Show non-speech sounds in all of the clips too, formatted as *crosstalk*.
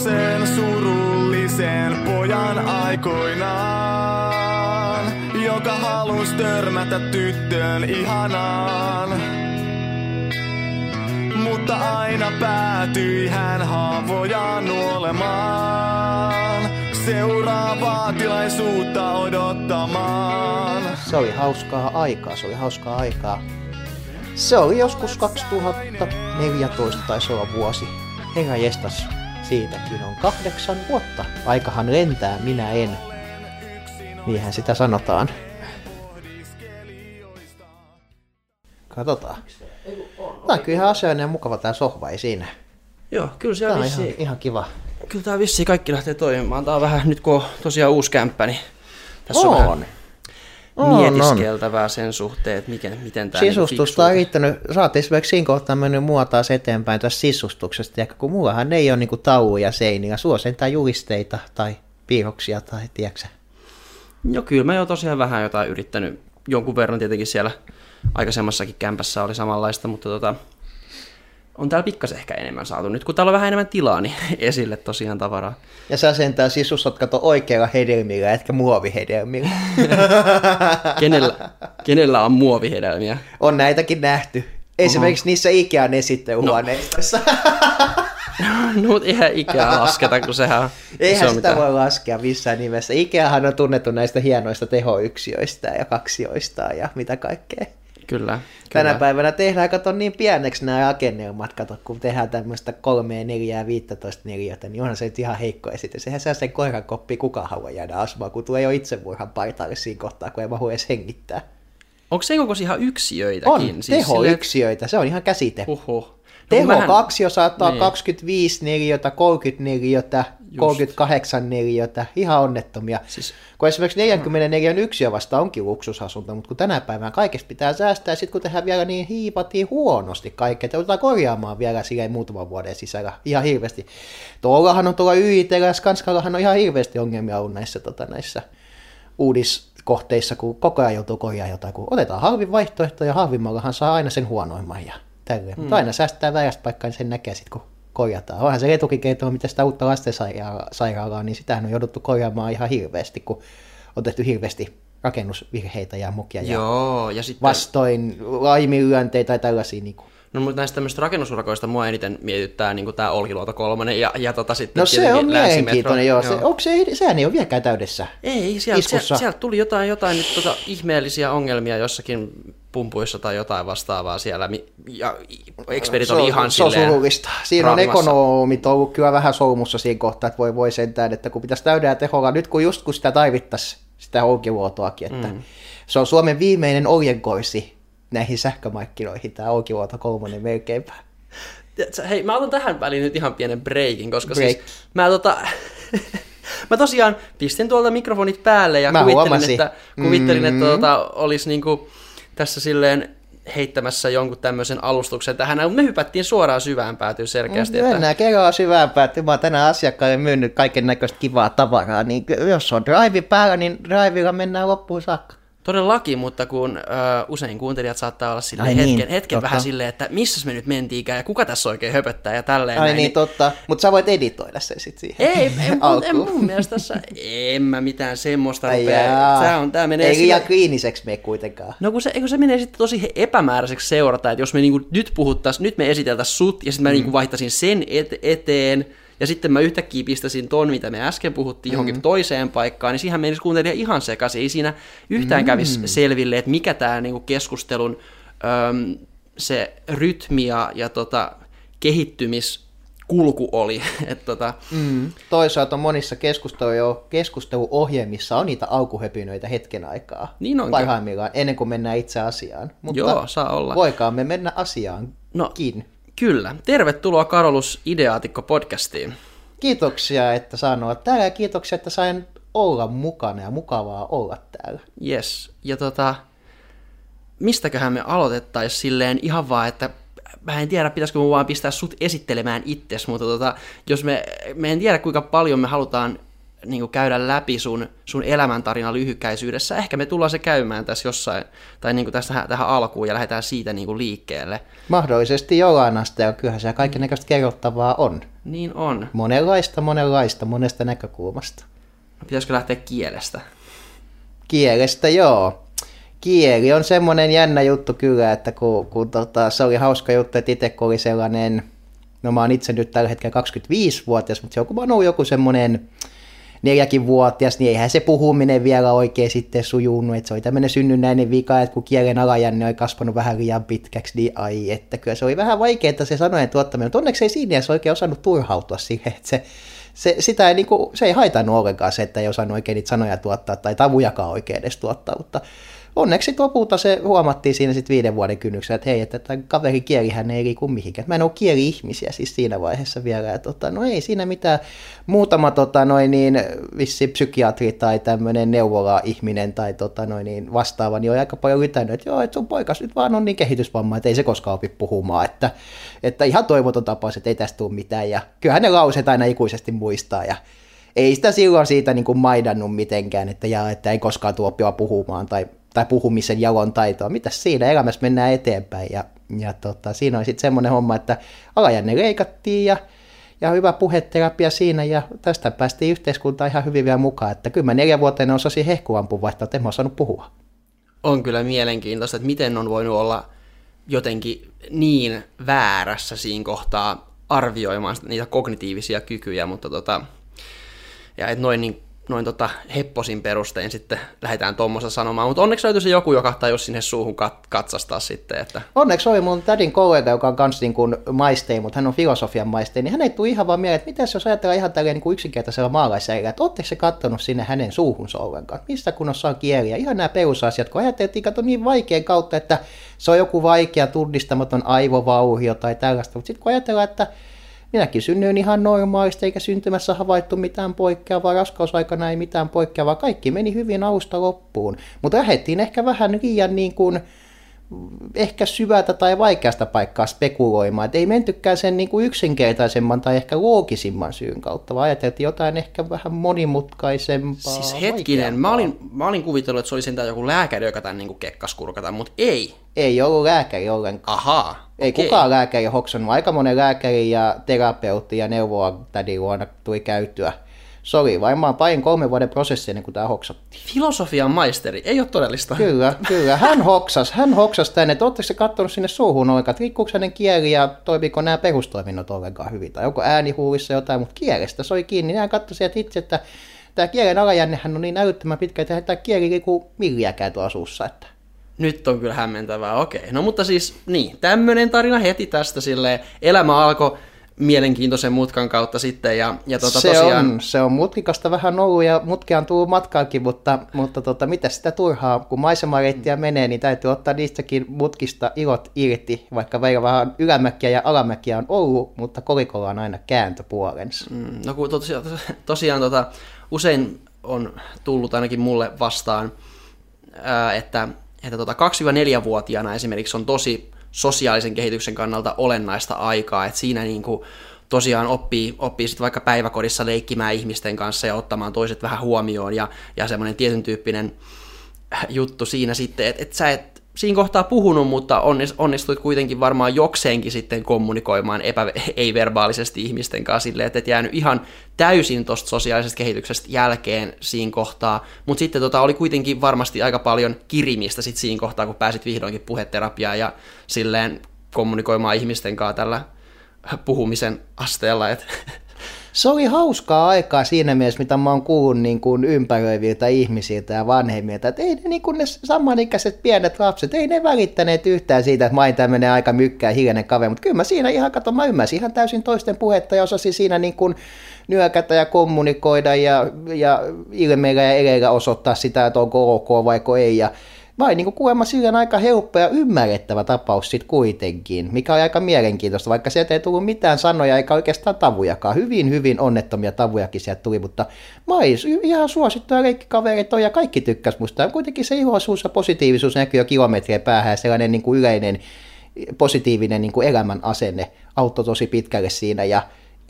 semmosen surullisen pojan aikoinaan, joka halus törmätä tyttöön ihanaan. Mutta aina päätyi hän haavoja nuolemaan, seuraavaa tilaisuutta odottamaan. Se oli hauskaa aikaa, se oli hauskaa aikaa. Se oli joskus 2014 taisi olla vuosi. Herra jestas, siitäkin on kahdeksan vuotta. Aikahan lentää, minä en. Niinhän sitä sanotaan. Katsotaan. Tämä on kyllä ihan asiallinen ja mukava tämä sohva, ei siinä. Joo, kyllä Tämä on ihan, ihan kiva. kyllä tää vissiin kaikki lähtee toimimaan. Tää on vähän, nyt kun on tosiaan uusi kämppä, niin tässä on, On. vähän On, on. mietiskeltävää sen suhteen, että miten, miten tämä Sisustusta on riittänyt. Sä oot esimerkiksi siinä kohtaa mennyt mua taas eteenpäin tästä sisustuksesta, ja kun mullahan ei ole niinku tauluja seiniä, sulla sentään julisteita tai piirroksia tai tiedätkö Joo, kyllä mä jo tosiaan vähän jotain yrittänyt. Jonkun verran tietenkin siellä aikaisemmassakin kämpässä oli samanlaista, mutta tota, on täällä pikkasen ehkä enemmän saatu. Nyt kun täällä on vähän enemmän tilaa, niin *laughs* esille tosiaan tavaraa. Ja sä sentään sisustat kato oikealla hedelmillä, etkä muovihedelmillä. *laughs* Kenellä, kenellä on muovihedelmiä? on näitäkin nähty. Esimerkiksi niissä Ikean esittelyhuoneistoissa. No, *laughs* mutta eihän ikää lasketa, kun sehän on... Eihän se on sitä mitään. voi laskea missään nimessä. Ikeahan on tunnettu näistä hienoista tehoyksiöistä ja kaksioistaan ja mitä kaikkea. Kyllä. Tänä kyllä. päivänä tehdään, kato niin pieneksi nämä rakennelmat, kato, kun tehdään tämmöistä 3, 4, 15 neliötä, niin onhan se nyt ihan heikko esitys. Eihän se sen koiran koppi kukaan halua jäädä asumaan, kun tulee jo itsemurhan partaalle siinä kohtaa, kun ei mahu edes hengittää. Onko se kokoisia ihan yksiöitäkin? On, Siis tehoyksiöitä, se on ihan käsite. silleen-. No, Teho mähän- kaksi jo saattaa Niin. 25 neliötä, 30 neliötä, 38 neliötä, ihan onnettomia. Siis- Kun esimerkiksi 44 yksiö vasta onkin luksusasunto, mutta kun tänä päivänä kaikesta pitää säästää, ja sitten kun tehdään vielä niin hiipatiin huonosti kaikkea, että joudutaan korjaamaan vielä silleen muutaman vuoden sisällä ihan hirveästi. Tuollahan on tuolla YITllä ja Skanskallahan on ihan hirveästi ongelmia ollut näissä, tota, näissä uudiskohteissa, kun koko ajan joutuu korjaamaan jotain, kun otetaan halvin vaihtoehto ja halvimmallahan saa aina sen huonoimman ja tälleen. Mm. Mutta aina säästää väärästä paikkaa, niin sen näkee sitten, kun korjataan. Onhan se etukikeito, mitä sitä uutta lastensairaalaa, niin sitähän on jouduttu korjaamaan ihan hirveästi, kun on tehty hirveästi rakennusvirheitä ja mukia ja Joo, ja sitten... vastoin laiminlyöntejä tai tällaisia. Niin kuin. No mutta näistä tämmöistä rakennusurakoista mua eniten mietittää niin tämä Olkiluoto kolmonen ja, ja tota sitten No se on mielenkiintoinen, joo. Se, onko se, sehän ei ole vieläkään täydessä. Ei, sieltä, sieltä, sieltä tuli jotain, jotain nyt tota ihmeellisiä ongelmia jossakin pumpuissa tai jotain vastaavaa siellä, ja Experit oli ihan se on silleen surullista. Siinä on ekonomit ollut kyllä vähän soumussa siinä kohtaa, että voi voi sentään, että kun pitäisi täydellä teholla, nyt kun just kun sitä tarvittaisiin, sitä olkiluotoakin, että mm. se on Suomen viimeinen oljenkorsi näihin sähkömarkkinoihin, tämä olkiluoto kolmonen melkeinpä. Hei, mä otan tähän väliin nyt ihan pienen breikin, koska Break. siis mä tota... *laughs* mä tosiaan pistin tuolta mikrofonit päälle ja Mä kuvittelin, huomasin. että, kuvittelin Mm. että tota, olisi niinku tässä silleen heittämässä jonkun tämmöisen alustuksen tähän, mutta me hypättiin suoraan syvään päätyyn selkeästi. Että, Mennään kerran syvään päättyyn. Mä oon tänään asiakkaille myynyt kaiken näköistä kivaa tavaraa, niin jos on drive päällä, niin drivella mennään loppuun saakka. Todellakin, mutta kun ö, usein kuuntelijat saattaa olla silleen Ai hetken, niin, hetken totta. vähän silleen, että missä me nyt mentiinkään ja kuka tässä oikein höpöttää ja tälleen. Ai näin, niin, totta. Mutta sä voit editoida sen sitten siihen. Ei, en, en, mun mielestä tässä, en mä mitään semmoista Ai rupea. Tää on, tää menee Ei sille- liian kliiniseksi mene kuitenkaan. No kun se, eikö se menee sitten tosi epämääräiseksi seurata, että jos me niinku nyt puhuttais, nyt me esiteltäisiin sut ja sitten mä mm. niinku vaihtaisin sen et, eteen ja sitten mä yhtäkkiä pistäisin ton, mitä me äsken puhuttiin, johonkin Mm. toiseen paikkaan, niin siihen menisi kuuntelija ihan sekaisin. Ei siinä yhtään mm. kävisi selville, että mikä tämä niinku keskustelun öm, se rytmi ja, ja tota, kehittymiskulku oli. *laughs* Et tota, Mm. Toisaalta monissa keskustelu- keskusteluohjelmissa on niitä alkuhöpinöitä hetken aikaa. Niin onkin. Parhaimmillaan, ennen kuin mennään itse asiaan. Mutta Joo, saa olla. voikaamme mennä asiaankin. no, kyllä. Tervetuloa Karolus Ideaatikko podcastiin. Kiitoksia, että saan olla täällä ja kiitoksia, että sain olla mukana ja mukavaa olla täällä. Yes. Ja tota, mistäköhän me aloitettaisiin silleen ihan vaan, että mä en tiedä, pitäisikö mun vaan pistää sut esittelemään itses, mutta tota, jos me, me en tiedä kuinka paljon me halutaan niin kuin käydä läpi sun, sun elämäntarina lyhykäisyydessä. Ehkä me tullaan se käymään tässä jossain, tai niin kuin tästä tähän alkuun, ja lähdetään siitä niin kuin liikkeelle. Mahdollisesti jollain asteella, kyllähän se kaiken näköistä kerrottavaa on. Niin on. Monenlaista, monenlaista, monesta näkökulmasta. No, pitäisikö lähteä kielestä? Kielestä, joo. Kieli on semmoinen jännä juttu kyllä, että kun, kun tota, se oli hauska juttu, että itse kun oli sellainen, no mä oon itse nyt tällä hetkellä 25-vuotias, mutta se on kun mä oon joku semmoinen neljäkin vuotias, niin eihän se puhuminen vielä oikein sitten sujunut, että se oli tämmöinen synnynnäinen vika, että kun kielen alajänne oli kasvanut vähän liian pitkäksi, niin ai, että kyllä se oli vähän vaikeaa se sanojen tuottaminen, mutta onneksi ei siinä se oikein osannut turhautua siihen, että se, se, sitä ei, niin kuin, se ei haitannut ollenkaan se, että ei osannut oikein niitä sanoja tuottaa tai tavujakaan oikein edes tuottaa, mutta onneksi lopulta se huomattiin siinä sitten viiden vuoden kynnyksellä, että hei, että tämä kaveri kielihän ei liiku mihinkään. Mä en ole kieli-ihmisiä siis siinä vaiheessa vielä, että tota, no ei siinä mitään. Muutama tota, noin niin, vissi psykiatri tai tämmöinen neuvola-ihminen tai tota, noin niin, vastaava, niin on aika paljon lytänyt, että joo, että sun poikas nyt vaan on niin kehitysvamma, että ei se koskaan opi puhumaan, että, että ihan toivoton tapaus, että ei tästä tule mitään ja kyllähän ne lauseet aina ikuisesti muistaa ja ei sitä silloin siitä niin kuin maidannut mitenkään, että, ja, että ei koskaan tuo puhumaan tai tai puhumisen jalon taitoa. Mitä siinä elämässä mennään eteenpäin. Ja, ja tota, siinä on sitten semmoinen homma, että alajänne leikattiin ja, ja hyvä puheterapia siinä ja tästä päästiin yhteiskuntaan ihan hyvin vielä mukaan. Että kyllä mä vuoteen osasin hehkuampua vaihtaa, että en mä osannut puhua. On kyllä mielenkiintoista, että miten on voinut olla jotenkin niin väärässä siinä kohtaa arvioimaan niitä kognitiivisia kykyjä, mutta tota, ja et noin niin noin tota hepposin perustein sitten lähdetään tuommoista sanomaan, mutta onneksi löytyi se joku, joka tajus sinne suuhun kat- katsastaa sitten. Että... Onneksi oli mun tädin kollega, joka on kans niin kuin mutta hän on filosofian maisteen, niin hän ei tule ihan vaan mieleen, että miten jos ajatellaan ihan tälleen niin yksinkertaisella maalaisella, että ootteko se katsonut sinne hänen suuhunsa ollenkaan? Mistä kunnossa on kieliä? Ihan nämä perusasiat, kun ajateltiin, että on niin vaikean kautta, että se on joku vaikea tunnistamaton aivovauhio tai tällaista, mutta sitten kun ajatellaan, että Minäkin synnyin ihan normaalisti, eikä syntymässä havaittu mitään poikkeavaa, raskausaikana ei mitään poikkeavaa, kaikki meni hyvin alusta loppuun. Mutta lähdettiin ehkä vähän liian niin kuin, ehkä syvältä tai vaikeasta paikkaa spekuloimaan. Et ei mentykään sen niin kuin yksinkertaisemman tai ehkä loogisimman syyn kautta, vaan ajateltiin jotain ehkä vähän monimutkaisempaa. Siis hetkinen, mä olin, mä olin kuvitellut, että se oli sentään joku lääkäri, joka tämän niin kuin kekkas kurkata, mutta ei. Ei ollut lääkäri ollenkaan. Ahaa. Ei okay. kukaan lääkäri hoksannut. Aika monen lääkäri ja terapeutti ja neuvoa tädin luona tuli käyttöä se oli varmaan parin kolmen vuoden prosessi ennen kuin tämä hoksattiin. Filosofian maisteri, ei ole todellista. Kyllä, kyllä. Hän hoksas, hän hoksas tänne, että oletteko se katsonut sinne suuhun ollenkaan, että rikkuuko hänen kieli ja toimiko nämä perustoiminnot ollenkaan hyvin, tai onko äänihuulissa jotain, mutta kielestä se oli kiinni. Hän katsoi sieltä itse, että tämä kielen alajännehän on niin älyttömän pitkä, että tämä kieli liikkuu milliäkään tuolla suussa. Että. Nyt on kyllä hämmentävää, okei. No mutta siis, niin, tämmöinen tarina heti tästä silleen, elämä alkoi mielenkiintoisen mutkan kautta sitten. Ja, ja tota, se, tosiaan... on, se on mutkikasta vähän ollut ja mutkia on tullut matkaakin, mutta, mutta tota, mitä sitä turhaa, kun maisemareittiä menee, niin täytyy ottaa niistäkin mutkista ilot irti, vaikka meillä vähän ylämäkiä ja alamäkiä on ollut, mutta kolikolla on aina kääntöpuolensa. Mm, no kun tosiaan, tosiaan tota, usein on tullut ainakin mulle vastaan, ää, että, että tota 2-4-vuotiaana esimerkiksi on tosi sosiaalisen kehityksen kannalta olennaista aikaa, että siinä niin kuin tosiaan oppii, oppii sitten vaikka päiväkodissa leikkimään ihmisten kanssa ja ottamaan toiset vähän huomioon ja, ja semmoinen tietyn tyyppinen juttu siinä sitten, että, että sä et siinä kohtaa puhunut, mutta onnistuit kuitenkin varmaan jokseenkin sitten kommunikoimaan epä, ei-verbaalisesti ihmisten kanssa silleen, että et jäänyt ihan täysin tuosta sosiaalisesta kehityksestä jälkeen siinä kohtaa, mutta sitten tota, oli kuitenkin varmasti aika paljon kirimistä sitten siinä kohtaa, kun pääsit vihdoinkin puheterapiaan ja silleen kommunikoimaan ihmisten kanssa tällä puhumisen asteella, että *laughs* se oli hauskaa aikaa siinä mielessä, mitä mä oon kuullut niin kuin ympäröiviltä ihmisiltä ja vanhemmilta, että ei ne, niin kuin ne samanikäiset pienet lapset, ei ne välittäneet yhtään siitä, että mä oon tämmöinen aika mykkää hiljainen kaveri, mutta kyllä mä siinä ihan, kato, mä ymmärsin ihan täysin toisten puhetta ja osasin siinä niin kuin nyökätä ja kommunikoida ja, ja ilmeillä ja eleillä osoittaa sitä, että onko ok vaiko ei ja vai niin kuin kuulemma silleen aika helppo ja ymmärrettävä tapaus sitten kuitenkin, mikä on aika mielenkiintoista, vaikka sieltä ei tullut mitään sanoja eikä oikeastaan tavujakaan. Hyvin, hyvin onnettomia tavujakin sieltä tuli, mutta mais, ihan suosittuja leikkikaverit on ja kaikki tykkäs musta. Kuitenkin se iloisuus ja positiivisuus näkyy jo kilometrien päähän ja sellainen niin kuin yleinen positiivinen niin kuin elämän asenne auttoi tosi pitkälle siinä ja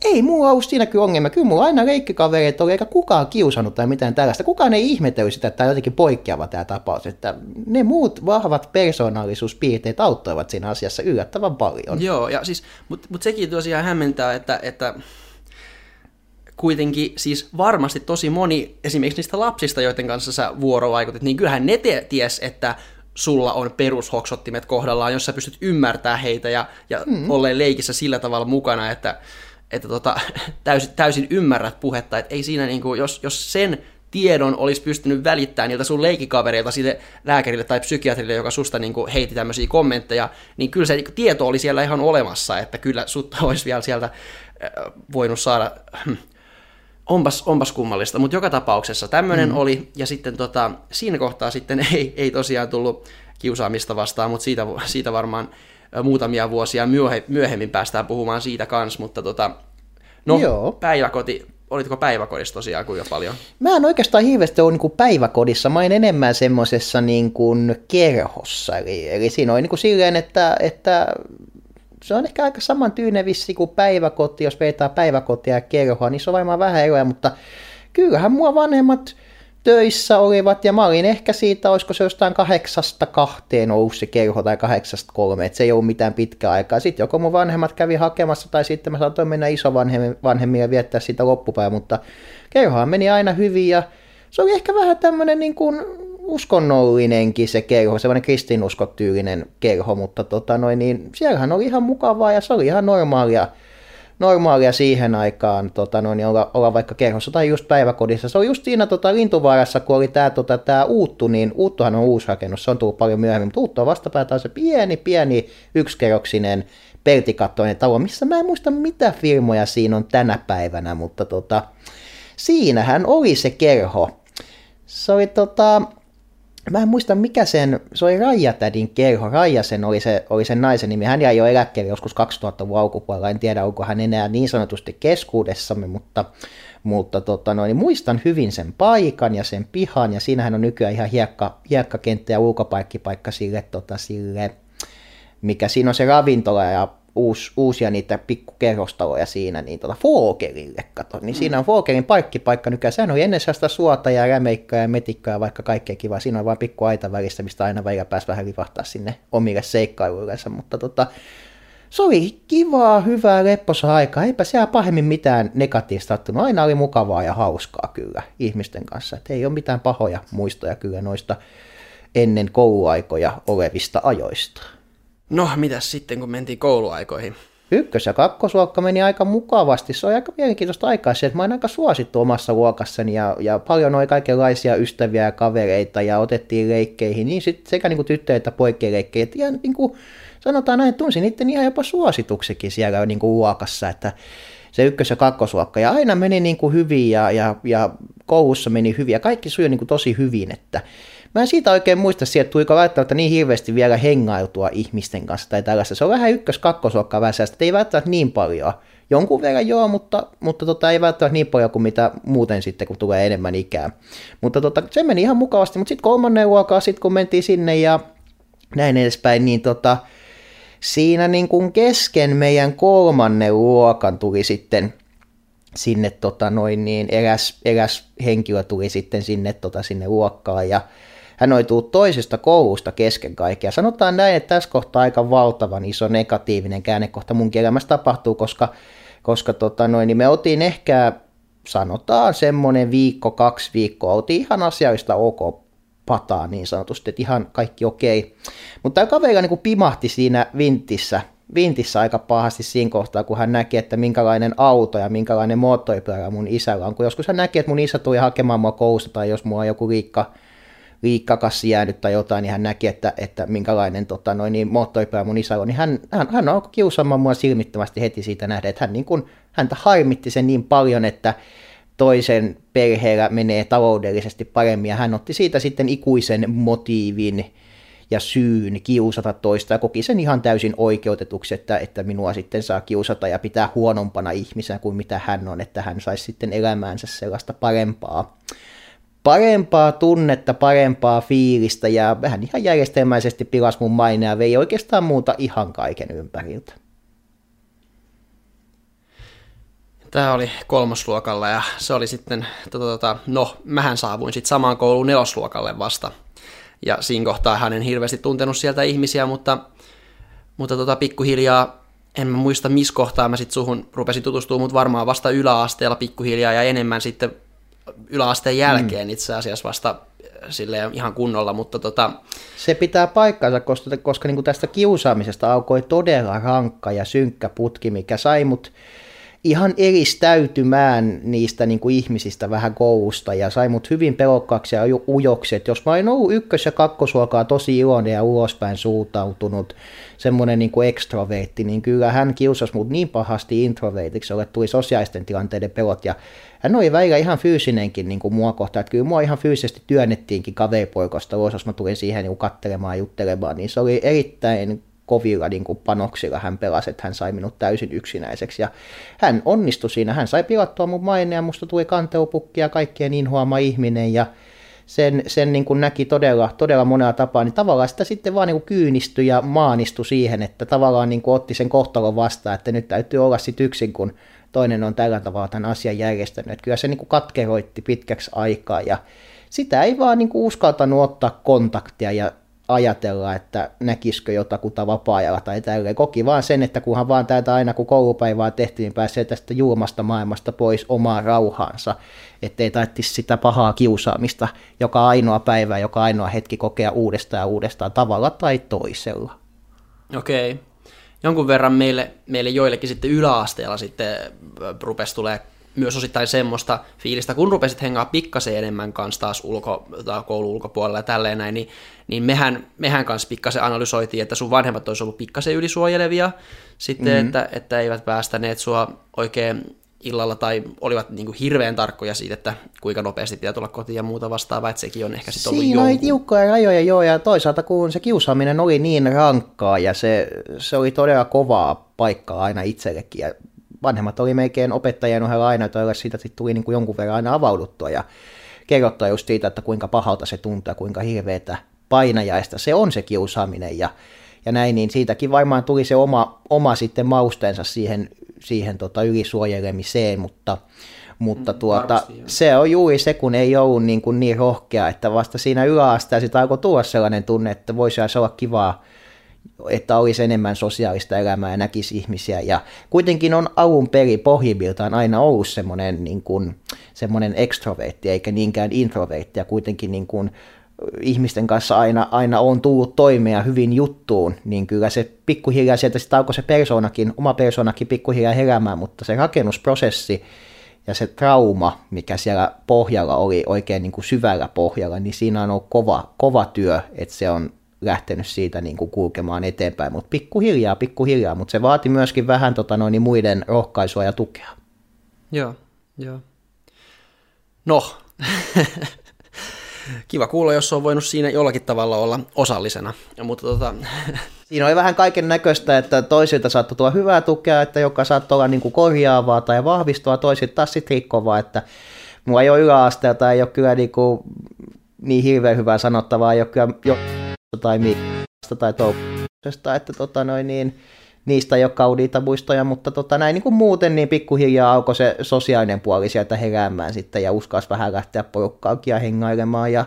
ei mulla ollut siinä kyllä ongelma. Kyllä mulla aina leikkikavereita oli, eikä kukaan kiusannut tai mitään tällaista. Kukaan ei ihmetellyt sitä, että tämä on jotenkin poikkeava tämä tapaus. Että ne muut vahvat persoonallisuuspiirteet auttoivat siinä asiassa yllättävän paljon. Joo, ja siis, mutta mut sekin tosiaan hämmentää, että, että kuitenkin siis varmasti tosi moni esimerkiksi niistä lapsista, joiden kanssa sä vuorovaikutit, niin kyllähän ne te- ties, että sulla on perushoksottimet kohdallaan, jos sä pystyt ymmärtämään heitä ja, ja mm. olleen leikissä sillä tavalla mukana, että, että tota, *laughs* täysin, täysin ymmärrät puhetta, että ei siinä niinku, jos, jos sen tiedon olisi pystynyt välittämään niiltä sun leikikavereilta sille lääkärille tai psykiatrille, joka susta niin kuin heitti tämmöisiä kommentteja, niin kyllä se niin kuin, tieto oli siellä ihan olemassa, että kyllä sut *laughs* olisi vielä sieltä äh, voinut saada, hm, onpas, onpas kummallista, mutta joka tapauksessa tämmöinen mm. oli, ja sitten tota, siinä kohtaa sitten *laughs* ei, ei tosiaan tullut kiusaamista vastaan, mutta siitä, siitä varmaan muutamia vuosia myöhemmin päästään puhumaan siitä kanssa, mutta tota, no, Joo. päiväkoti, olitko päiväkodissa tosiaan kuinka paljon? Mä en oikeastaan hirveästi ole niin päiväkodissa, mä en enemmän semmoisessa niin kuin kerhossa, eli, eli siinä on niin kuin silleen, että, että se on ehkä aika samantyinen vissi kuin päiväkoti, jos vetää päiväkotia ja kerhoa, niin se on varmaan vähän eroja, mutta kyllähän mua vanhemmat töissä olivat, ja mä olin ehkä siitä, olisiko se jostain kahdeksasta kahteen ollut se kerho tai kahdeksasta kolme, että se ei ollut mitään pitkää aikaa. Sitten joko mun vanhemmat kävi hakemassa, tai sitten mä saatoin mennä isovanhemmille ja viettää sitä loppupäivää, mutta kerhohan meni aina hyvin, ja se oli ehkä vähän tämmöinen niin kuin uskonnollinenkin se kerho, semmoinen kristinuskotyylinen kerho, mutta tota noin, niin siellähän oli ihan mukavaa ja se oli ihan normaalia, normaalia siihen aikaan tota noin, niin olla, olla, vaikka kerhossa tai just päiväkodissa. Se oli just siinä tota, Lintuvaarassa, kun oli tämä tota, tää Uuttu, niin Uuttuhan on uusi rakennus, se on tullut paljon myöhemmin, mutta Uuttu on vastapäätä on se pieni, pieni yksikerroksinen peltikattoinen talo, missä mä en muista mitä firmoja siinä on tänä päivänä, mutta tota, siinähän oli se kerho. Se oli tota, Mä en muista mikä sen, se oli Raijatädin kerho, Raijasen oli, se, oli sen naisen nimi, hän jäi jo eläkkeelle joskus 2000-luvun alkupuolella, en tiedä onko hän enää niin sanotusti keskuudessamme, mutta, mutta tota noin, niin muistan hyvin sen paikan ja sen pihan, ja siinähän on nykyään ihan hiekka, hiekkakenttä ja ulkopaikkipaikka sille, tota, sille, mikä siinä on se ravintola. Ja uusi, uusia niitä pikkukerrostaloja siinä, niin tota Fogelille kato. Niin mm. siinä on Fogelin parkkipaikka nykyään. Sehän oli ennen sellaista suota ja rämeikkaa ja metikkaa ja vaikka kaikkea kivaa. Siinä on vain pikku aita välistä, mistä aina välillä pääsi vähän livahtaa sinne omille seikkailuillensa. Mutta tota, se oli kivaa, hyvää, lepposa aikaa. Eipä siellä pahemmin mitään negatiivista sattunut. Aina oli mukavaa ja hauskaa kyllä ihmisten kanssa. Et ei ole mitään pahoja muistoja kyllä noista ennen kouluaikoja olevista ajoista. No, mitäs sitten, kun mentiin kouluaikoihin? Ykkös- ja kakkosluokka meni aika mukavasti. Se oli aika mielenkiintoista aikaa se, että mä olin aika suosittu omassa luokassani ja, ja paljon oli kaikenlaisia ystäviä ja kavereita ja otettiin leikkeihin, niin sit sekä niin kuin tyttöjä että poikien leikkejä. Ja niin kuin sanotaan näin, tunsin niiden ihan jopa suosituksikin siellä niin kuin luokassa, että se ykkös- ja kakkosluokka. Ja aina meni niin kuin hyvin ja, ja, ja koulussa meni hyvin ja kaikki sujui niin kuin tosi hyvin, että Mä en siitä oikein muista sieltä, tuliko välttämättä niin hirveästi vielä hengailtua ihmisten kanssa tai tällaista. Se on vähän ykkös kakkosluokkaa vähän että ei välttämättä niin paljon. Jonkun verran joo, mutta, mutta tota, ei välttämättä niin paljon kuin mitä muuten sitten, kun tulee enemmän ikää. Mutta tota, se meni ihan mukavasti, mutta sitten kolmannen luokkaa, sitten kun mentiin sinne ja näin edespäin, niin tota, siinä niin kuin kesken meidän kolmannen luokan tuli sitten sinne tota noin niin eräs, eräs henkilö tuli sitten sinne tota sinne luokkaan ja hän tullut toisesta koulusta kesken kaikkea. Sanotaan näin, että tässä kohtaa aika valtavan iso negatiivinen käännekohta mun elämässä tapahtuu, koska, koska tota noin, niin me otin ehkä sanotaan semmoinen viikko, kaksi viikkoa, oltiin ihan asiallista ok pataa niin sanotusti, että ihan kaikki okei. Mutta tämä kaveri niin pimahti siinä vintissä, vintissä aika pahasti siinä kohtaa, kun hän näki, että minkälainen auto ja minkälainen moottoripyörä mun isällä on. Kun joskus hän näki, että mun isä tuli hakemaan mua koulusta tai jos mulla on joku liikka, liikkakassi jäänyt tai jotain, niin hän näki, että, että minkälainen tota, noin, niin moottoripää mun isä on, niin hän, hän, hän alkoi kiusaamaan mua silmittömästi heti siitä nähdä, että hän niin kuin, häntä harmitti sen niin paljon, että toisen perheellä menee taloudellisesti paremmin, ja hän otti siitä sitten ikuisen motiivin ja syyn kiusata toista, ja koki sen ihan täysin oikeutetuksi, että, että minua sitten saa kiusata ja pitää huonompana ihmisenä kuin mitä hän on, että hän saisi sitten elämäänsä sellaista parempaa parempaa tunnetta, parempaa fiilistä ja vähän ihan järjestelmäisesti pilas mun mainea vei oikeastaan muuta ihan kaiken ympäriltä. Tämä oli kolmosluokalla ja se oli sitten, tota, no mähän saavuin sitten samaan kouluun nelosluokalle vasta. Ja siinä kohtaa hän en hirveästi tuntenut sieltä ihmisiä, mutta, mutta tota, pikkuhiljaa, en mä muista missä kohtaa mä sitten suhun rupesin tutustumaan, mutta varmaan vasta yläasteella pikkuhiljaa ja enemmän sitten yläasteen jälkeen mm. itse asiassa vasta silleen ihan kunnolla, mutta tota... Se pitää paikkansa, koska, koska niin kuin tästä kiusaamisesta alkoi todella rankka ja synkkä putki, mikä sai mut ihan eristäytymään niistä niin kuin ihmisistä vähän koulusta ja sai mut hyvin pelokkaaksi ja ujoksi. Et jos mä olin ollut ykkös- ja kakkosluokaa tosi iloinen ja ulospäin suuntautunut, semmoinen niin kuin niin kyllä hän kiusasi mut niin pahasti introvertiksi, että tuli sosiaalisten tilanteiden pelot ja hän oli välillä ihan fyysinenkin niin kuin mua kohtaan, että kyllä mua ihan fyysisesti työnnettiinkin kaveripoikasta ulos, jos mä tulin siihen niin kattelemaan ja juttelemaan, niin se oli erittäin kovilla niin kuin panoksilla hän pelasi, että hän sai minut täysin yksinäiseksi. Ja hän onnistui siinä, hän sai pilattua mun maineen, musta tuli kanteupukki ja kaikkien inhoama ihminen ja sen, sen niin kuin näki todella, todella monella tapaa, niin tavallaan sitä sitten vaan niin kuin kyynistyi ja maanistui siihen, että tavallaan niin kuin otti sen kohtalon vastaan, että nyt täytyy olla sitten yksin, kun toinen on tällä tavalla tämän asian järjestänyt. Että kyllä se niin kuin katkeroitti pitkäksi aikaa ja sitä ei vaan niin kuin uskaltanut ottaa kontaktia ja ajatella, että näkisikö jotakuta vapaa-ajalla tai tälleen. Koki vaan sen, että kunhan vaan täältä aina kun koulupäivää tehtiin, niin pääsee tästä julmasta maailmasta pois omaan rauhaansa, ettei tarvitsisi sitä pahaa kiusaamista joka ainoa päivä, joka ainoa hetki kokea uudestaan ja uudestaan tavalla tai toisella. Okei. Okay. Jonkun verran meille, meille joillekin sitten yläasteella sitten rupesi tulee myös osittain semmoista fiilistä, kun rupesit hengaa pikkasen enemmän kanssa taas ulko, tai koulun ulkopuolella ja tälleen näin, niin, niin mehän, mehän kanssa pikkasen analysoitiin, että sun vanhemmat olisi ollut pikkasen ylisuojelevia sitten, mm-hmm. että, että eivät päästäneet sua oikein illalla tai olivat niin kuin hirveän tarkkoja siitä, että kuinka nopeasti pitää tulla kotiin ja muuta vastaavaa, että sekin on ehkä sitten ollut Siinä oli tiukkoja rajoja joo, ja toisaalta kun se kiusaaminen oli niin rankkaa ja se, se oli todella kovaa paikkaa aina itsellekin ja vanhemmat oli melkein opettajien ohella aina, joilla siitä sitten tuli niin kuin jonkun verran aina avauduttua ja kerrottua just siitä, että kuinka pahalta se tuntuu ja kuinka hirveätä painajaista se on se kiusaaminen ja, ja näin, niin siitäkin varmaan tuli se oma, oma sitten mausteensa siihen, siihen tota ylisuojelemiseen, mutta, mutta mm, tuota, varmasti, se on juuri se, kun ei ollut niin, kuin niin rohkea, että vasta siinä yläasteella alkoi tulla sellainen tunne, että voisi olla kivaa että olisi enemmän sosiaalista elämää ja näkisi ihmisiä. Ja kuitenkin on alun perin pohjimmiltaan aina ollut semmoinen, niin kuin, semmoinen ekstrovertti eikä niinkään introvertti ja kuitenkin niin kuin, ihmisten kanssa aina, aina on tullut toimea hyvin juttuun, niin kyllä se pikkuhiljaa sieltä sitten alkoi se persoonakin, oma persoonakin pikkuhiljaa heräämään, mutta se rakennusprosessi ja se trauma, mikä siellä pohjalla oli oikein niin kuin syvällä pohjalla, niin siinä on ollut kova, kova työ, että se on lähtenyt siitä niin kuin kulkemaan eteenpäin, mutta pikkuhiljaa, pikkuhiljaa, mutta se vaati myöskin vähän tota noin, muiden rohkaisua ja tukea. Joo, joo. No, *laughs* kiva kuulla, jos on voinut siinä jollakin tavalla olla osallisena. Mutta tota... *laughs* Siinä oli vähän kaiken näköistä, että toisilta saattoi tulla hyvää tukea, että joka saattoi olla niin kuin korjaavaa tai vahvistua, toisilta taas sitten rikkovaa, että mulla ei ole yläasteelta, ei ole kyllä niin, kuin niin hirveän hyvää sanottavaa, ei ole kyllä jo tai miasta tai toukokuusta, että tota noin niin, niistä ei ole kauniita muistoja, mutta tota näin niin kuin muuten niin pikkuhiljaa alkoi se sosiaalinen puoli sieltä heräämään sitten ja uskas vähän lähteä porukkaakin ja hengailemaan ja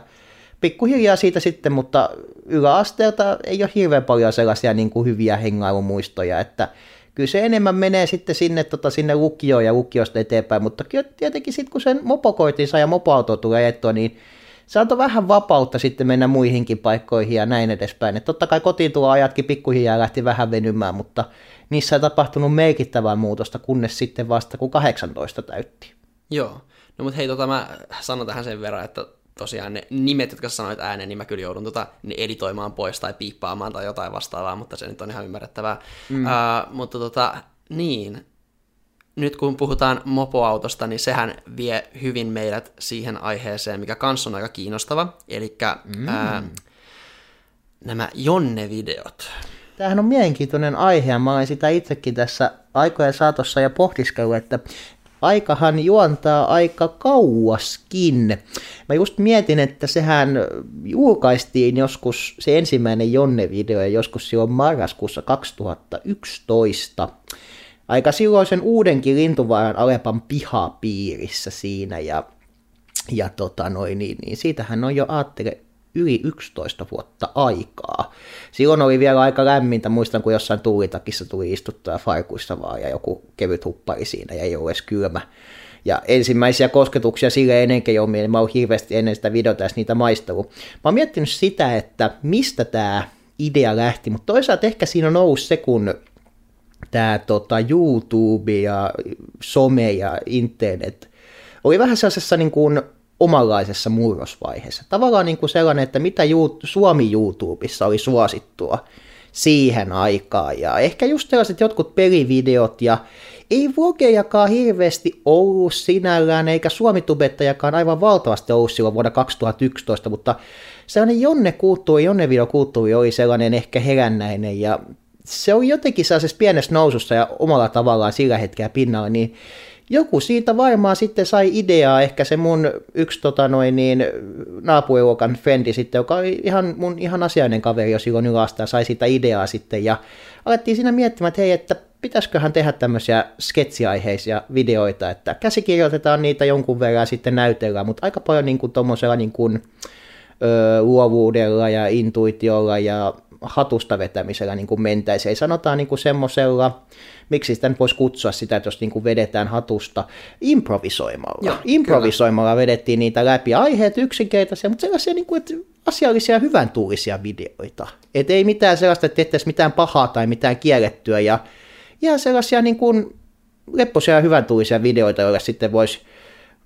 pikkuhiljaa siitä sitten, mutta yläasteelta ei ole hirveän paljon sellaisia niin kuin hyviä hengailumuistoja, että kyllä se enemmän menee sitten sinne, tota, sinne lukioon ja lukiosta eteenpäin, mutta tietenkin sitten kun sen mopokoitinsa ja mopoauto tulee etua, niin se antoi vähän vapautta sitten mennä muihinkin paikkoihin ja näin edespäin. Et totta kai kotiin tuo ajatkin pikkuhiljaa lähti vähän venymään, mutta niissä ei tapahtunut merkittävää muutosta, kunnes sitten vasta kun 18 täytti. Joo, no mutta hei, tota, mä sanon tähän sen verran, että tosiaan ne nimet, jotka sanoit ääneen, niin mä kyllä joudun tota, ne editoimaan pois tai piippaamaan tai jotain vastaavaa, mutta se nyt on ihan ymmärrettävää. Mm. Uh, mutta tota, niin, nyt kun puhutaan mopoautosta, niin sehän vie hyvin meidät siihen aiheeseen, mikä kanssa on aika kiinnostava, eli mm. ää, nämä Jonne-videot. Tämähän on mielenkiintoinen aihe, ja mä olen sitä itsekin tässä aikojen saatossa ja pohdiskellut, että aikahan juontaa aika kauaskin. Mä just mietin, että sehän julkaistiin joskus, se ensimmäinen Jonne-video, joskus silloin marraskuussa 2011 aika silloisen uudenkin Lintuvaaran Alepan pihapiirissä siinä ja, ja tota noin, niin, niin siitähän on jo aattele yli 11 vuotta aikaa. Silloin oli vielä aika lämmintä, muistan kun jossain tuulitakissa tuli istuttua farkuissa vaan ja joku kevyt huppari siinä ja ei ole edes kylmä. Ja ensimmäisiä kosketuksia sille ennenkin jo mieleen, mä oon hirveästi ennen sitä videota niitä maistellut. Mä oon miettinyt sitä, että mistä tämä idea lähti, mutta toisaalta ehkä siinä on noussut se, kun tämä tota, YouTube ja some ja internet oli vähän sellaisessa niin kuin omanlaisessa murrosvaiheessa. Tavallaan niin kuin sellainen, että mitä Suomi YouTubessa oli suosittua siihen aikaan. Ja ehkä just sellaiset jotkut pelivideot ja ei vlogejakaan hirveästi ollut sinällään, eikä suomitubettajakaan aivan valtavasti ollut silloin vuonna 2011, mutta sellainen Jonne-kulttuuri, Jonne-videokulttuuri oli sellainen ehkä herännäinen ja se oli jotenkin sellaisessa pienessä nousussa ja omalla tavallaan sillä hetkellä pinnalla, niin joku siitä varmaan sitten sai ideaa, ehkä se mun yksi tota noin niin, naapuriluokan frendi sitten, joka oli ihan mun ihan asiainen kaveri jo silloin ylasta ja sai siitä ideaa sitten ja alettiin siinä miettimään, että hei, että pitäisiköhän tehdä tämmöisiä sketsiaiheisia videoita, että käsikirjoitetaan niitä jonkun verran sitten näytellään, mutta aika paljon niin kuin tuommoisella niin kuin, ö, luovuudella ja intuitiolla ja hatusta vetämisellä niin kuin mentäisiin. Ei sanotaan niin kuin semmoisella, miksi sitä nyt voisi kutsua sitä, että jos niin kuin vedetään hatusta, improvisoimalla. Joo, improvisoimalla kyllä. vedettiin niitä läpi. Aiheet yksinkertaisia, mutta sellaisia niin kuin, että asiallisia ja hyvän tuulisia videoita. Et ei mitään sellaista, että tehtäisiin mitään pahaa tai mitään kiellettyä ja ihan sellaisia niin kuin leppoisia ja hyvän tuulisia videoita, joille sitten voisi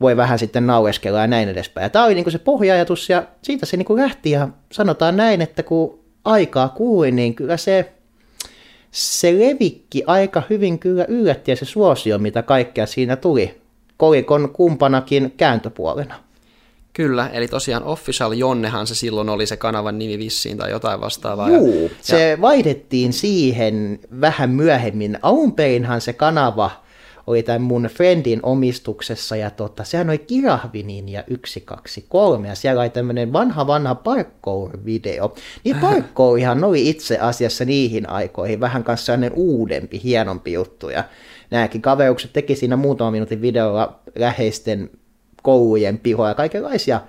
voi vähän sitten naueskella ja näin edespäin. Ja tämä oli niin kuin se pohjaajatus ja siitä se niin kuin lähti ja sanotaan näin, että kun aikaa kului, niin kyllä se, se levikki aika hyvin kyllä yllätti ja se suosio, mitä kaikkea siinä tuli kolikon kumpanakin kääntöpuolena. Kyllä, eli tosiaan Official Jonnehan se silloin oli se kanavan nimi vissiin tai jotain vastaavaa. Juu, ja, se ja... vaihdettiin siihen vähän myöhemmin. Alun perinhan se kanava oli tämän mun friendin omistuksessa, ja tota, sehän oli Kirahvinin ja 123, ja siellä oli tämmöinen vanha vanha parkour-video. Niin parkourihan oli itse asiassa niihin aikoihin vähän kanssa sellainen uudempi, hienompi juttu, ja nämäkin kaverukset teki siinä muutaman minuutin videolla läheisten koulujen pihoja ja kaikenlaisia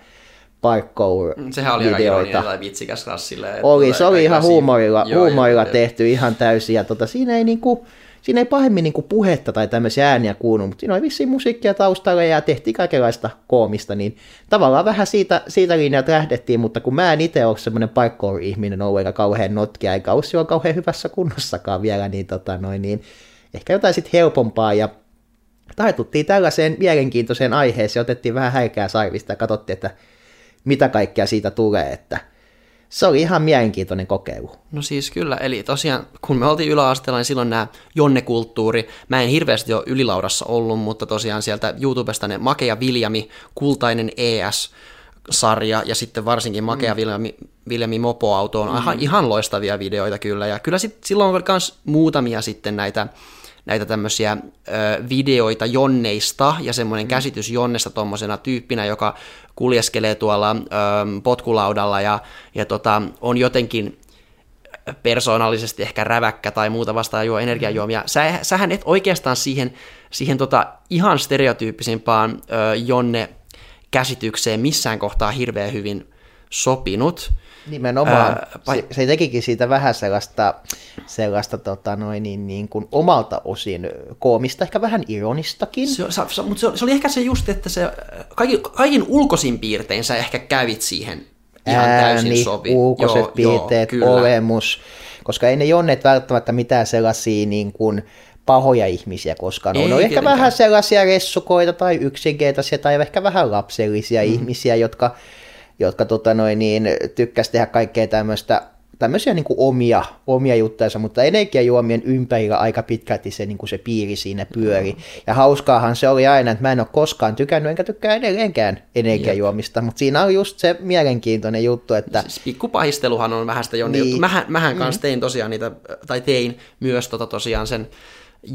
parkour mm, Sehän oli videoita. aika vitsikäs rassille. Oli, se oli ihan huumorilla, joo, huumorilla joo, tehty joo. ihan täysin. Ja tota, siinä ei niinku, siinä ei pahemmin niinku puhetta tai tämmöisiä ääniä kuulu, mutta siinä oli vissiin musiikkia taustalla ja tehtiin kaikenlaista koomista, niin tavallaan vähän siitä, siitä linjalta lähdettiin, mutta kun mä en itse ole semmoinen parkour-ihminen ollut eikä kauhean notkia, eikä ole kauhean hyvässä kunnossakaan vielä, niin, tota noin, niin ehkä jotain sitten helpompaa. Ja taituttiin tällaiseen mielenkiintoiseen aiheeseen, otettiin vähän häikää saivista ja katsottiin, että mitä kaikkea siitä tulee, että se oli ihan mielenkiintoinen kokeilu. No siis kyllä, eli tosiaan kun me oltiin yläasteella, niin silloin nämä jonnekulttuuri, mä en hirveästi ole ylilaudassa ollut, mutta tosiaan sieltä YouTubesta ne Makea Viljami, Kultainen ES, sarja ja sitten varsinkin Makea mm. Viljami, Viljami Mopoauto on mm. ihan, ihan loistavia videoita kyllä. Ja kyllä sit, silloin oli myös muutamia sitten näitä näitä tämmöisiä ö, videoita jonneista ja semmoinen mm. käsitys jonnesta tuommoisena tyyppinä, joka kuljeskelee tuolla ö, potkulaudalla ja, ja tota, on jotenkin persoonallisesti ehkä räväkkä tai muuta vastaan juo energiajuomia. Sä, sähän et oikeastaan siihen, siihen tota ihan stereotyyppisimpaan ö, jonne käsitykseen missään kohtaa hirveän hyvin sopinut. Nimenomaan. Ää, se, se tekikin siitä vähän sellaista, sellaista tota noin, niin, niin kuin omalta osin koomista, ehkä vähän ironistakin. Se, se, mutta se, se oli ehkä se just, että se kaikin, kaikin ulkoisin piirtein sä ehkä kävit siihen ihan Ääni, täysin sopi. ulkoiset joo, piirteet, joo, olemus, koska ei ne jonneet välttämättä mitään sellaisia niin kuin, pahoja ihmisiä koskaan on. No ehkä vähän sellaisia ressukoita tai yksinkertaisia tai ehkä vähän lapsellisia mm. ihmisiä, jotka jotka tota noin, niin, tykkäs tehdä kaikkea tämmöistä tämmöisiä niin kuin omia, omia juttuja, mutta energiajuomien ympärillä aika pitkälti se, niin kuin se piiri siinä pyöri. Ja hauskaahan se oli aina, että mä en ole koskaan tykännyt, enkä tykkää edelleenkään energiajuomista, Jep. mutta siinä on just se mielenkiintoinen juttu, että... Siis pikkupahisteluhan on vähän sitä jonne niin. juttu. Mähän, mähän kanssa mm. tein tosiaan niitä, tai tein myös tota tosiaan sen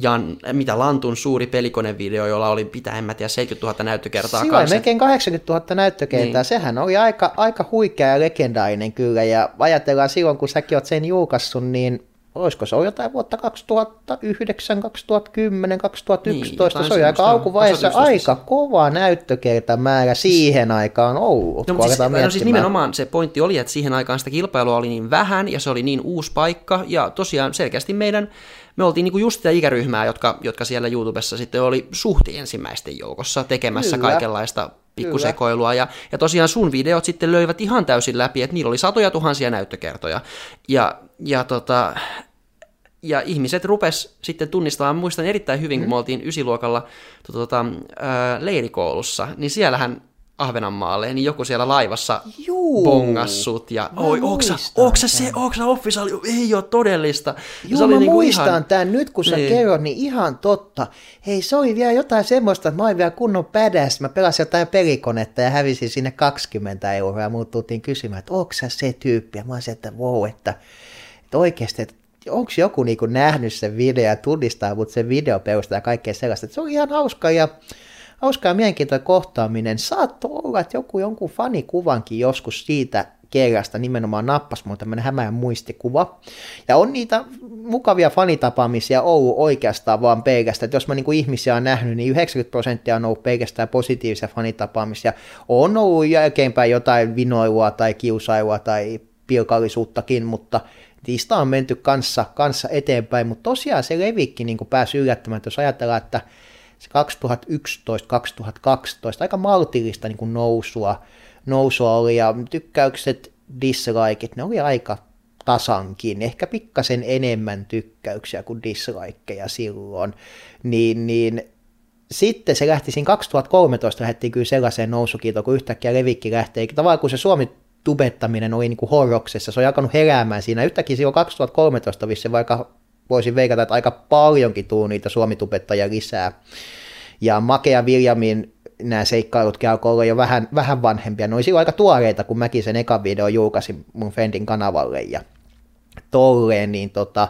Jan, mitä Lantun suuri pelikonevideo, jolla oli, pitää en mä tiedä, 70 000 näyttökertaa Silloin kanssa. melkein 80 000 näyttökertaa, niin. sehän oli aika, aika huikea ja legendaarinen kyllä, ja ajatellaan silloin, kun säkin oot sen julkaissut, niin olisiko se ollut jotain vuotta 2009, 2010, 2011, Niin, se oli aika alkuvaiheessa 2011 aika kova näyttökertamäärä siihen aikaan ollut. No, siis, no siis nimenomaan se pointti oli, että siihen aikaan sitä kilpailua oli niin vähän ja se oli niin uusi paikka ja tosiaan selkeästi meidän, me oltiin niinku just sitä ikäryhmää, jotka, jotka siellä YouTubessa sitten oli suhti ensimmäisten joukossa tekemässä Kyllä. kaikenlaista pikkusekoilua. Ja, ja tosiaan sun videot sitten löivät ihan täysin läpi, että niillä oli satoja tuhansia näyttökertoja. Ja, ja tota, ja ihmiset rupes sitten tunnistamaan, muistan erittäin hyvin, kun me oltiin ysiluokalla tota, ää, leirikoulussa, niin siellähän Ahvenanmaalle, niin joku siellä laivassa Juu. bongassut ja Mä oi, onks sä se, onks sä official, ei ole todellista. Joo, se oli mä niinku muistan ihan- tämän nyt, kun sä Niin. kerrot, niin ihan totta. Hei, se oli vielä jotain semmoista, että mä olin vielä kunnon pädäs. Mä pelasin jotain pelikonetta ja hävisin sinne 20 euroa ja muut tultiin kysymään, että onko sä se tyyppi? Ja mä olisin, että wow, että, että oikeasti, että onko joku niinku nähnyt sen video ja tunnistaa mut sen video perusteella ja kaikkea sellaista. Että se oli ihan hauska ja hauska ja mielenkiintoinen kohtaaminen. Saattoi olla, että joku jonkun fanikuvankin joskus siitä kerrasta nimenomaan nappas mun tämmönen hämärä muistikuva. Ja on niitä mukavia fanitapaamisia ollut oikeastaan vaan pelkästään. Että jos mä niinku ihmisiä on nähnyt, niin 90 prosenttia on ollut pelkästään positiivisia fanitapaamisia. On ollut jälkeenpäin jotain vinoilua tai kiusailua tai pilkallisuuttakin, mutta niistä on menty kanssa, kanssa eteenpäin. Mutta tosiaan se levikki niin pääsi yllättämään, että jos ajatellaan, että se 2011-2012 aika maltillista niin kuin nousua, nousua oli ja tykkäykset, dislikeit, ne oli aika tasankin, ehkä pikkasen enemmän tykkäyksiä kuin dislikeja silloin, niin, niin sitten se lähti siinä 2013 lähdettiin kyllä sellaiseen nousukiitoon, kun yhtäkkiä levikki lähtee, tavallaan kun se Suomi tubettaminen oli niin kuin horroksessa, se oli alkanut heräämään siinä, yhtäkkiä silloin 2013 vissi vaikka voisin veikata, että aika paljonkin tuu niitä suomitubettajia lisää. Ja Makea Viljamin nämä seikkailutkin alkoi olla jo vähän, vähän vanhempia. Ne oli silloin aika tuoreita, kun mäkin sen ekan video julkaisin mun friendin kanavalle ja tolleen, niin tota,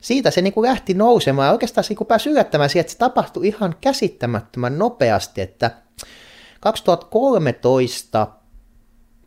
siitä se niin kuin lähti nousemaan. Ja oikeastaan se niin kuin pääsi yllättämään siihen, että se tapahtui ihan käsittämättömän nopeasti, että 2013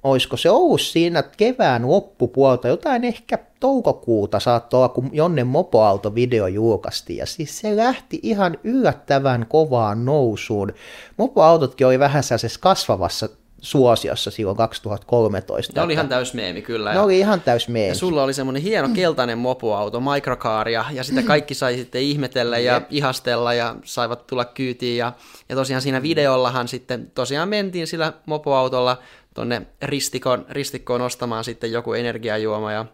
olisiko se ollut siinä kevään loppupuolta, jotain ehkä toukokuuta saattoi olla, kun Jonne Mopoalto video julkaistiin, ja siis se lähti ihan yllättävän kovaan nousuun. Mopoautotkin oli vähän sellaisessa kasvavassa suosiossa silloin 2013. Ne oli ihan täys meemi kyllä. ne ja- oli ihan täys meemi. Ja sulla oli semmoinen hieno keltainen mopoauto, microcar, ja, ja sitä kaikki sai sitten ihmetellä ja ihastella ja saivat tulla kyytiin. Ja, ja tosiaan siinä videollahan sitten tosiaan mentiin sillä mopoautolla tonne ristikon, ristikkoon ostamaan sitten joku energiajuoma. Ja,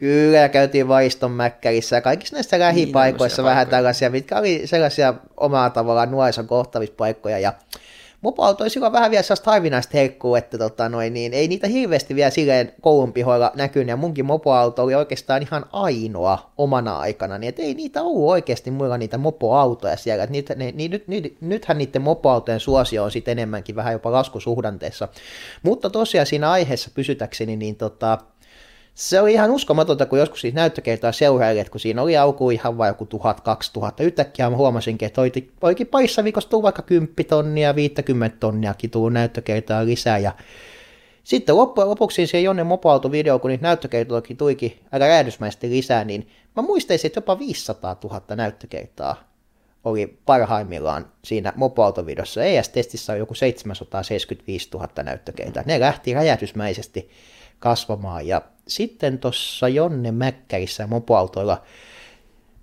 Kyllä, ja käytiin Vaiston Mäkkärissä ja kaikissa näissä lähipaikoissa tämmöisiä vähän paikkoja. tällaisia, mitkä oli sellaisia omaa tavallaan nuorison kohtamispaikkoja. Ja mopoauto oli silloin vähän vielä sellaista harvinaista herkkua, että tota noin, niin ei niitä hirveästi vielä silleen koulun pihoilla näkynyt, ja munkin mopoauto oli oikeastaan ihan ainoa omana aikana, niin et ei niitä ollut oikeasti muilla niitä mopoautoja siellä, et niitä, ne, niin, nyt, nyt, nythän niiden mopoautojen suosio on sitten enemmänkin vähän jopa laskusuhdanteessa, mutta tosiaan siinä aiheessa pysytäkseni, niin tota, se oli ihan uskomatonta, kun joskus siis näyttökertaa seuraili, että kun siinä oli alkuun ihan vain joku 1000-2000, yhtäkkiä mä huomasinkin, että olikin parissa viikossa tullut vaikka 10 tonnia, 50 tonniakin tullut näyttökertaa lisää, ja sitten loppujen lopuksi se Jonne mopoauto-video, kun niitä näyttökertojakin tuikin aika räädysmäisesti lisää, niin mä muistaisin, että jopa 500 000 näyttökertaa oli parhaimmillaan siinä mopoautovideossa. ES-testissä on joku 775 000 näyttökertaa. Ne lähti räjähdysmäisesti kasvamaan. Ja sitten tuossa Jonne Mäkkärissä mopoautoilla,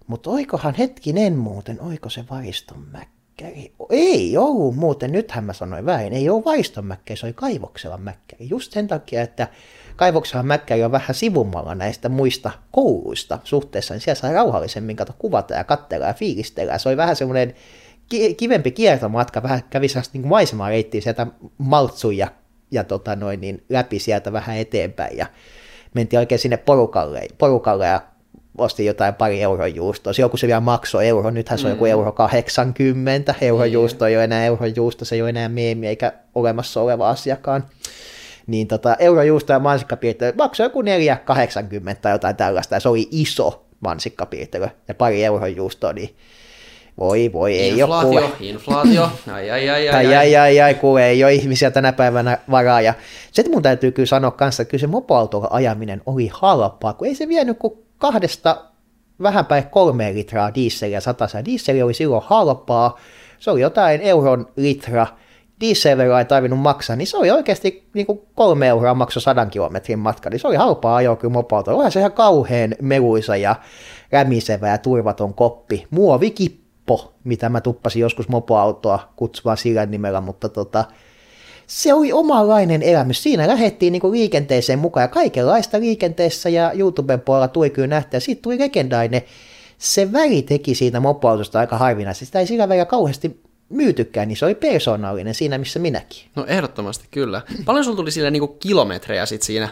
mutta oikohan hetkinen muuten, oiko se Vaiston Mäkkäri? Ei ollut muuten, nythän mä sanoin väärin, ei ole Vaiston Mäkkäri, se oli Kaivokselan Mäkkäri. Just sen takia, että Kaivokselan Mäkkäri on vähän sivummalla näistä muista kouluista suhteessa, niin siellä saa rauhallisemmin kato kuvata ja katsella ja fiilistellä. Se oli vähän semmoinen ki- kivempi kiertomatka, vähän kävi sellaista niin maisemaa reittiä sieltä Maltsun ja, ja tota noin, niin läpi sieltä vähän eteenpäin ja mentiin oikein sinne porukalle, porukalle ja ostin jotain pari euron juustoa. Silloin kun se vielä maksoi euro, nythän se on joku euro 80, euron juusto ei ole enää euron juusto, se ei ole enää meemi eikä olemassa oleva asiakaan. Niin tota, eurojuusto ja mansikkapiirtely. Maksoi joku 4,80 tai jotain tällaista, ja se oli iso mansikkapiirtely. Ja pari euron juustoa, niin voi voi, ei ole inflaatio, kuule. inflaatio, ai ai ai ai. Ai, ai, ai, ai, kuule, ei ole ihmisiä tänä päivänä varaa. Ja sitten mun täytyy kyllä sanoa kanssa, että kyllä se mopoautolla ajaminen oli halpaa, kun ei se vienyt kuin kahdesta vähän päin kolme litraa dieseliä satassa. Dieseli oli silloin halpaa, se oli jotain euron litra, dieselveroa ei tarvinnut maksaa, niin se oli oikeasti niin kuin kolme euroa maksoi sadan kilometrin matka, niin se oli halpaa ajoa kyllä mopoauto. Olihan se ihan kauhean meluisa ja rämisevä ja turvaton koppi. Muovikippo, mitä mä tuppasin joskus mopoautoa kutsumaan sillä nimellä, mutta tota, se oli omanlainen elämys. Siinä lähdettiin niinku liikenteeseen mukaan ja kaikenlaista liikenteessä ja YouTuben puolella tuli kyllä nähtyä. Siitä tuli legendainen. Se väri teki siitä mopoautosta aika harvinaisesti. Sitä ei sillä välillä kauheasti myytykään, niin se oli persoonallinen siinä, missä minäkin. No ehdottomasti kyllä. Paljon sulla tuli sille niinku kilometrejä sit siinä,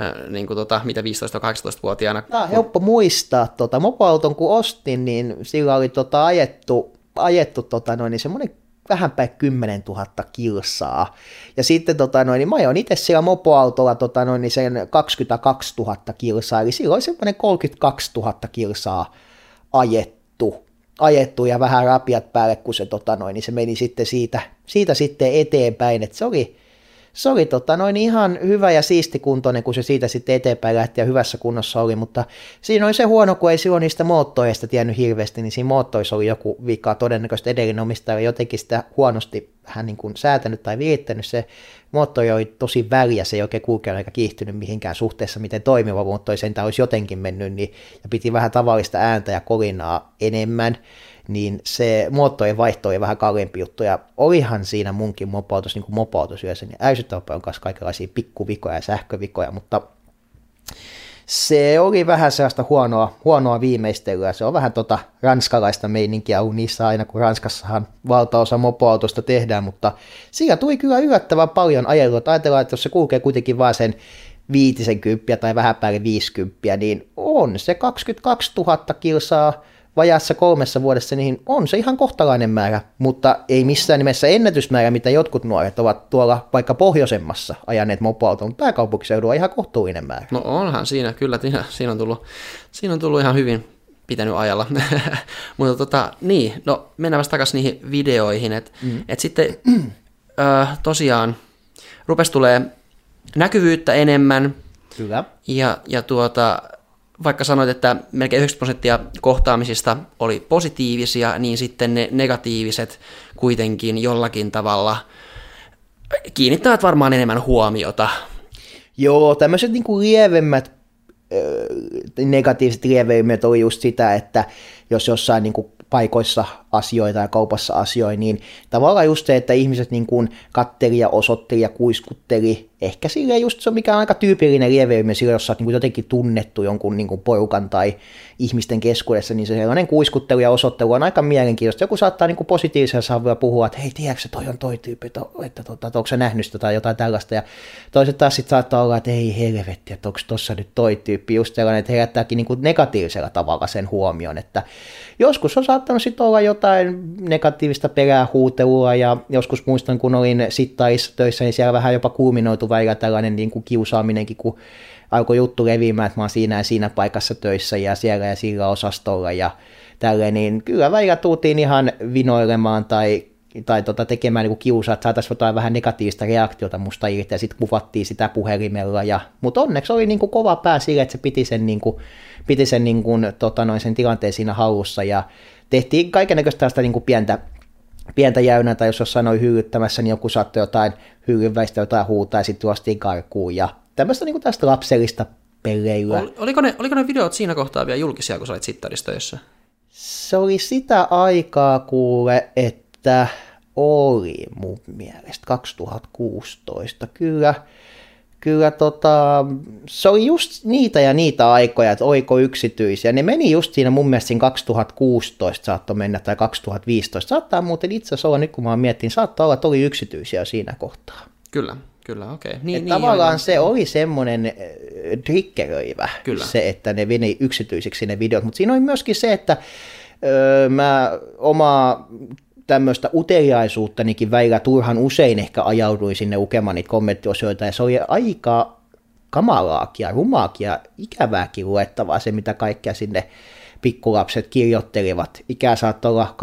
äh, niinku tota, mitä 15-18-vuotiaana? Tämä on helppo muistaa. Tota, mopoauton kun ostin, niin sillä oli tota, ajettu, ajettu tota, noin, niin semmoinen vähän päin 10 000 kilsaa. Ja sitten tota noin, niin mä ajoin itse siellä mopoautolla tota noin, niin sen 22 000 kilsaa, eli silloin semmoinen 32 000 kilsaa ajettu, ajettu ja vähän rapiat päälle, kun se, tota noin, niin se meni sitten siitä, siitä sitten eteenpäin, että se oli, se oli tota noin ihan hyvä ja siistikuntoinen, kun se siitä sitten eteenpäin lähti ja hyvässä kunnossa oli, mutta siinä oli se huono, kun ei silloin niistä moottoreista tiennyt hirveästi, niin siinä moottorissa oli joku vika, todennäköisesti edellinen omistaja jotenkin sitä huonosti hän niin kuin säätänyt tai virittänyt, se moottori oli tosi väliä, se ei oikein kulkenut eikä kiihtynyt mihinkään suhteessa, miten toimiva moottori sentään olisi jotenkin mennyt, niin, ja piti vähän tavallista ääntä ja kolinaa enemmän, niin se moottorin vaihto oli vähän kalliimpi juttu, ja olihan siinä munkin mopautus, niin kuin mopautus yleensä, niin äysyttävän paljon kanssa kaikenlaisia pikkuvikoja ja sähkövikoja, mutta se oli vähän sellaista huonoa, huonoa viimeistelyä. Se on vähän tota ranskalaista meininkiä niissä aina, kun Ranskassahan valtaosa mopoautosta tehdään, mutta siinä tuli kyllä yllättävän paljon ajelua. Ajatellaan, että jos se kulkee kuitenkin vaan sen viitisen kymppiä tai vähän päälle viisikymppiä, niin on se 22 000 kilsaa vajaassa kolmessa vuodessa, niin on se ihan kohtalainen määrä, mutta ei missään nimessä ennätysmäärä, mitä jotkut nuoret ovat tuolla vaikka pohjoisemmassa ajaneet mopoauton, pääkaupunkiseudulla ihan kohtuullinen määrä. No onhan siinä, kyllä siinä on tullut, siinä on tullut ihan hyvin pitänyt ajalla. *laughs* mutta tota, niin, no mennään takaisin niihin videoihin, että mm. et sitten äh, tosiaan rupesi tulee näkyvyyttä enemmän, Kyllä. Ja, ja tuota, vaikka sanoit, että melkein 90 prosenttia kohtaamisista oli positiivisia, niin sitten ne negatiiviset kuitenkin jollakin tavalla kiinnittävät varmaan enemmän huomiota. Joo, tämmöiset niin kuin lievemmät negatiiviset lieveimmät oli just sitä, että jos jossain niin kuin paikoissa asioita ja kaupassa asioita, niin tavallaan just se, että ihmiset niin kuin katteli ja osoitteli ja kuiskutteli, ehkä silleen just se, mikä on aika tyypillinen lieveilmiö silloin, jos sä oot niin jotenkin tunnettu jonkun niin porukan tai ihmisten keskuudessa, niin se sellainen kuiskuttelu ja osoittelu on aika mielenkiintoista. Joku saattaa niin positiivisella savulla puhua, että hei, tiedätkö toi on toi tyyppi, että, että, että, että onko se nähnyt sitä tai jotain tällaista, ja toiset taas sitten saattaa olla, että ei helvetti, että onko tossa nyt toi tyyppi, just sellainen, että herättääkin niin negatiivisella tavalla sen huomioon, että joskus on saattanut sitten olla jotain negatiivista perää huutelua, ja joskus muistan, kun olin sittaissa töissä, niin siellä vähän jopa kuuminoitu välillä tällainen niin kuin kiusaaminenkin, kun alkoi juttu leviämään, että mä oon siinä ja siinä paikassa töissä ja siellä ja sillä osastolla ja tälleen, niin kyllä välillä tultiin ihan vinoilemaan tai tai tota, tekemään niin kiusaa, että saataisiin jotain vähän negatiivista reaktiota musta irti, ja sitten kuvattiin sitä puhelimella. Ja, mutta onneksi oli niin kuin kova pää sille, että se piti sen, niin kuin, piti sen, niin kuin, tota, noin, sen tilanteen siinä hallussa, ja tehtiin kaikenlaista tällaista niin pientä, pientä jäynää, tai jos jossain oli hyyryttämässä, niin joku saattoi jotain hyyrynväistä jotain huutaa, ja sitten tuostiin karkuun, ja tämmöistä niin tästä lapsellista peleilyä. Ol, oliko, ne, oliko ne videot siinä kohtaa vielä julkisia, kun sä olit sittarissa? Se oli sitä aikaa kuule, että oli mun mielestä 2016. Kyllä, kyllä tota, se oli just niitä ja niitä aikoja, että oiko yksityisiä. Ne meni just siinä mun mielestä siinä 2016 saattoi mennä tai 2015. Saattaa muuten itse asiassa olla, nyt kun mä miettin, saattaa olla, että oli yksityisiä siinä kohtaa. Kyllä, kyllä, okei. Okay. Niin, niin, tavallaan aivan. se oli semmoinen triggeröivä kyllä. se, että ne meni yksityisiksi ne videot, mutta siinä oli myöskin se, että öö, mä omaa tämmöistä uteliaisuuttanikin välillä turhan usein ehkä ajauduin sinne lukemaan niitä kommenttiosioita, ja se oli aika kamalaakin ja rumaakin ja ikävääkin luettavaa se, mitä kaikkea sinne pikkulapset kirjoittelivat. Ikä saattoi olla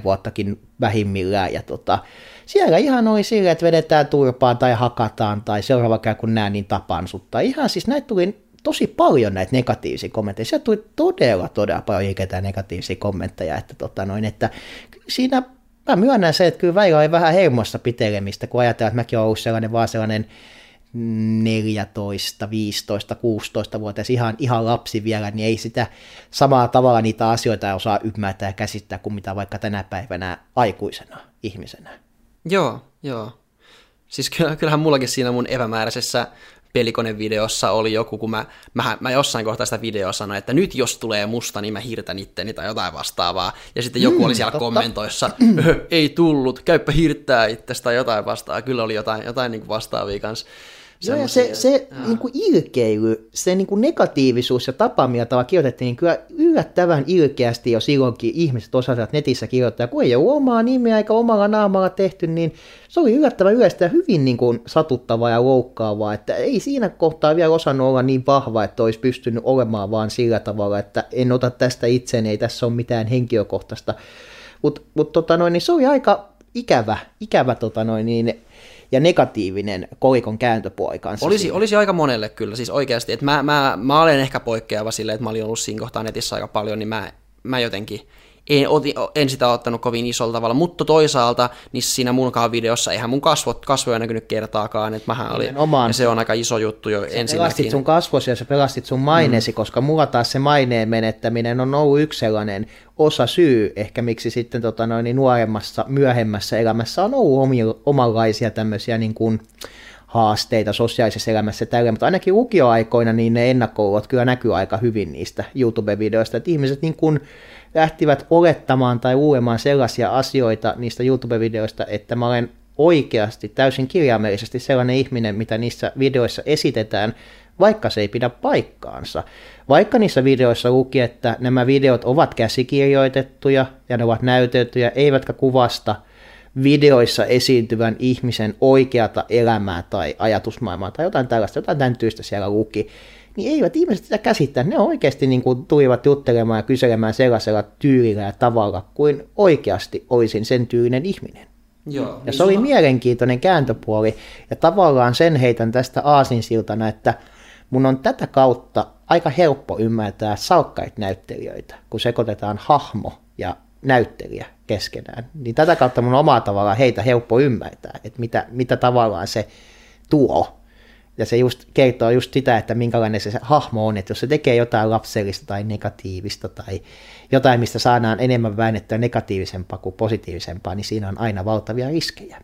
8-10 vuottakin vähimmillään, ja tota, siellä ihan oli silleen, että vedetään turpaan tai hakataan, tai seuraava kerran kun näen, niin tapaan sut. Tai ihan siis näitä tuli tosi paljon näitä negatiivisia kommentteja. Sieltä tuli todella, todella paljon ikäitä negatiivisia kommentteja, että, tota noin, että siinä mä myönnän se, että kyllä välillä oli vähän helmossa pitelemistä, kun ajatellaan, että mäkin olen ollut sellainen vaan sellainen 14, 15, 16 vuotias ihan, ihan lapsi vielä, niin ei sitä samalla tavalla niitä asioita osaa ymmärtää ja käsittää kuin mitä vaikka tänä päivänä aikuisena ihmisenä. Joo, joo. Siis kyllähän mullakin siinä mun epämääräisessä pelikonevideossa oli joku, kun mä, mä, mä jossain kohtaa sitä videoa sanoin, että nyt jos tulee musta, niin mä hirtän itteni tai jotain vastaavaa. Ja sitten joku mm, oli siellä totta. kommentoissa, *clears throat* ei tullut, käyppä hirttää itsestä tai jotain vastaavaa. Kyllä oli jotain, jotain niin kuin vastaavia kanssa. Joo, ja se, se niin kuin ilkeily, se niin kuin negatiivisuus ja tapa, millä tavalla kirjoitettiin, niin kyllä yllättävän ilkeästi jo silloinkin ihmiset osasivat netissä kirjoittaa. Kun ei ole omaa nimeä eikä omalla naamalla tehty, niin se oli yllättävän yleistä ja hyvin niin kuin satuttavaa ja loukkaavaa, että ei siinä kohtaa vielä osannut olla niin vahva, että olisi pystynyt olemaan vaan sillä tavalla, että en ota tästä itseni, ei tässä ole mitään henkilökohtaista. Mutta mut, tota niin se oli aika ikävä, ikävä tota noin, niin, ja negatiivinen kolikon kääntöpuoli kanssa. Olisi, olisi aika monelle kyllä, siis oikeasti. Että mä, mä, mä olen ehkä poikkeava silleen, että mä olin ollut siinä kohtaa netissä aika paljon, niin mä, mä jotenkin en, en sitä ottanut kovin isolla tavalla, mutta toisaalta niin siinä munkaan videossa eihän mun kasvot, kasvoja näkynyt kertaakaan, että mähän oli, ja se on aika iso juttu jo ensinnäkin. pelastit sun kasvosi ja sä pelastit sun maineesi, mm. koska mulla taas se maineen menettäminen on ollut yksi sellainen osa syy ehkä miksi sitten tota noin, niin nuoremmassa, myöhemmässä elämässä on ollut omia, omanlaisia tämmöisiä niin kuin, haasteita sosiaalisessa elämässä tällä, mutta ainakin lukioaikoina niin ne ennakkoulot kyllä näkyy aika hyvin niistä YouTube-videoista, että ihmiset niin kuin lähtivät olettamaan tai luulemaan sellaisia asioita niistä YouTube-videoista, että mä olen oikeasti täysin kirjaimellisesti sellainen ihminen, mitä niissä videoissa esitetään, vaikka se ei pidä paikkaansa. Vaikka niissä videoissa luki, että nämä videot ovat käsikirjoitettuja ja ne ovat näyteltyjä, eivätkä kuvasta videoissa esiintyvän ihmisen oikeata elämää tai ajatusmaailmaa tai jotain tällaista, jotain tämän tyistä siellä luki, niin eivät ihmiset sitä käsittää. Ne oikeasti niin kuin tulivat juttelemaan ja kyselemään sellaisella tyylillä ja tavalla, kuin oikeasti olisin sen tyylinen ihminen. Joo, ja niin se oli mielenkiintoinen kääntöpuoli, ja tavallaan sen heitän tästä aasinsiltana, että mun on tätä kautta aika helppo ymmärtää salkkait näyttelijöitä, kun sekoitetaan hahmo ja näyttelijä keskenään. Niin tätä kautta mun omaa tavallaan heitä helppo ymmärtää, että mitä, mitä tavallaan se tuo ja se just kertoo just sitä, että minkälainen se hahmo on, että jos se tekee jotain lapsellista tai negatiivista tai jotain, mistä saadaan enemmän väännettyä negatiivisempaa kuin positiivisempaa, niin siinä on aina valtavia riskejä.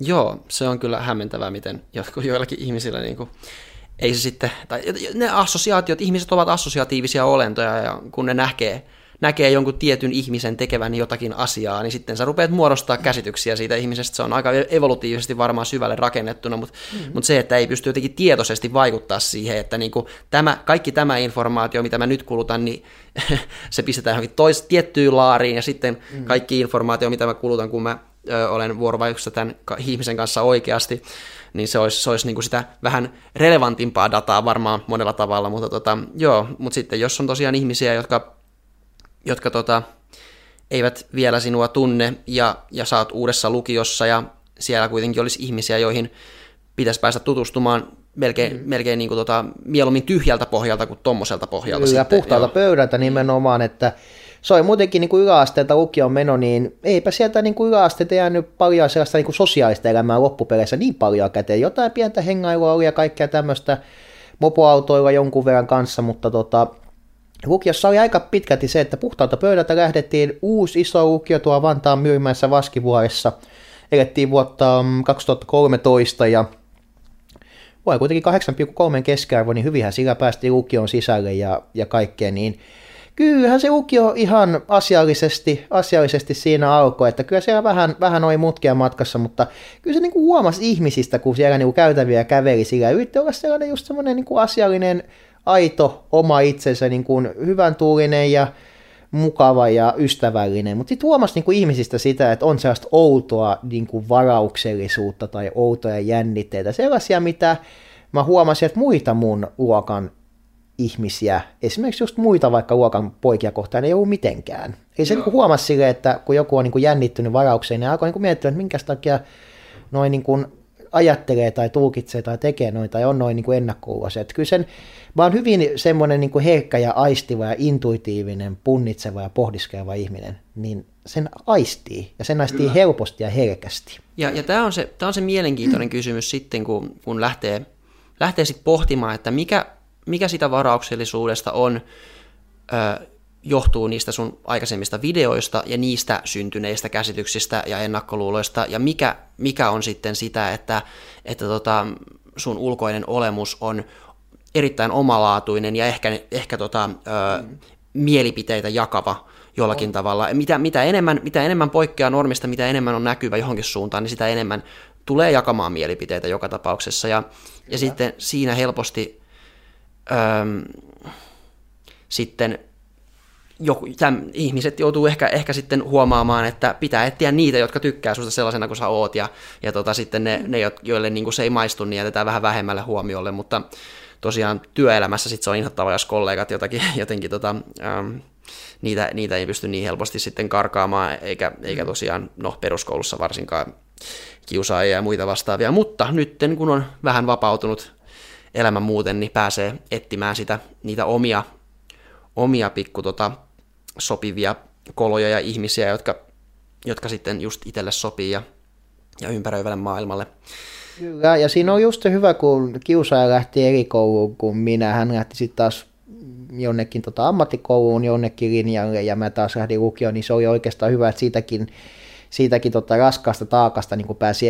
Joo, se on kyllä hämmentävää, miten joillakin ihmisillä niin kuin, ei se sitten, tai ne assosiaatiot, ihmiset ovat assosiatiivisia olentoja ja kun ne näkee näkee jonkun tietyn ihmisen tekevän jotakin asiaa, niin sitten sä rupeat muodostaa käsityksiä siitä ihmisestä. Se on aika evolutiivisesti varmaan syvälle rakennettuna, mutta, mm-hmm. mutta se, että ei pysty jotenkin tietoisesti vaikuttaa siihen, että niin kuin tämä, kaikki tämä informaatio, mitä mä nyt kulutan, niin *laughs* se pistetään johonkin tois, tiettyyn laariin, ja sitten mm-hmm. kaikki informaatio, mitä mä kulutan, kun mä ö, olen vuorovaikutuksessa tämän ihmisen kanssa oikeasti, niin se olisi, se olisi niin kuin sitä vähän relevantimpaa dataa varmaan monella tavalla, mutta tota, joo, mutta sitten jos on tosiaan ihmisiä, jotka jotka tota, eivät vielä sinua tunne ja, ja saat uudessa lukiossa ja siellä kuitenkin olisi ihmisiä, joihin pitäisi päästä tutustumaan melkein, mm. melkein niin kuin tota, mieluummin tyhjältä pohjalta kuin tuommoiselta pohjalta. Kyllä, sitten, puhtaalta joo. pöydältä nimenomaan, että se on muutenkin niin kuin yläasteelta lukion meno, niin eipä sieltä niin kuin yläasteelta jäänyt paljon sellaista niin kuin sosiaalista elämää loppupeleissä niin paljon käteen. Jotain pientä hengailua oli ja kaikkea tämmöistä mopoautoilla jonkun verran kanssa, mutta tota, Lukiossa oli aika pitkälti se, että puhtaalta pöydältä lähdettiin uusi iso lukio tuo Vantaan Myyrmäessä Vaskivuoressa. Elettiin vuotta 2013 mm, ja voi kuitenkin 8,3 keskiarvo, niin hyvinhän sillä päästiin lukion sisälle ja, ja kaikkea, niin kyllähän se lukio ihan asiallisesti, asiallisesti siinä alkoi, että kyllä siellä vähän, vähän oli mutkia matkassa, mutta kyllä se niinku huomasi ihmisistä, kun siellä niinku käytäviä käveli sillä, yritti olla sellainen just semmoinen niinku asiallinen aito oma itsensä niin kuin hyvän tuulinen ja mukava ja ystävällinen, mutta sitten huomasi niin kuin ihmisistä sitä, että on sellaista outoa niin kuin varauksellisuutta tai outoja jännitteitä, sellaisia, mitä mä huomasin, että muita mun luokan ihmisiä, esimerkiksi just muita vaikka luokan poikia kohtaan ei ollut mitenkään. Ei se niin huomasi sille, että kun joku on niin kuin jännittynyt varaukseen, niin alkoi niin kuin miettiä, että minkä takia noin niin kuin ajattelee tai tulkitsee tai tekee noin tai on noin niin ennakkoluuloisia. Kyllä sen, mä oon hyvin semmoinen niin herkkä ja aistiva ja intuitiivinen, punnitseva ja pohdiskeleva ihminen, niin sen aistii ja sen aistii Kyllä. helposti ja herkästi. Ja, ja tämä on, se, tämä on se mielenkiintoinen kysymys sitten, kun, kun lähtee, lähtee sitten pohtimaan, että mikä, mikä sitä varauksellisuudesta on, ö, johtuu niistä sun aikaisemmista videoista ja niistä syntyneistä käsityksistä ja ennakkoluuloista, ja mikä, mikä on sitten sitä, että, että tota, sun ulkoinen olemus on erittäin omalaatuinen ja ehkä, ehkä tota, ö, mm. mielipiteitä jakava jollakin on. tavalla. Mitä, mitä, enemmän, mitä enemmän poikkeaa normista, mitä enemmän on näkyvä johonkin suuntaan, niin sitä enemmän tulee jakamaan mielipiteitä joka tapauksessa. Ja, ja sitten siinä helposti öm, sitten joku, täm, ihmiset joutuu ehkä, ehkä sitten huomaamaan, että pitää etsiä niitä, jotka tykkää susta sellaisena kuin sä oot, ja, ja tota, sitten ne, ne joille niin kuin se ei maistu, niin jätetään vähän vähemmälle huomiolle, mutta tosiaan työelämässä sitten se on inhottava, jos kollegat jotakin, *laughs* jotenkin tota, ähm, niitä, niitä ei pysty niin helposti sitten karkaamaan, eikä, eikä tosiaan, no peruskoulussa varsinkaan kiusaajia ja muita vastaavia, mutta nyt kun on vähän vapautunut elämä muuten, niin pääsee etsimään sitä, niitä omia, omia pikku tota, sopivia koloja ja ihmisiä, jotka, jotka sitten just itselle sopii ja, ja ympäröivälle maailmalle. Kyllä, ja siinä on just se hyvä, kun kiusaaja lähti eri kouluun kuin minä. Hän lähti sitten taas jonnekin tota ammattikouluun, jonnekin linjalle, ja mä taas lähdin lukioon, niin se oli oikeastaan hyvä, että siitäkin, siitäkin tota raskaasta taakasta niin pääsi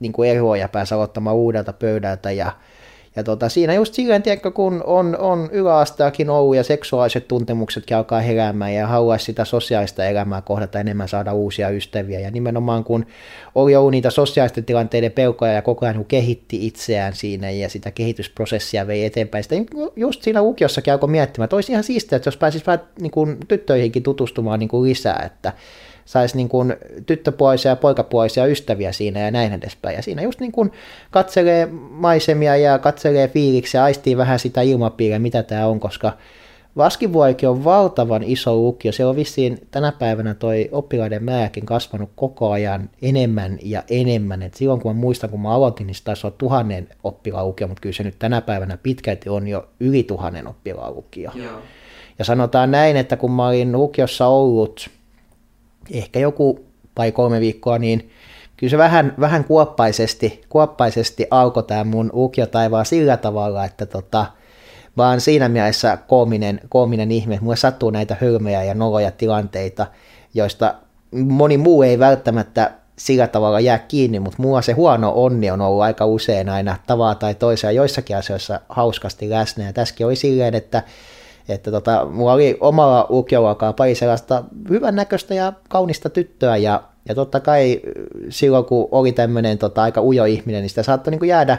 niin eroon ja pääsi aloittamaan uudelta pöydältä, ja ja tota, siinä just silleen, tiedätkö, kun on, on yläasteakin ollut ja seksuaaliset tuntemuksetkin alkaa heräämään ja haluaisi sitä sosiaalista elämää kohdata enemmän, saada uusia ystäviä. Ja nimenomaan kun oli ollut niitä sosiaalisten tilanteiden pelkoja ja koko ajan kehitti itseään siinä ja sitä kehitysprosessia vei eteenpäin. Sitten just siinä lukiossakin alkoi miettimään, että olisi ihan siistiä, että jos pääsisi vähän niin kuin, tyttöihinkin tutustumaan niin kuin lisää, että saisi niin kuin tyttöpuolisia ja poikapuolisia ystäviä siinä ja näin edespäin. Ja siinä just niin kuin katselee maisemia ja katselee fiiliksi ja aistii vähän sitä ilmapiiriä, mitä tämä on, koska Vaskivuorikin on valtavan iso lukio. Se on vissiin tänä päivänä toi oppilaiden määräkin kasvanut koko ajan enemmän ja enemmän. Et silloin kun mä muistan, kun mä aloitin, niin se taisi olla tuhannen oppilaan lukio, mutta kyllä se nyt tänä päivänä pitkälti on jo yli tuhannen oppilaan lukio. Joo. Ja sanotaan näin, että kun mä olin lukiossa ollut ehkä joku pari kolme viikkoa, niin kyllä se vähän, vähän kuoppaisesti, kuoppaisesti alkoi tämä mun lukiotaivaa sillä tavalla, että tota, vaan siinä mielessä koominen, koominen ihme. Mulle sattuu näitä hölmöjä ja noloja tilanteita, joista moni muu ei välttämättä sillä tavalla jää kiinni, mutta mulla se huono onni on ollut aika usein aina tavaa tai toisella joissakin asioissa hauskasti läsnä. Ja tässäkin oli silleen, että että tota, mulla oli omalla lukioluokalla pari sellaista hyvännäköistä ja kaunista tyttöä ja, ja totta kai silloin kun oli tämmöinen tota, aika ujo ihminen, niin sitä saattoi niin jäädä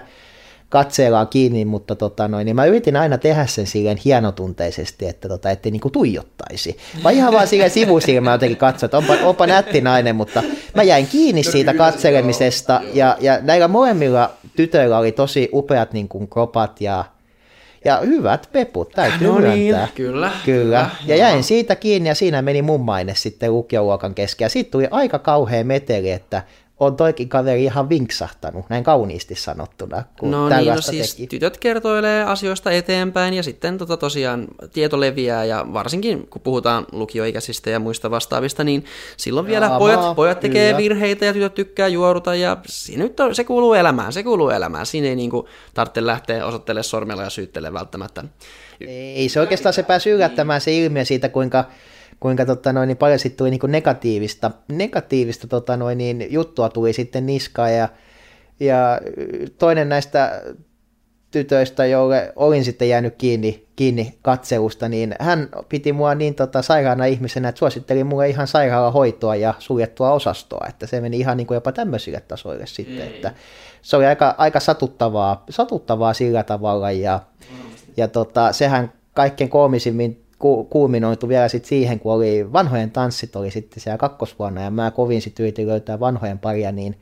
katseellaan kiinni, mutta tota noin, niin mä yritin aina tehdä sen silleen hienotunteisesti, että tota, ettei niinku tuijottaisi. Vai ihan vaan silleen sivusilmään jotenkin katsoa, että onpa, onpa nätti nainen, mutta mä jäin kiinni siitä katselemisesta ja, ja näillä molemmilla tytöillä oli tosi upeat niin kuin kropat ja ja hyvät peput, täytyy no niin. Kyllä, kyllä. Kyllä. Ja jäin siitä kiinni ja siinä meni mun maine sitten lukioluokan kesken. Ja siitä tuli aika kauhea meteli, että on toikin kaveri ihan vinksahtanut, näin kauniisti sanottuna, kun No niin, no siis teki. tytöt kertoilee asioista eteenpäin ja sitten tota tosiaan tieto leviää ja varsinkin kun puhutaan lukioikäisistä ja muista vastaavista, niin silloin vielä Jaa, pojat, pojat tekee kyllä. virheitä ja tytöt tykkää juoruta ja se, nyt on, se kuuluu elämään, se kuuluu elämään. Siinä ei niinku tarvitse lähteä osoittelemaan sormella ja syyttelemään välttämättä. Ei se oikeastaan se pääsi yllättämään se ilmiö siitä, kuinka kuinka tota noin, niin paljon sitten tuli niin kuin negatiivista, negatiivista tota noin, niin juttua tuli sitten niskaan ja, ja toinen näistä tytöistä, jolle olin sitten jäänyt kiinni, kiinni katselusta, niin hän piti mua niin tota, sairaana ihmisenä, että suositteli mulle ihan sairaalahoitoa ja suljettua osastoa, että se meni ihan niin kuin jopa tämmöisille tasoille sitten, Ei. että se oli aika, aika satuttavaa, satuttavaa sillä tavalla ja, ja tota, sehän kaikkein koomisimmin ku, kuuminoitu vielä sit siihen, kun oli vanhojen tanssit oli sitten siellä kakkosvuonna ja mä kovin sitten yritin löytää vanhojen paria, niin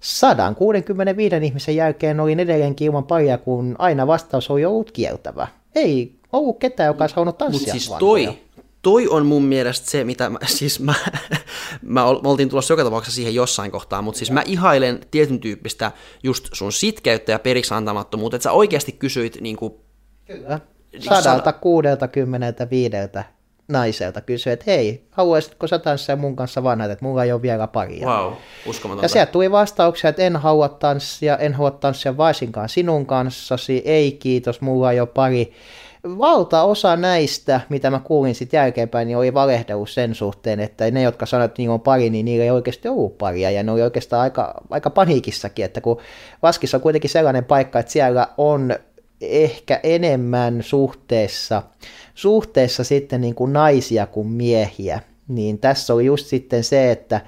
165 ihmisen jälkeen olin edelleenkin ilman paria, kun aina vastaus oli ollut kieltävä. Ei ollut ketään, joka olisi halunnut tanssia. Mutta siis toi, toi on mun mielestä se, mitä mä, siis mä, mä oltiin tulossa joka tapauksessa siihen jossain kohtaa, mutta siis mä ihailen tietyn tyyppistä just sun sitkeyttä ja periksi antamattomuutta, että sä oikeasti kysyit niin kuin, Kyllä. Sadalta, kuudelta, kymmeneltä, viideltä naiselta kysyi, että hei, haluaisitko sä tanssia mun kanssa vanhat, että mulla ei ole vielä paria. Wow, uskomatonta. Ja sieltä tuli vastauksia, että en halua tanssia, en halua tanssia varsinkaan sinun kanssasi, ei kiitos, mulla ei ole pari. Valtaosa näistä, mitä mä kuulin sitten jälkeenpäin, niin oli valehdellut sen suhteen, että ne, jotka sanoivat, että niillä on pari, niin niillä ei oikeasti ollut paria, ja ne oli oikeastaan aika, aika paniikissakin, että kun Vaskissa on kuitenkin sellainen paikka, että siellä on ehkä enemmän suhteessa, suhteessa sitten niin kuin naisia kuin miehiä, niin tässä oli just sitten se, että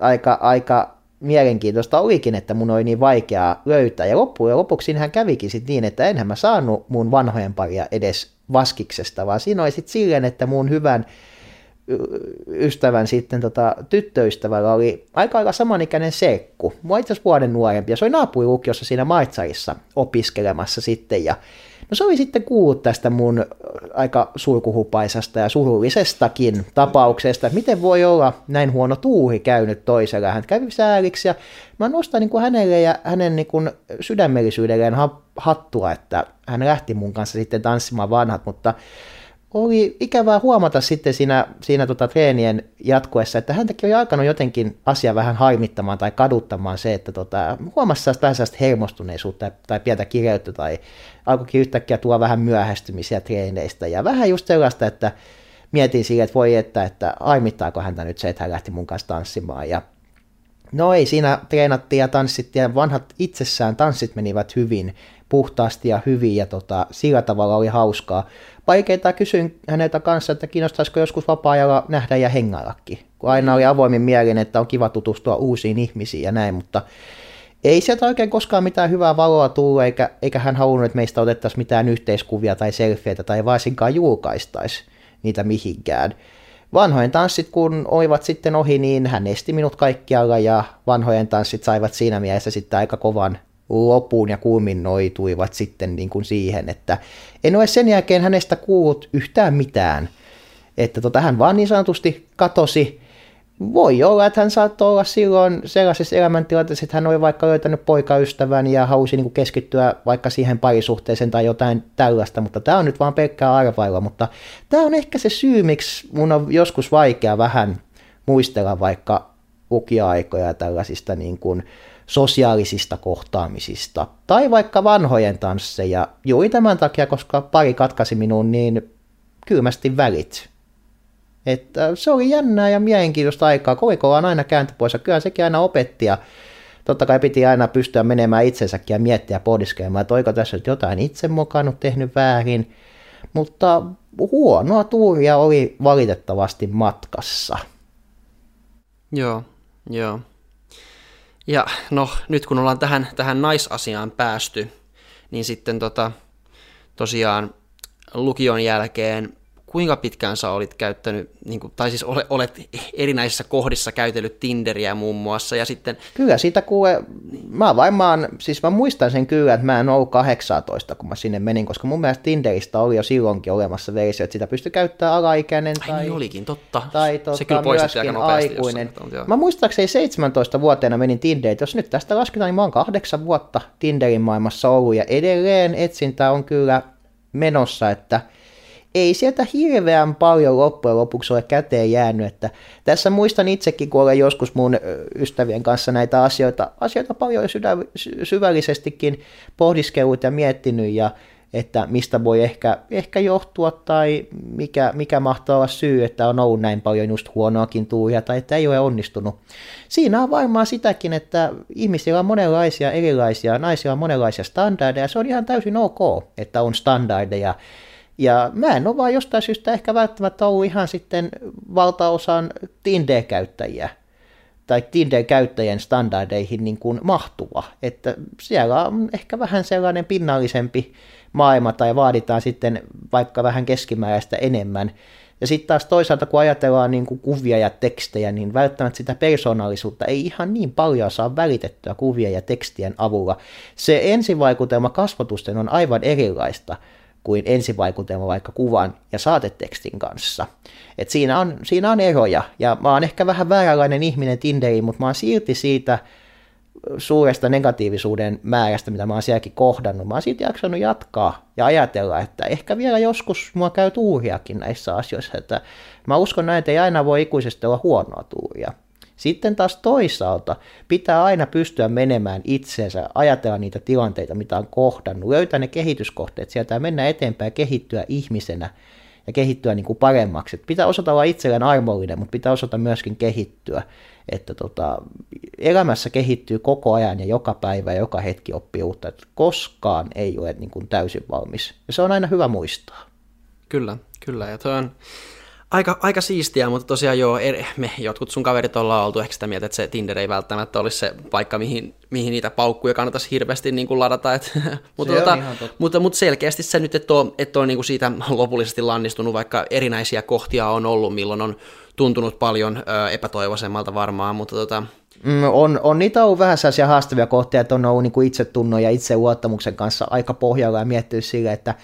aika, aika mielenkiintoista olikin, että mun oli niin vaikeaa löytää. Ja loppujen lopuksi hän kävikin sitten niin, että enhän mä saanut mun vanhojen paria edes vaskiksesta, vaan siinä oli sitten silleen, että mun hyvän ystävän sitten tota, tyttöystävällä oli aika aika samanikäinen serkku. Mua itse vuoden nuorempi ja se oli naapurilukiossa siinä Maitsarissa opiskelemassa sitten ja No se oli sitten kuullut tästä mun aika sulkuhupaisasta ja surullisestakin tapauksesta, että miten voi olla näin huono tuuri käynyt toisella. Hän kävi sääliksi ja mä nostan niin kuin hänelle ja hänen niin kuin sydämellisyydelleen hattua, että hän lähti mun kanssa sitten tanssimaan vanhat, mutta oli ikävää huomata sitten siinä, siinä tota treenien jatkuessa, että häntäkin oli alkanut jotenkin asia vähän harmittamaan tai kaduttamaan se, että tota, huomasi vähän sellaista hermostuneisuutta tai, pientä kireyttä tai alkoikin yhtäkkiä tuoda vähän myöhästymisiä treeneistä. Ja vähän just sellaista, että mietin sille, että voi että, että harmittaako häntä nyt se, että hän lähti mun kanssa tanssimaan. Ja No ei, siinä treenattiin ja tanssittiin ja vanhat itsessään tanssit menivät hyvin, puhtaasti ja hyvin ja tota, sillä tavalla oli hauskaa. Vaikeita kysyin häneltä kanssa, että kiinnostaisiko joskus vapaa-ajalla nähdä ja hengaillakin, kun aina oli avoimin mielin, että on kiva tutustua uusiin ihmisiin ja näin, mutta ei sieltä oikein koskaan mitään hyvää valoa tullut, eikä, eikä hän halunnut, että meistä otettaisiin mitään yhteiskuvia tai selfieitä tai varsinkaan julkaistaisi niitä mihinkään. Vanhojen tanssit, kun olivat sitten ohi, niin hän esti minut kaikkialla ja vanhojen tanssit saivat siinä mielessä sitten aika kovan lopun ja kulminoituivat sitten niin kuin siihen, että en ole sen jälkeen hänestä kuullut yhtään mitään. Että tota, hän vaan niin sanotusti katosi. Voi olla, että hän saattoi olla silloin sellaisessa elämäntilanteessa, että hän oli vaikka löytänyt poikaystävän ja halusi niin kuin keskittyä vaikka siihen parisuhteeseen tai jotain tällaista, mutta tämä on nyt vaan pelkkää arvailla, mutta tämä on ehkä se syy, miksi mun on joskus vaikea vähän muistella vaikka lukija-aikoja tällaisista niin kuin, sosiaalisista kohtaamisista tai vaikka vanhojen tansseja juuri tämän takia, koska pari katkaisi minun niin kylmästi välit. Että se oli jännää ja mielenkiintoista aikaa. Kovikolla on aina käänty pois kyllä sekin aina opetti ja totta kai piti aina pystyä menemään itsensäkin ja miettiä pohdiskelemaan, että oiko tässä jotain itse mokannut tehnyt väärin. Mutta huonoa tuuria oli valitettavasti matkassa. Joo, joo. Ja no, nyt kun ollaan tähän, tähän naisasiaan päästy, niin sitten tota, tosiaan lukion jälkeen kuinka pitkään sä olit käyttänyt, niin kuin, tai siis olet erinäisissä kohdissa käytellyt Tinderiä muun muassa, ja sitten... Kyllä siitä kuule, mä varmaan, siis mä muistan sen kyllä, että mä en ollut 18, kun mä sinne menin, koska mun mielestä Tinderistä oli jo silloinkin olemassa versio, että sitä pystyi käyttämään alaikäinen tai... Ai niin olikin, totta. Tai tota, Se kyllä myöskin aikuinen. Jossain, mä muistaakseni 17 vuoteena menin Tinderiin, jos nyt tästä lasketaan, niin mä oon kahdeksan vuotta Tinderin maailmassa ollut, ja edelleen etsintä on kyllä menossa, että ei sieltä hirveän paljon loppujen lopuksi ole käteen jäänyt. Että tässä muistan itsekin, kun olen joskus mun ystävien kanssa näitä asioita, asioita paljon sydä, syvällisestikin pohdiskellut ja miettinyt ja että mistä voi ehkä, ehkä johtua tai mikä, mikä mahtaa olla syy, että on ollut näin paljon just huonoakin tuuria tai että ei ole onnistunut. Siinä on varmaan sitäkin, että ihmisillä on monenlaisia erilaisia, naisilla on monenlaisia standardeja, se on ihan täysin ok, että on standardeja ja mä en ole vaan jostain syystä ehkä välttämättä ollut ihan sitten valtaosan Tinder-käyttäjiä tai Tinder-käyttäjien standardeihin niin kuin mahtuva. Että siellä on ehkä vähän sellainen pinnallisempi maailma tai vaaditaan sitten vaikka vähän keskimääräistä enemmän. Ja sitten taas toisaalta, kun ajatellaan niin kuin kuvia ja tekstejä, niin välttämättä sitä persoonallisuutta ei ihan niin paljon saa välitettyä kuvia ja tekstien avulla. Se ensivaikutelma kasvatusten on aivan erilaista kuin ensivaikutelma vaikka kuvan ja saatetekstin kanssa. Et siinä, on, siinä on eroja, ja mä oon ehkä vähän vääränlainen ihminen Tinderiin, mutta mä oon silti siitä suuresta negatiivisuuden määrästä, mitä mä oon sielläkin kohdannut, mä oon silti jaksanut jatkaa ja ajatella, että ehkä vielä joskus mua käy tuuriakin näissä asioissa, että mä uskon näin, että ei aina voi ikuisesti olla huonoa tuuria. Sitten taas toisaalta pitää aina pystyä menemään itseensä, ajatella niitä tilanteita, mitä on kohdannut, löytää ne kehityskohteet sieltä ja mennä eteenpäin ja kehittyä ihmisenä ja kehittyä niin kuin paremmaksi. Et pitää osata olla itselleen armollinen, mutta pitää osata myöskin kehittyä. Että tota, elämässä kehittyy koko ajan ja joka päivä ja joka hetki oppii uutta. Että koskaan ei ole niin kuin täysin valmis. Ja se on aina hyvä muistaa. Kyllä, kyllä. Ja toi on, aika, aika siistiä, mutta tosiaan joo, er, me jotkut sun kaverit ollaan oltu ehkä sitä mieltä, että se Tinder ei välttämättä olisi se paikka, mihin, mihin niitä paukkuja kannattaisi hirveästi niin kuin ladata. Et, *laughs* mutta, tota, mutta, mutta, selkeästi se nyt, että on, että on niin kuin siitä lopullisesti lannistunut, vaikka erinäisiä kohtia on ollut, milloin on tuntunut paljon ö, epätoivoisemmalta varmaan, mutta tota, Mm, on, on niitä ollut vähän sellaisia haastavia kohtia, että on ollut niin kuin itsetunnon ja itseluottamuksen kanssa aika pohjalla ja miettinyt sille, että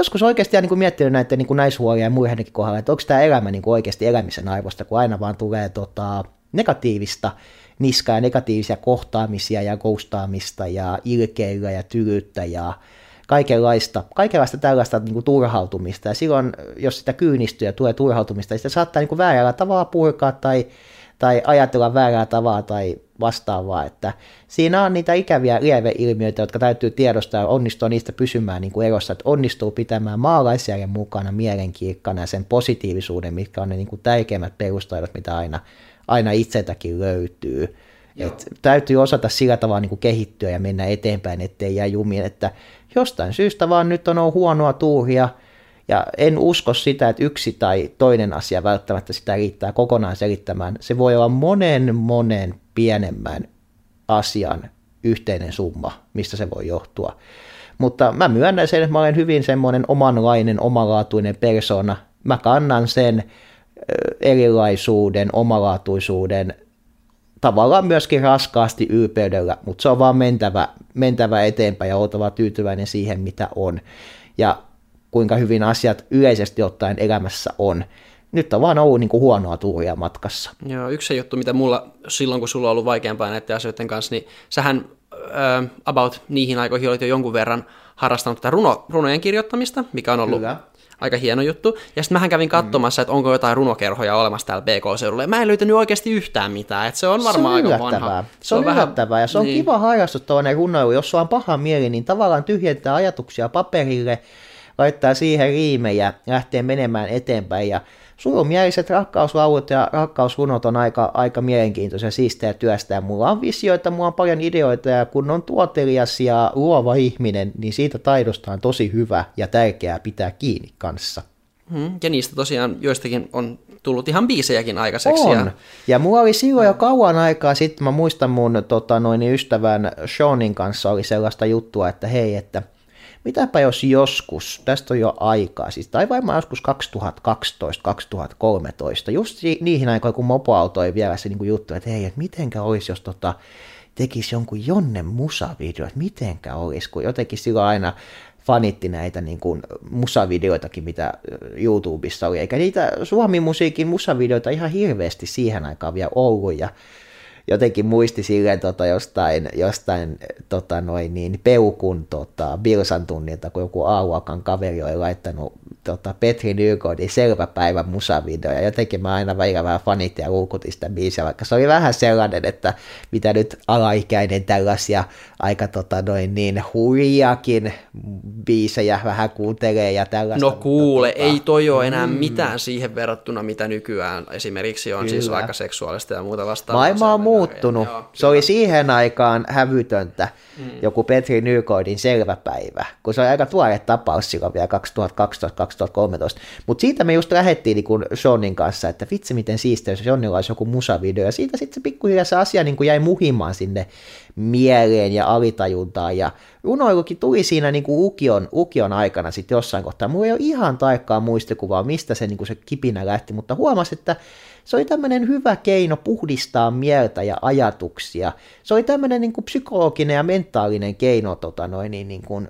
joskus oikeasti niin miettinyt näiden niin naishuolia ja muidenkin kohdalla, että onko tämä elämä niin kuin oikeasti elämisen aivosta, kun aina vaan tulee tota, negatiivista niskaa ja negatiivisia kohtaamisia ja ghostaamista ja ilkeilyä ja tylyyttä ja kaikenlaista, kaikenlaista tällaista niin kuin turhautumista. Ja silloin, jos sitä kyynistyy ja tulee turhautumista, niin sitä saattaa niin kuin väärällä tavalla purkaa tai tai ajatella väärää tavalla tai vastaavaa, että siinä on niitä ikäviä lieveilmiöitä, jotka täytyy tiedostaa ja onnistua niistä pysymään niin kuin erossa, että onnistuu pitämään maalaisjärjen mukana mielenkirkkana ja sen positiivisuuden, mitkä on ne niin kuin tärkeimmät perustaidot, mitä aina, aina itseltäkin löytyy. Et täytyy osata sillä tavalla niin kuin kehittyä ja mennä eteenpäin, ettei jää jumiin, että jostain syystä vaan nyt on ollut huonoa tuuria, ja en usko sitä, että yksi tai toinen asia välttämättä sitä riittää kokonaan selittämään. Se voi olla monen monen pienemmän asian yhteinen summa, mistä se voi johtua. Mutta mä myönnän sen, että mä olen hyvin semmoinen omanlainen, omalaatuinen persona. Mä kannan sen erilaisuuden, omalaatuisuuden tavallaan myöskin raskaasti ylpeydellä, mutta se on vaan mentävä, mentävä eteenpäin ja oltava tyytyväinen siihen, mitä on. Ja kuinka hyvin asiat yleisesti ottaen elämässä on. Nyt on vaan ollut niin kuin huonoa tuuria matkassa. Joo, yksi juttu, mitä mulla silloin, kun sulla on ollut vaikeampaa näiden asioiden kanssa, niin sähän äh, about niihin aikoihin olit jo jonkun verran harrastanut tätä runo, runojen kirjoittamista, mikä on ollut Kyllä. aika hieno juttu. Ja sitten mähän kävin mm. katsomassa, mm. että onko jotain runokerhoja olemassa täällä BK-seudulla. Mä en löytänyt oikeasti yhtään mitään, että se on varmaan se on aika vanha. Se, se on, on yllättävää vähän... ja se on niin. kiva harrastus tuonne runoilu. Jos sulla on paha mieli, niin tavallaan tyhjentää ajatuksia paperille laittaa siihen riimejä ja lähtee menemään eteenpäin. Ja surumieliset rakkauslaulut ja rakkausrunot on aika, aika mielenkiintoisia, siistejä työstä. mulla on visioita, mulla on paljon ideoita ja kun on tuotelias ja luova ihminen, niin siitä taidosta on tosi hyvä ja tärkeää pitää kiinni kanssa. Hmm, ja niistä tosiaan joistakin on tullut ihan biisejäkin aikaiseksi. On. Ja, ja mulla oli silloin jo kauan aikaa sitten, mä muistan mun tota, noin, ystävän Seanin kanssa oli sellaista juttua, että hei, että – mitäpä jos joskus, tästä on jo aikaa, siis, tai varmaan joskus 2012-2013, just niihin aikoihin, kun mopoauto ei vielä se niin juttu, että hei, että mitenkä olisi, jos tota, tekisi jonkun Jonne musavideo, että mitenkä olisi, kun jotenkin silloin aina fanitti näitä niin kuin musavideoitakin, mitä YouTubessa oli, eikä niitä Suomi-musiikin musavideoita ihan hirveästi siihen aikaan vielä ollut, ja jotenkin muisti silleen tota, jostain, jostain tota, noin, niin, peukun tota, Bilsan tunnilta, kun joku Auakan kaveri oli laittanut tota, Petri Nyrkodin selväpäivän musavideo, ja jotenkin mä aina välillä vähän fanitin ja luukutin sitä biisiä, vaikka se oli vähän sellainen, että mitä nyt alaikäinen tällaisia aika tota, noin, niin hurjakin biisejä vähän kuuntelee ja tällaista. No kuule, mutta, tota, ei toi ole enää mm. mitään siihen verrattuna, mitä nykyään esimerkiksi on siis Kyllä. siis aika seksuaalista ja muuta vastaavaa. Maailma on muuttunut. Joo, se oli siihen aikaan hävytöntä, mm. joku Petri Nykodin selvä päivä, kun se oli aika tuore tapaus silloin vielä 2012-2013. Mutta siitä me just lähdettiin niin Seanin kanssa, että vitsi miten siistiä, jos Seanilla olisi joku musavideo, ja siitä sitten se pikkuhiljaa se asia niin kuin jäi muhimaan sinne mieleen ja alitajuntaan, ja runoilukin tuli siinä niin kuin ukion, ukion aikana sitten jossain kohtaa. Mulla ei ole ihan tarkkaa muistikuvaa, mistä se, niin kuin se kipinä lähti, mutta huomasi, että se oli tämmöinen hyvä keino puhdistaa mieltä ja ajatuksia. Se oli tämmöinen niin kuin psykologinen ja mentaalinen keino tota noin, niin, niin kuin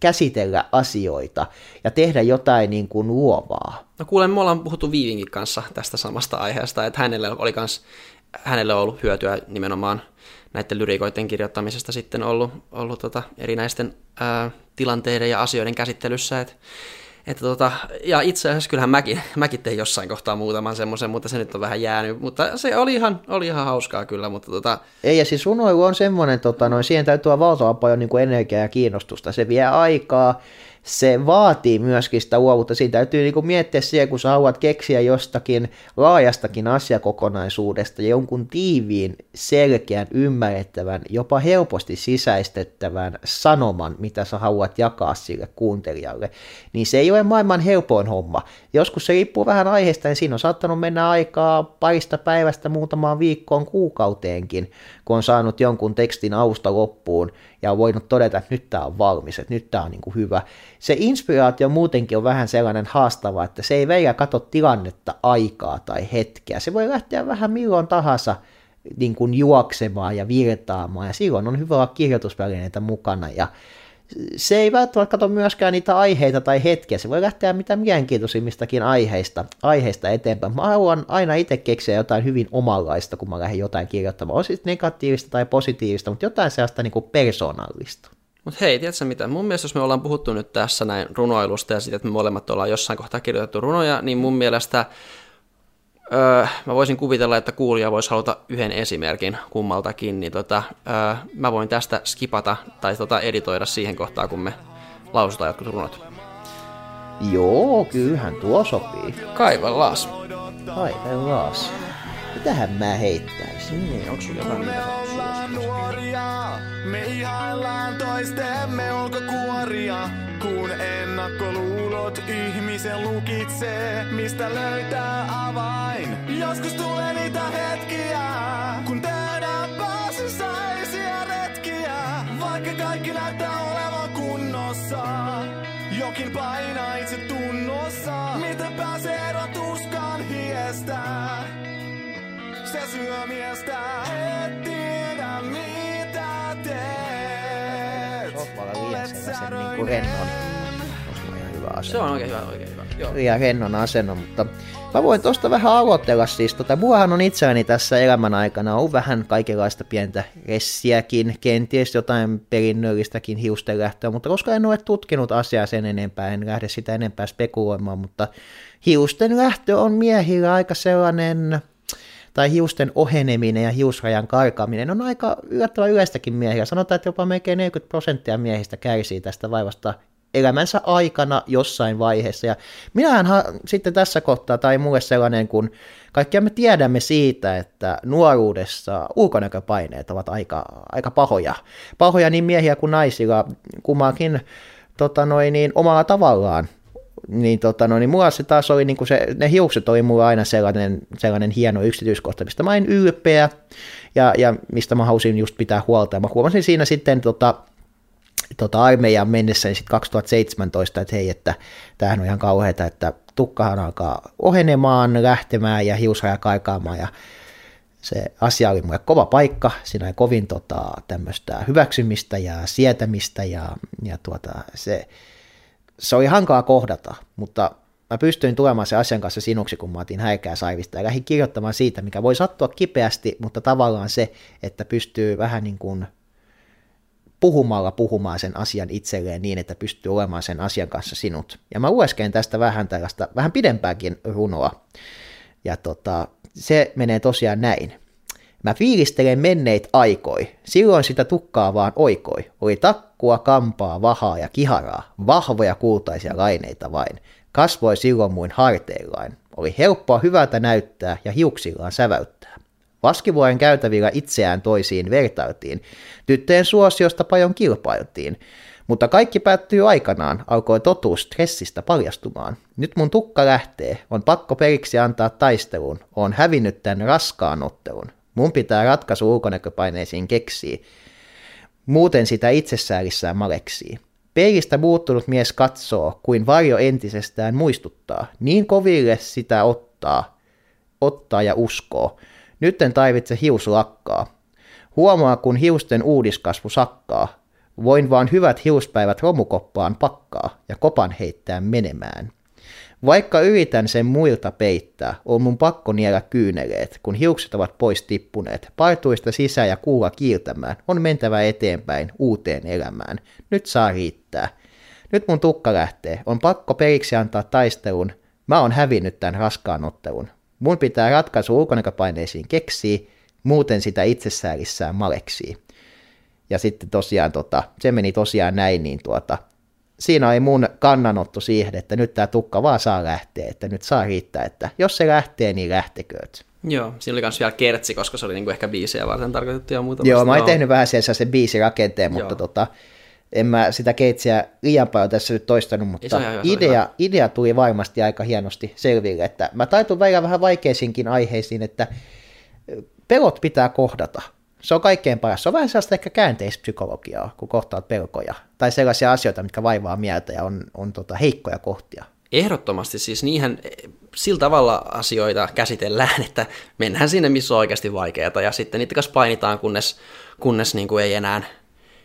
käsitellä asioita ja tehdä jotain niin kuin luovaa. No kuulen, me ollaan puhuttu Viivinkin kanssa tästä samasta aiheesta, että hänelle oli kans, hänelle on ollut hyötyä nimenomaan näiden lyrikoiden kirjoittamisesta sitten ollut, ollut tota erinäisten ää, tilanteiden ja asioiden käsittelyssä, että että tota, ja itse asiassa kyllähän mäkin, *laughs* mäkin tein jossain kohtaa muutaman semmoisen, mutta se nyt on vähän jäänyt. Mutta se oli ihan, oli ihan hauskaa kyllä. Mutta tota... Ei, ja siis runoilu on semmoinen, tota, noin, siihen täytyy olla valtavan paljon niin energiaa ja kiinnostusta. Se vie aikaa, se vaatii myöskin sitä luovuutta. Siinä täytyy niinku miettiä siihen, kun sä haluat keksiä jostakin laajastakin asiakokonaisuudesta ja jonkun tiiviin, selkeän, ymmärrettävän, jopa helposti sisäistettävän sanoman, mitä sä haluat jakaa sille kuuntelijalle, niin se ei ole maailman helpoin homma. Joskus se riippuu vähän aiheesta, niin siinä on saattanut mennä aikaa parista päivästä muutamaan viikkoon kuukauteenkin, kun on saanut jonkun tekstin alusta loppuun ja on voinut todeta, että nyt tämä on valmis, että nyt tämä on niin kuin hyvä. Se inspiraatio muutenkin on vähän sellainen haastava, että se ei vielä katso tilannetta, aikaa tai hetkeä. Se voi lähteä vähän milloin tahansa niin kuin juoksemaan ja virtaamaan, ja silloin on hyvä olla kirjoitusvälineitä mukana, ja se ei välttämättä katso myöskään niitä aiheita tai hetkiä, se voi lähteä mitä mielenkiintoisimmistakin aiheista, aiheista eteenpäin. Mä haluan aina itse keksiä jotain hyvin omanlaista, kun mä lähden jotain kirjoittamaan, on sitten negatiivista tai positiivista, mutta jotain sellaista niin kuin persoonallista. Mutta hei, tiedätkö mitä? Mun mielestä jos me ollaan puhuttu nyt tässä näin runoilusta ja siitä, että me molemmat ollaan jossain kohtaa kirjoitettu runoja, niin mun mielestä öö, mä voisin kuvitella, että kuulija voisi haluta yhden esimerkin kummaltakin, niin tota, öö, mä voin tästä skipata tai tota editoida siihen kohtaan, kun me lausutaan jotkut runot. Joo, kyllähän tuo sopii. Kaivellaan. Kaivellaan. Mitähän mä heittäisin? Niin, onko sulla jotain, mitä sä nuoria, me ihaillaan toistemme ulkokuoria. Kun ennakkoluulot ihmisen lukitsee, mistä löytää avain. Joskus tulee niitä hetkiä, kun tehdään pääsysäisiä retkiä. Vaikka kaikki näyttää olevan kunnossa, jokin painaa itse tunnossa. Miten pääsee eroon tuskaan hiestää? Se syö miestä, et tiedä mitä teet. Sohvalla liian sellaisen niin kuin rennon. Se on ihan hyvä asento. Se on oikein hyvä, oikein hyvä. Joo. Liian rennon asennon, mutta mä voin tuosta vähän aloitella siis. Tota, muahan on itselläni tässä elämän aikana on vähän kaikenlaista pientä ressiäkin, kenties jotain perinnöllistäkin hiustenlähtöä, mutta koska en ole tutkinut asiaa sen enempää, en lähde sitä enempää spekuloimaan, mutta hiusten lähtö on miehillä aika sellainen tai hiusten oheneminen ja hiusrajan karkaaminen on aika yllättävän yleistäkin miehillä. Sanotaan, että jopa melkein 40 prosenttia miehistä kärsii tästä vaivasta elämänsä aikana jossain vaiheessa. Ja minähän sitten tässä kohtaa, tai mulle sellainen, kun kaikkia me tiedämme siitä, että nuoruudessa ulkonäköpaineet ovat aika, aika pahoja. Pahoja niin miehiä kuin naisilla, kummankin tota noin, niin, omalla tavallaan niin, tota, no, niin mulla se taas oli, niin se, ne hiukset oli mulla aina sellainen, sellainen hieno yksityiskohta, mistä mä en ylpeä ja, ja mistä mä halusin just pitää huolta. Ja mä huomasin siinä sitten tota, tota armeijan mennessä niin 2017, että hei, että tämähän on ihan kauheata, että tukkahan alkaa ohenemaan, lähtemään ja hiusraja kaikaamaan ja se asia oli mulle kova paikka, siinä oli kovin tota, tämmöistä hyväksymistä ja sietämistä ja, ja tuota, se, se oli hankaa kohdata, mutta mä pystyin tulemaan sen asian kanssa sinuksi, kun mä otin häikää saivista ja lähdin kirjoittamaan siitä, mikä voi sattua kipeästi, mutta tavallaan se, että pystyy vähän niin kuin puhumalla puhumaan sen asian itselleen niin, että pystyy olemaan sen asian kanssa sinut. Ja mä lueskeen tästä vähän tällaista, vähän pidempääkin runoa. Ja tota, se menee tosiaan näin. Mä fiilistelen menneit aikoi, silloin sitä tukkaa vaan oikoi. Oli takkua, kampaa, vahaa ja kiharaa, vahvoja kultaisia laineita vain. Kasvoi silloin muin harteillain. Oli helppoa hyvältä näyttää ja hiuksillaan säväyttää. Vaskivuoren käytävillä itseään toisiin vertailtiin. Tyttöjen suosiosta paljon kilpailtiin. Mutta kaikki päättyy aikanaan, alkoi totuus stressistä paljastumaan. Nyt mun tukka lähtee, on pakko periksi antaa taisteluun, on hävinnyt tämän raskaan ottelun. Mun pitää ratkaisu ulkonäköpaineisiin keksiä. Muuten sitä itsessäärissään maleksii. Peilistä muuttunut mies katsoo, kuin varjo entisestään muistuttaa. Niin koville sitä ottaa, ottaa ja uskoo. Nyt en tarvitse hius lakkaa. Huomaa, kun hiusten uudiskasvu sakkaa. Voin vaan hyvät hiuspäivät romukoppaan pakkaa ja kopan heittää menemään. Vaikka yritän sen muilta peittää, on mun pakko niellä kyyneleet, kun hiukset ovat pois tippuneet, partuista sisään ja kuulla kiiltämään, on mentävä eteenpäin uuteen elämään. Nyt saa riittää. Nyt mun tukka lähtee, on pakko periksi antaa taistelun, mä oon hävinnyt tämän raskaan ottelun. Mun pitää ratkaisu ulkonäköpaineisiin keksiä, muuten sitä itsessäälissään maleksii. Ja sitten tosiaan, tota, se meni tosiaan näin, niin tuota, siinä oli mun kannanotto siihen, että nyt tämä tukka vaan saa lähteä, että nyt saa riittää, että jos se lähtee, niin lähtekööt. Joo, siinä oli myös vielä kertsi, koska se oli niinku ehkä biisejä varten tarkoitettu ja muuta. Joo, mä olin No. tehnyt vähän siellä sen biisirakenteen, mutta Joo. tota, en mä sitä keitsiä liian paljon tässä nyt toistanut, mutta ihan hyvä, idea, idea tuli varmasti aika hienosti selville, että mä taitun välillä vähän vaikeisiinkin aiheisiin, että pelot pitää kohdata. Se on kaikkein paras. Se on vähän sellaista ehkä käänteispsykologiaa, kun kohtaat pelkoja. Tai sellaisia asioita, mitkä vaivaa mieltä ja on, on tota heikkoja kohtia. Ehdottomasti siis niihin sillä tavalla asioita käsitellään, että mennään sinne, missä on oikeasti vaikeaa, ja sitten niitä kanssa painitaan, kunnes, kunnes niin kuin ei, enää,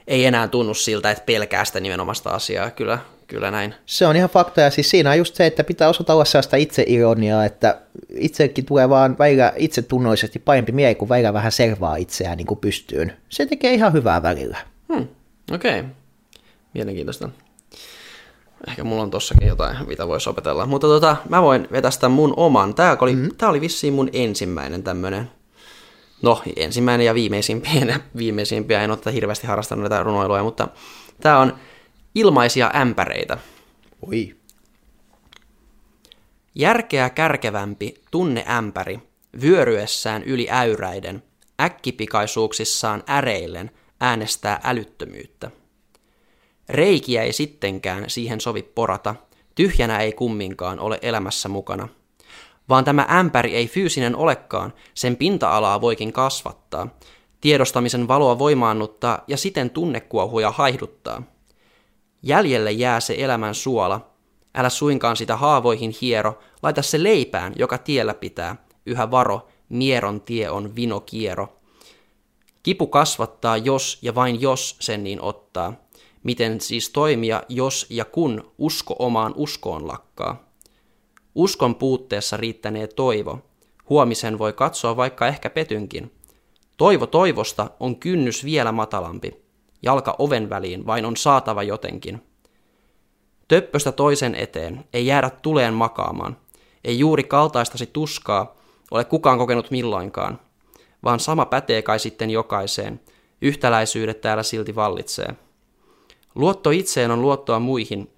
ei enää tunnu siltä, että pelkää sitä nimenomaista asiaa. Kyllä, kyllä näin. Se on ihan fakta, ja siis siinä on just se, että pitää osata olla sellaista itseironiaa, että itsekin tulee vaan välillä itsetunnollisesti parempi mieli, kun välillä vähän servaa itseään niin kuin pystyyn. Se tekee ihan hyvää välillä. Hmm, okei. Okay. Mielenkiintoista. Ehkä mulla on tossakin jotain, mitä voisi opetella. Mutta tota, mä voin vetästä mun oman. Tää oli, mm-hmm. tää oli vissiin mun ensimmäinen tämmönen. No, ensimmäinen ja viimeisimpiä, *laughs* viimeisimpiä. En ole tätä hirveästi harrastanut näitä runoiluja, mutta tää on ilmaisia ämpäreitä. Oi. Järkeä kärkevämpi tunneämpäri, vyöryessään yli äyräiden, äkkipikaisuuksissaan äreillen, äänestää älyttömyyttä. Reikiä ei sittenkään siihen sovi porata, tyhjänä ei kumminkaan ole elämässä mukana. Vaan tämä ämpäri ei fyysinen olekaan, sen pinta-alaa voikin kasvattaa, tiedostamisen valoa voimaannuttaa ja siten tunnekuohuja haihduttaa. Jäljelle jää se elämän suola. Älä suinkaan sitä haavoihin hiero, laita se leipään, joka tiellä pitää. Yhä varo, mieron tie on vinokiero. Kipu kasvattaa, jos ja vain jos sen niin ottaa. Miten siis toimia, jos ja kun usko omaan uskoon lakkaa? Uskon puutteessa riittänee toivo. Huomisen voi katsoa vaikka ehkä petynkin. Toivo toivosta on kynnys vielä matalampi. Jalka oven väliin vain on saatava jotenkin. Töppöstä toisen eteen, ei jäädä tuleen makaamaan. Ei juuri kaltaistasi tuskaa, ole kukaan kokenut milloinkaan. Vaan sama pätee kai sitten jokaiseen. Yhtäläisyydet täällä silti vallitsee. Luotto itseen on luottoa muihin,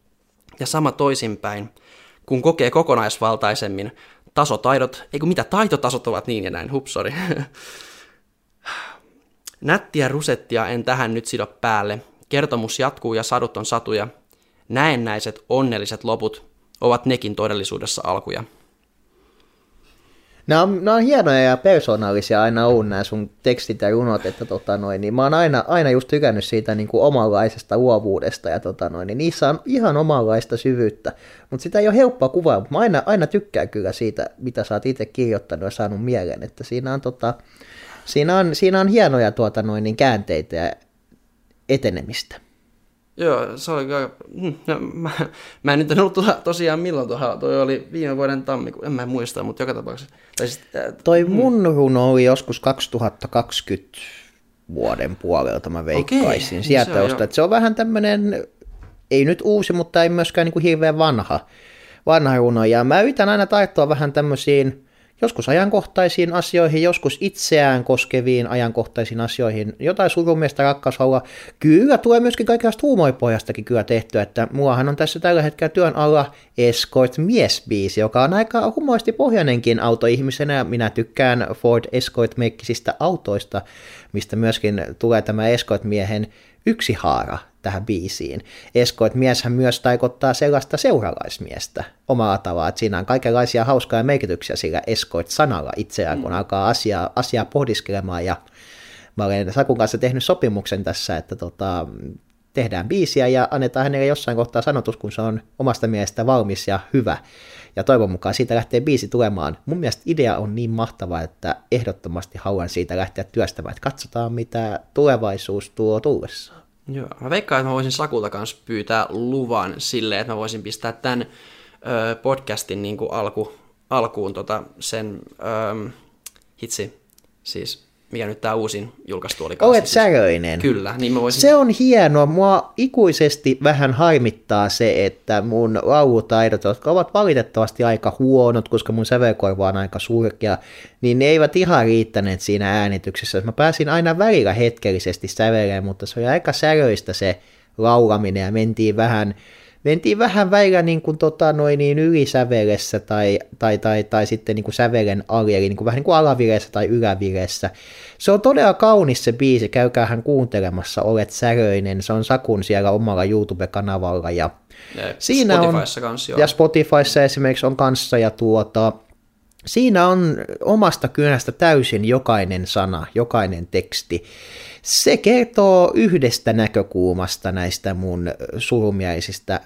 ja sama toisinpäin. Kun kokee kokonaisvaltaisemmin, tasotaidot, ei kun mitä taitotasot ovat niin ja näin, hups, sorry. *laughs* Nättiä rusettia en tähän nyt sido päälle. Kertomus jatkuu ja sadut on satuja. Näennäiset onnelliset loput ovat nekin todellisuudessa alkuja. Nämä on, nämä on hienoja ja persoonallisia aina on nämä sun tekstit ja runot, että tota noin, niin mä oon aina, aina just tykännyt siitä niin kuin omanlaisesta luovuudesta ja tota noin, niin niissä on ihan omanlaista syvyyttä, mutta sitä ei ole helppoa kuvaa, mutta mä aina, aina tykkään kyllä siitä, mitä sä oot itse kirjoittanut ja saanut mieleen, että siinä on, tota, siinä on, siinä on hienoja tuota noin, niin käänteitä ja etenemistä. Joo, se oli kyllä... mm, No, mä, mä en nyt en ollut tuolla, tosiaan milloin tuolla, toi oli viime vuoden tammikuun, en mä muista, mutta joka tapauksessa. Tai siis, äh, Toi mun runo oli joskus 2020 vuoden puolelta, mä veikkaisin. niin Sieltä se on se on vähän tämmönen, ei nyt uusi, mutta ei myöskään niin kuin hirveän vanha, vanha runo. Ja mä yritän aina tarttua vähän tämmöisiin joskus ajankohtaisiin asioihin, joskus itseään koskeviin ajankohtaisiin asioihin, jotain surumiestä rakkaushaua. Kyllä tulee myöskin kaikenlaista huumoripohjastakin kyllä tehtyä, että muahan on tässä tällä hetkellä työn alla Escort miesbiisi, joka on aika humoristipohjainenkin autoihmisenä. ja Minä tykkään Ford Escort-merkkisistä autoista, mistä myöskin tulee tämä Escort-miehen yksi haara tähän biisiin. Escort-mieshän myös taikottaa sellaista seuralaismiestä omalla tavalla, että siinä on kaikenlaisia hauskaa merkityksiä sillä Escort-sanalla itseään, kun alkaa asiaa, asiaa pohdiskelemaan ja mä olen Sakun kanssa tehnyt sopimuksen tässä, että tota, tehdään biisiä ja annetaan hänelle jossain kohtaa sanotus, kun se on omasta mielestä valmis ja hyvä. Ja toivon mukaan siitä lähtee biisi tulemaan. Mun mielestä idea on niin mahtava, että ehdottomasti haluan siitä lähteä työstämään, että katsotaan mitä tulevaisuus tuo tullessaan. Joo, mä veikkaan, että mä voisin Sakulta kanssa pyytää luvan sille, että mä voisin pistää tämän ö, podcastin niin kuin alku, alkuun tota, sen, ö, hitsi, siis mikä nyt tämä uusin julkaistu oli. Olet siis, säröinen. Kyllä, niin mä voisin... Se on hienoa. Mua ikuisesti vähän harmittaa se, että mun laulutaidot, jotka ovat valitettavasti aika huonot, koska mun sävelkorva on aika surkea, niin ne eivät ihan riittäneet siinä äänityksessä. Mä pääsin aina välillä hetkellisesti säveleen, mutta se oli aika säröistä se laulaminen ja mentiin vähän mentiin vähän välillä niin kuin, tota, noin, niin ylisävelessä tai, tai, tai, tai sitten niin kuin sävelen ali, eli niin kuin, vähän niin kuin alavireessä tai ylävireessä. Se on todella kaunis se biisi, käykää hän kuuntelemassa, olet säröinen, se on Sakun siellä omalla YouTube-kanavalla ja, ja siinä Spotifyssa on, kanssa, joo. ja Spotifyssa esimerkiksi on kanssa ja tuota, siinä on omasta kynästä täysin jokainen sana, jokainen teksti. Se kertoo yhdestä näkökulmasta näistä mun surumiaisista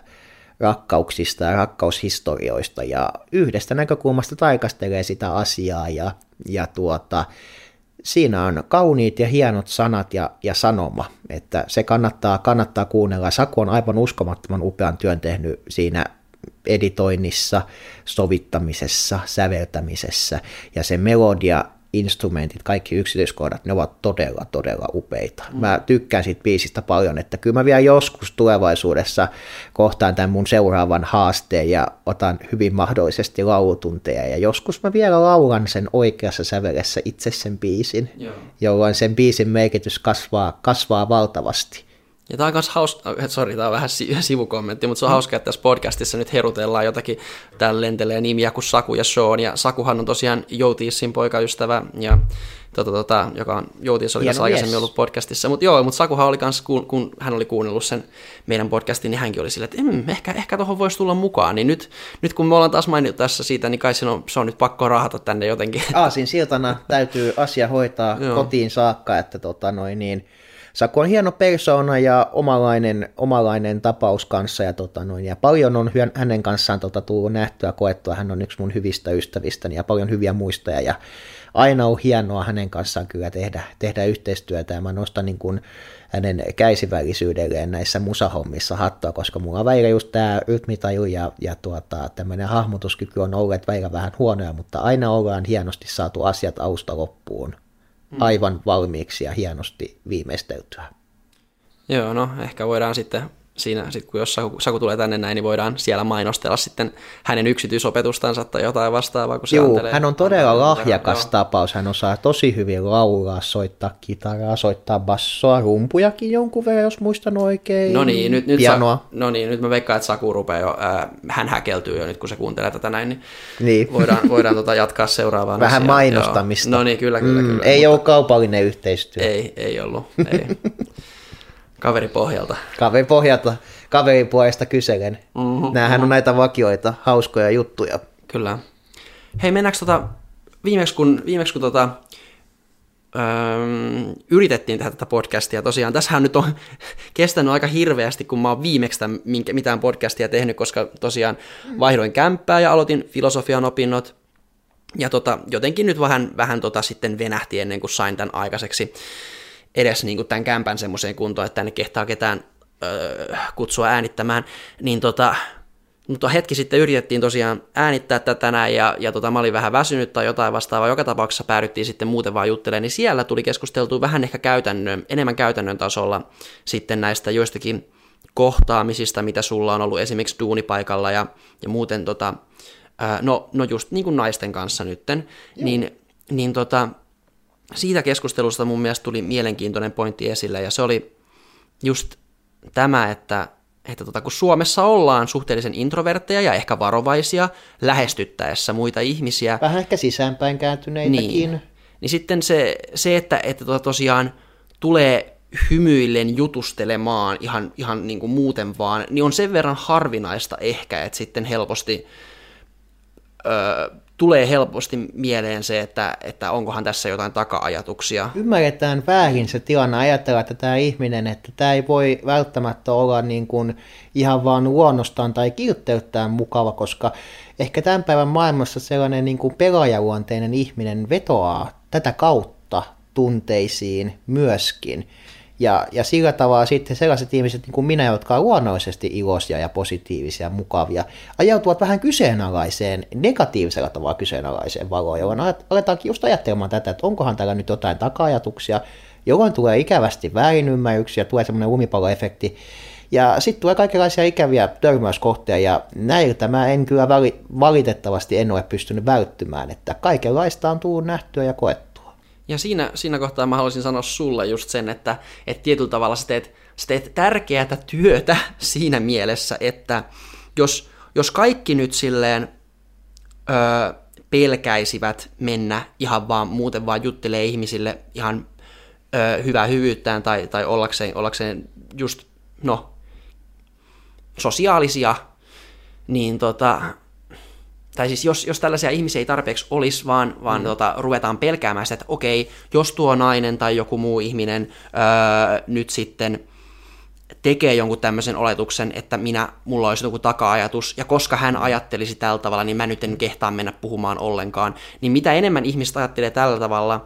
rakkauksista ja rakkaushistorioista ja yhdestä näkökulmasta taikastelee sitä asiaa ja, ja tuota, siinä on kauniit ja hienot sanat ja, ja sanoma, että se kannattaa, kannattaa kuunnella. Saku on aivan uskomattoman upean työn tehnyt siinä editoinnissa, sovittamisessa, säveltämisessä ja se melodia instrumentit, kaikki yksityiskohdat, ne ovat todella, todella upeita. Mm. Mä tykkään siitä biisistä paljon, että kyllä mä vielä joskus tulevaisuudessa kohtaan tämän mun seuraavan haasteen ja otan hyvin mahdollisesti laulutunteja ja joskus mä vielä laulan sen oikeassa sävelessä itse sen biisin, Joo. jolloin sen biisin merkitys kasvaa, kasvaa valtavasti. Ja tämä on myös hauska, äh, sori, tämä on vähän *laughs* sivukommentti, mutta se on mm. hauska, että tässä podcastissa nyt herutellaan jotakin, täällä lentelee nimiä kuin Saku ja Sean, ja Sakuhan on tosiaan Joutiissin poikaystävä, ja tota, tota, joka on, Joutis oli tässä aikaisemmin ollut podcastissa, mutta joo, mutta Sakuhan oli kanssa, kun, kun, hän oli kuunnellut sen meidän podcastin, niin hänkin oli silleen, että mm, ehkä, ehkä tuohon voisi tulla mukaan, niin nyt, nyt kun me ollaan taas mainittu tässä siitä, niin kai se on, se on nyt pakko rahata tänne jotenkin. Aasin siltana täytyy asia hoitaa kotiin saakka, että tota noin niin, Saku on hieno persona ja omalainen, omalainen tapaus kanssa ja, tota noin, ja paljon on hänen kanssaan tota, tullut nähtyä, koettua. Hän on yksi mun hyvistä ystävistäni ja paljon hyviä muistoja ja aina on hienoa hänen kanssaan kyllä tehdä, tehdä yhteistyötä ja mä nostan niin kuin hänen käisivällisyydelleen näissä musahommissa hattua, koska mulla on just tämä rytmitaju ja, ja tuota, tämmöinen hahmotuskyky on ollut välillä vähän huonoja, mutta aina ollaan hienosti saatu asiat alusta loppuun. Aivan valmiiksi ja hienosti viimeisteltyä. Joo, no ehkä voidaan sitten siinä, sit kun jos Saku, Saku tulee tänne näin, niin voidaan siellä mainostella sitten hänen yksityisopetustansa tai jotain vastaavaa, kun se Joo, hän on todella lahjakas joo. tapaus. Hän osaa tosi hyvin laulaa, soittaa kitaraa, soittaa bassoa, rumpujakin jonkun verran, jos muistan oikein. No niin, nyt, nyt, Pianoa. Sa- no niin, nyt mä veikkaan, että Saku rupeaa jo, äh, hän häkeltyy jo nyt, kun se kuuntelee tätä näin, niin, niin. voidaan, voidaan tota jatkaa seuraavaan *laughs* Vähän asiaan. mainostamista. Joo. No niin, kyllä, kyllä. Mm, kyllä ei mutta... ole kaupallinen yhteistyö. Ei, ei ollut, ei. *laughs* Kaveripohjalta. Kaveripohjalta, kaveripuolesta kyselen. Mm-hmm, Nämähän mm-hmm. on näitä vakioita, hauskoja juttuja. Kyllä. Hei, mennäänkö tota, viimeksi kun, viimeksi kun tota, öö, yritettiin tehdä tätä podcastia, tosiaan tässähän nyt on *laughs* kestänyt aika hirveästi, kun mä oon viimeksi tämän, mitään podcastia tehnyt, koska tosiaan vaihdoin kämppää ja aloitin filosofian opinnot, ja tota, jotenkin nyt vähän, vähän tota sitten venähti ennen kuin sain tämän aikaiseksi edes niin kuin tämän kämpän semmoiseen kuntoon, että tänne kehtaa ketään öö, kutsua äänittämään, niin tota, mutta hetki sitten yritettiin tosiaan äänittää tätä näin, ja, ja tota, mä olin vähän väsynyt tai jotain vastaavaa. Joka tapauksessa päädyttiin sitten muuten vaan juttelemaan, niin siellä tuli keskusteltu vähän ehkä käytännön, enemmän käytännön tasolla sitten näistä joistakin kohtaamisista, mitä sulla on ollut esimerkiksi duunipaikalla ja, ja muuten tota, ää, no, no just niin kuin naisten kanssa nytten, niin, niin tota, siitä keskustelusta mun mielestä tuli mielenkiintoinen pointti esille, ja se oli just tämä, että, että tota, kun Suomessa ollaan suhteellisen introvertteja ja ehkä varovaisia lähestyttäessä muita ihmisiä. Vähän ehkä sisäänpäin kääntyneitäkin. Niin, niin sitten se, se että, että tota tosiaan tulee hymyillen jutustelemaan ihan, ihan niin kuin muuten vaan, niin on sen verran harvinaista ehkä, että sitten helposti öö, tulee helposti mieleen se, että, että onkohan tässä jotain taka-ajatuksia. Ymmärretään väärin se tilanne ajatella, että tämä ihminen, että tämä ei voi välttämättä olla niin kuin ihan vaan luonnostaan tai kiltteyttään mukava, koska ehkä tämän päivän maailmassa sellainen niin kuin pelaajaluonteinen ihminen vetoaa tätä kautta tunteisiin myöskin. Ja, ja sillä tavalla sitten sellaiset ihmiset niin kuin minä, jotka ovat luonnollisesti iloisia ja positiivisia ja mukavia, ajautuvat vähän kyseenalaiseen, negatiivisella tavalla kyseenalaiseen valoon, jolloin aletaankin just ajattelemaan tätä, että onkohan täällä nyt jotain taka-ajatuksia, jolloin tulee ikävästi väärinymmärryksiä, tulee semmoinen lumipalloefekti, ja sitten tulee kaikenlaisia ikäviä törmäyskohteja, ja näiltä mä en kyllä valitettavasti en ole pystynyt välttymään, että kaikenlaista on tullut nähtyä ja koettua. Ja siinä, siinä kohtaa mä haluaisin sanoa sulle just sen, että, että tietyllä tavalla sä teet, sä teet tärkeää työtä *laughs* siinä mielessä, että jos, jos kaikki nyt silleen öö, pelkäisivät mennä ihan vaan muuten vaan juttelee ihmisille ihan öö, hyvää hyvyyttään tai, tai ollakseen, ollakseen just, no, sosiaalisia, niin tota, tai siis jos, jos tällaisia ihmisiä ei tarpeeksi olisi, vaan, vaan mm. tota, ruvetaan pelkäämään sitä, että okei, jos tuo nainen tai joku muu ihminen öö, nyt sitten tekee jonkun tämmöisen oletuksen, että minä, mulla olisi joku taka-ajatus, ja koska hän ajattelisi tällä tavalla, niin mä nyt en kehtaa mennä puhumaan ollenkaan, niin mitä enemmän ihmistä ajattelee tällä tavalla,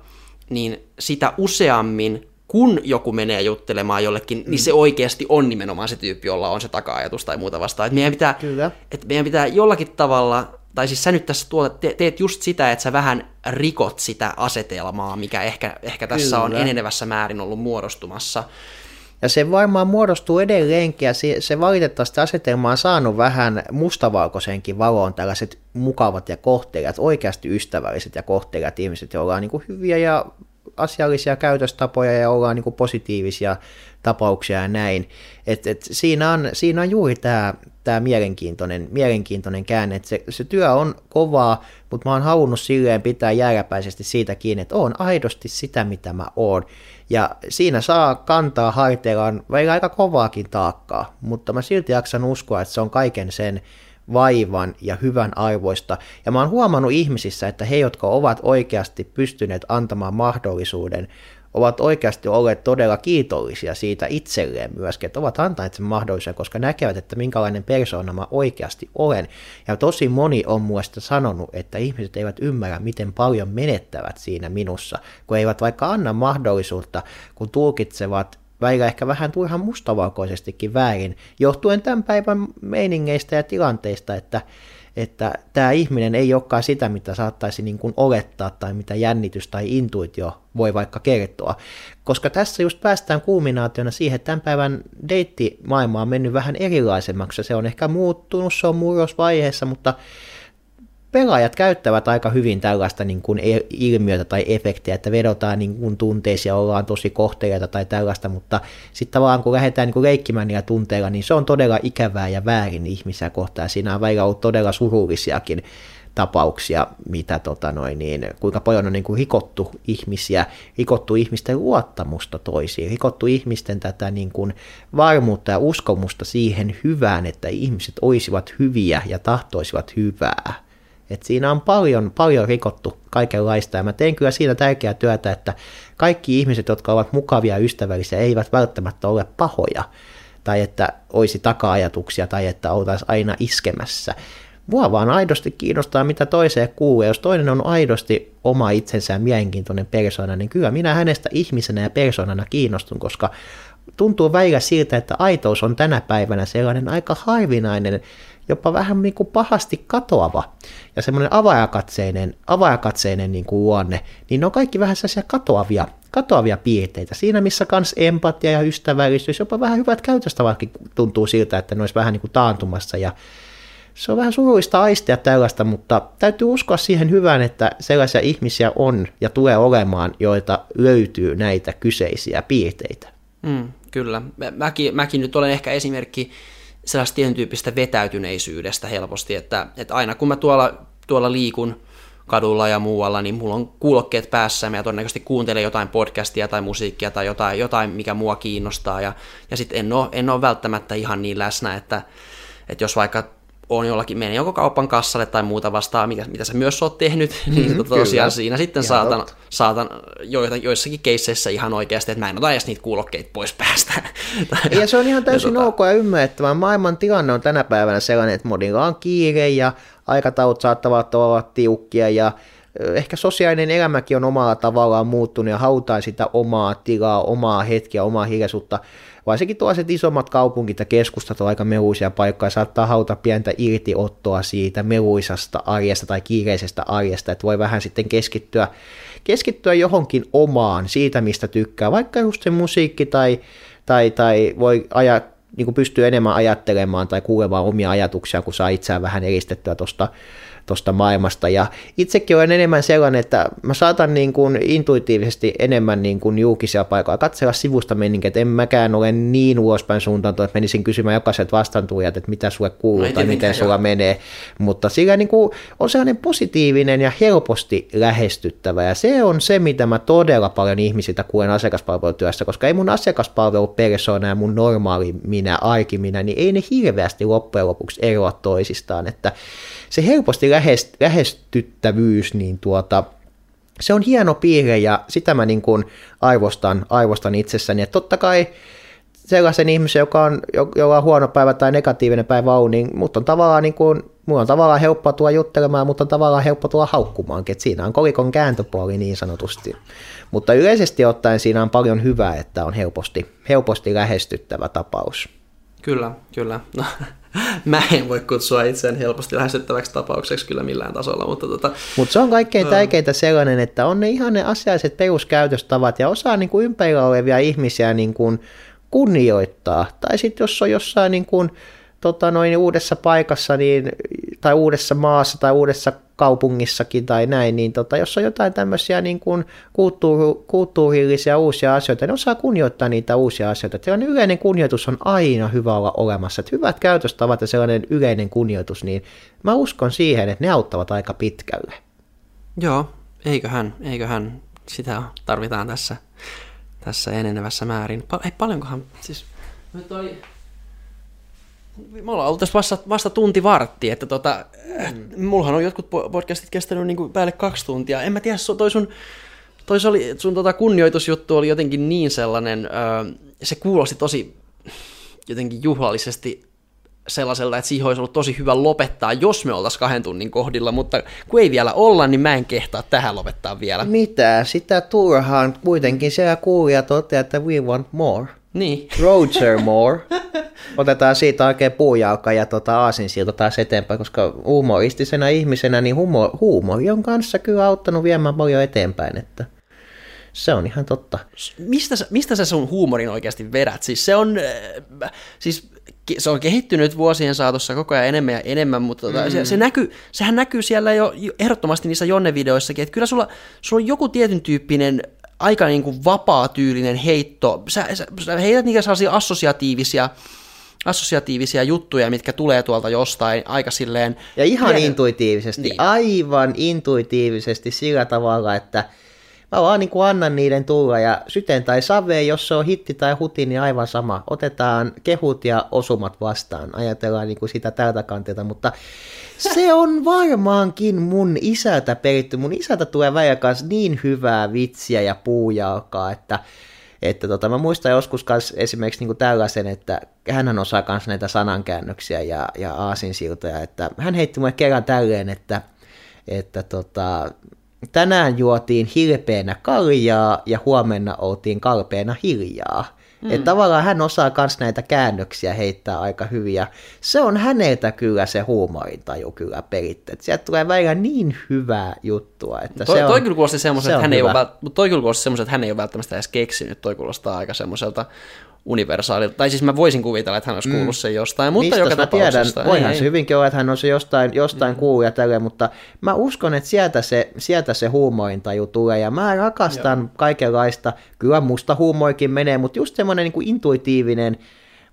niin sitä useammin kun joku menee juttelemaan jollekin, niin mm. niin se oikeasti on nimenomaan se tyyppi, jolla on se taka-ajatus tai muuta vastaan. Että meidän pitää, Kyllä. Että meidän pitää jollakin tavalla, tai siis sä nyt tässä tuot, te, teet just sitä, että sä vähän rikot sitä asetelmaa, mikä ehkä, ehkä tässä Kyllä. on enenevässä määrin ollut muodostumassa. Ja se varmaan muodostuu edelleenkin, ja se, se valitettavasti asetelma on saanut vähän mustavalkoisenkin valoon tällaiset mukavat ja kohtelijat, oikeasti ystävälliset ja kohtelijat ihmiset, joilla on niin hyviä ja asiallisia käytöstapoja ja ollaan niin positiivisia tapauksia ja näin. Et, et siinä, on, siinä on juuri tämä tämä mielenkiintoinen, mielenkiintoinen käänne, että se, se työ on kovaa, mutta mä oon halunnut silleen pitää jääräpäisesti siitä kiinni, että on aidosti sitä, mitä mä oon. Ja siinä saa kantaa harteillaan välillä aika kovaakin taakkaa, mutta mä silti jaksan uskoa, että se on kaiken sen vaivan ja hyvän arvoista. Ja mä oon huomannut ihmisissä, että he, jotka ovat oikeasti pystyneet antamaan mahdollisuuden, ovat oikeasti olleet todella kiitollisia siitä itselleen myöskin, että ovat antaneet sen mahdollisuuden, koska näkevät, että minkälainen persoona mä oikeasti olen. Ja tosi moni on muista sanonut, että ihmiset eivät ymmärrä, miten paljon menettävät siinä minussa, kun eivät vaikka anna mahdollisuutta, kun tulkitsevat välillä ehkä vähän turhan mustavalkoisestikin väärin, johtuen tämän päivän meiningeistä ja tilanteista, että, että tämä ihminen ei olekaan sitä, mitä saattaisi niin kuin olettaa tai mitä jännitys tai intuitio voi vaikka kertoa. Koska tässä just päästään kulminaationa siihen, että tämän päivän deittimaailma on mennyt vähän erilaisemmaksi. Se on ehkä muuttunut, se on murrosvaiheessa, mutta pelaajat käyttävät aika hyvin tällaista niin kuin e- ilmiötä tai efektiä, että vedotaan niin kuin tunteisiin ja ollaan tosi kohteliaita tai tällaista, mutta sitten tavallaan kun lähdetään niin kuin leikkimään niillä tunteilla, niin se on todella ikävää ja väärin ihmisiä kohtaan. Siinä on välillä ollut todella surullisiakin tapauksia, mitä tota noin, niin, kuinka paljon on niin kuin rikottu ihmisiä, rikottu ihmisten luottamusta toisiin, rikottu ihmisten tätä niin kuin varmuutta ja uskomusta siihen hyvään, että ihmiset olisivat hyviä ja tahtoisivat hyvää. Et siinä on paljon, paljon rikottu kaikenlaista ja mä teen kyllä siinä tärkeää työtä, että kaikki ihmiset, jotka ovat mukavia ja ystävällisiä, eivät välttämättä ole pahoja tai että olisi taka-ajatuksia tai että oltaisiin aina iskemässä. Mua vaan aidosti kiinnostaa, mitä toiseen kuuluu. Jos toinen on aidosti oma itsensä ja mielenkiintoinen persona, niin kyllä minä hänestä ihmisenä ja persoonana kiinnostun, koska tuntuu välillä siltä, että aitous on tänä päivänä sellainen aika harvinainen jopa vähän niin kuin pahasti katoava ja semmoinen avaajakatseinen, avaajakatseinen niin kuin luonne, niin ne on kaikki vähän sellaisia katoavia, katoavia piirteitä. Siinä missä kans empatia ja ystävällisyys, jopa vähän hyvät käytöstavatkin tuntuu siltä, että ne olisi vähän niin kuin taantumassa ja se on vähän surullista aistia tällaista, mutta täytyy uskoa siihen hyvään, että sellaisia ihmisiä on ja tulee olemaan, joita löytyy näitä kyseisiä piirteitä. Mm, kyllä. Mäkin, mäkin nyt olen ehkä esimerkki sellaista tietyn tyyppistä vetäytyneisyydestä helposti, että, että aina kun mä tuolla, tuolla liikun kadulla ja muualla, niin mulla on kuulokkeet päässä ja todennäköisesti kuuntelen jotain podcastia tai musiikkia tai jotain, jotain mikä mua kiinnostaa. Ja, ja sitten en ole, en ole välttämättä ihan niin läsnä, että, että jos vaikka on jollakin, menen joko kaupan kassalle tai muuta vastaan, mitä, mitä sä myös oot tehnyt, *laughs* niin mm-hmm, tosiaan kyllä. siinä sitten saatan, saatan joita, joissakin keisseissä ihan oikeasti, että mä en ota edes niitä kuulokkeita pois päästä. *laughs* ja se on ihan täysin tota... ok ja ymmärrettävä. Maailman tilanne on tänä päivänä sellainen, että modilla on kiire ja aikataulut saattavat olla tiukkia ja ehkä sosiaalinen elämäkin on omalla tavallaan muuttunut ja halutaan sitä omaa tilaa, omaa hetkeä, omaa hiljaisuutta. Varsinkin tuollaiset isommat kaupungit ja keskustat on aika meluisia paikkoja, saattaa hauta pientä irtiottoa siitä meluisasta arjesta tai kiireisestä arjesta, että voi vähän sitten keskittyä, keskittyä johonkin omaan siitä, mistä tykkää, vaikka just se musiikki tai, tai, tai voi ajaa niin pystyy enemmän ajattelemaan tai kuulemaan omia ajatuksia, kun saa itseään vähän eristettyä tuosta tuosta maailmasta. Ja itsekin olen enemmän sellainen, että mä saatan niin kuin intuitiivisesti enemmän niin kuin julkisia paikoilla katsella sivusta meninkin, että en mäkään ole niin ulospäin suuntaan, että menisin kysymään jokaiset vastaantujat, että mitä sulle kuuluu no, tai miten sulla joo. menee. Mutta sillä niin kuin on sellainen positiivinen ja helposti lähestyttävä ja se on se, mitä mä todella paljon ihmisiltä kuulen asiakaspalvelutyössä, koska ei mun asiakaspalvelupersona ja mun normaali minä, arki minä, niin ei ne hirveästi loppujen lopuksi eroa toisistaan, että se helposti lähest, lähestyttävyys, niin tuota, se on hieno piirre ja sitä mä niin kuin aivostan, aivostan itsessäni. Että totta kai sellaisen ihmisen, joka on, jolla on huono päivä tai negatiivinen päivä on, niin mutta on tavallaan niin kuin, mulla on tavallaan helppo tulla juttelemaan, mutta on tavallaan helppo tulla haukkumaankin, että siinä on kolikon kääntöpuoli niin sanotusti. Mutta yleisesti ottaen siinä on paljon hyvää, että on helposti, helposti lähestyttävä tapaus. Kyllä, kyllä. No, *laughs* mä en voi kutsua itseään helposti lähestyttäväksi tapaukseksi kyllä millään tasolla, mutta tota... Mutta se on kaikkein tärkeintä sellainen, että on ne ihan ne asialliset peruskäytöstavat ja osaa niin kuin ympärillä olevia ihmisiä niin kuin kunnioittaa. Tai sitten jos on jossain niin kuin, tota noin, uudessa paikassa niin, tai uudessa maassa tai uudessa kaupungissakin tai näin, niin tota, jos on jotain tämmöisiä niin kuin kulttuuri, kulttuurillisia uusia asioita, niin osaa kunnioittaa niitä uusia asioita. Sellainen yleinen kunnioitus on aina hyvä olla olemassa. Että hyvät käytöstavat ja sellainen yleinen kunnioitus, niin mä uskon siihen, että ne auttavat aika pitkälle. Joo, eiköhän, eiköhän sitä tarvitaan tässä, tässä enenevässä määrin. Pa- ei, paljonkohan, siis toi, me ollaan ollut tässä vasta, vasta tunti vartti, että tota, mm. mullahan on jotkut podcastit kestänyt niin kuin päälle kaksi tuntia. En mä tiedä, toi sun, toi oli, sun tota kunnioitusjuttu oli jotenkin niin sellainen, se kuulosti tosi jotenkin juhlallisesti sellaiselta, että siihen olisi ollut tosi hyvä lopettaa, jos me oltaisiin kahden tunnin kohdilla, mutta kun ei vielä olla, niin mä en kehtaa tähän lopettaa vielä. Mitä? Sitä turhaan kuitenkin siellä kuulija toteaa, että we want more. Niin. Roger Moore. Otetaan siitä oikein puujalka ja tota aasinsilta taas eteenpäin, koska humoristisena ihmisenä niin humo, huumori on kanssa kyllä auttanut viemään paljon eteenpäin, että se on ihan totta. Mistä, mistä sä sun huumorin oikeasti vedät? Siis se on, äh, siis se on kehittynyt vuosien saatossa koko ajan enemmän ja enemmän, mutta tota, mm. se, se näkyy, sehän näkyy siellä jo ehdottomasti niissä Jonne-videoissakin, että kyllä sulla, sulla on joku tietyn tyyppinen aika niin kuin vapaa-tyylinen heitto. Sä, sä, sä heität niitä sellaisia assosiatiivisia, assosiatiivisia juttuja, mitkä tulee tuolta jostain aika silleen... Ja ihan pienen... intuitiivisesti, niin. aivan intuitiivisesti sillä tavalla, että mä vaan niin kuin annan niiden tulla ja syten tai save, jos se on hitti tai huti, niin aivan sama. Otetaan kehut ja osumat vastaan, ajatellaan niin kuin sitä tältä kantilta, mutta se on varmaankin mun isältä peritty. Mun isältä tulee välillä kanssa niin hyvää vitsiä ja puujalkaa, että että tota, mä muistan joskus kans esimerkiksi niin tällaisen, että hän osaa myös näitä sanankäännöksiä ja, ja aasinsiltoja, että hän heitti mulle kerran tälleen, että, että tota, tänään juotiin hilpeänä kaljaa ja huomenna oltiin kalpeena hiljaa. Mm. Että tavallaan hän osaa myös näitä käännöksiä heittää aika hyvin, ja se on häneltä kyllä se huumorintaju kyllä peritty. Sieltä tulee välillä niin hyvää juttua, että toi, se on Toi kyllä kuulosti semmoiselta, että hän ei ole, toi kyllä kuulosti että hän ei ole välttämättä edes keksinyt, toi kuulostaa aika semmoiselta universaalilta. Tai siis mä voisin kuvitella, että hän olisi mm. kuullut sen jostain, mutta Mistä joka tapauksessa. Tiedän, voihan ei, se hyvinkin olla, että hän on se jostain, jostain mm. kuullut ja tälle, mutta mä uskon, että sieltä se, sieltä se huumointaju tulee, ja mä rakastan Joo. kaikenlaista, kyllä musta huumoikin menee, mutta just semmoinen niin kuin intuitiivinen,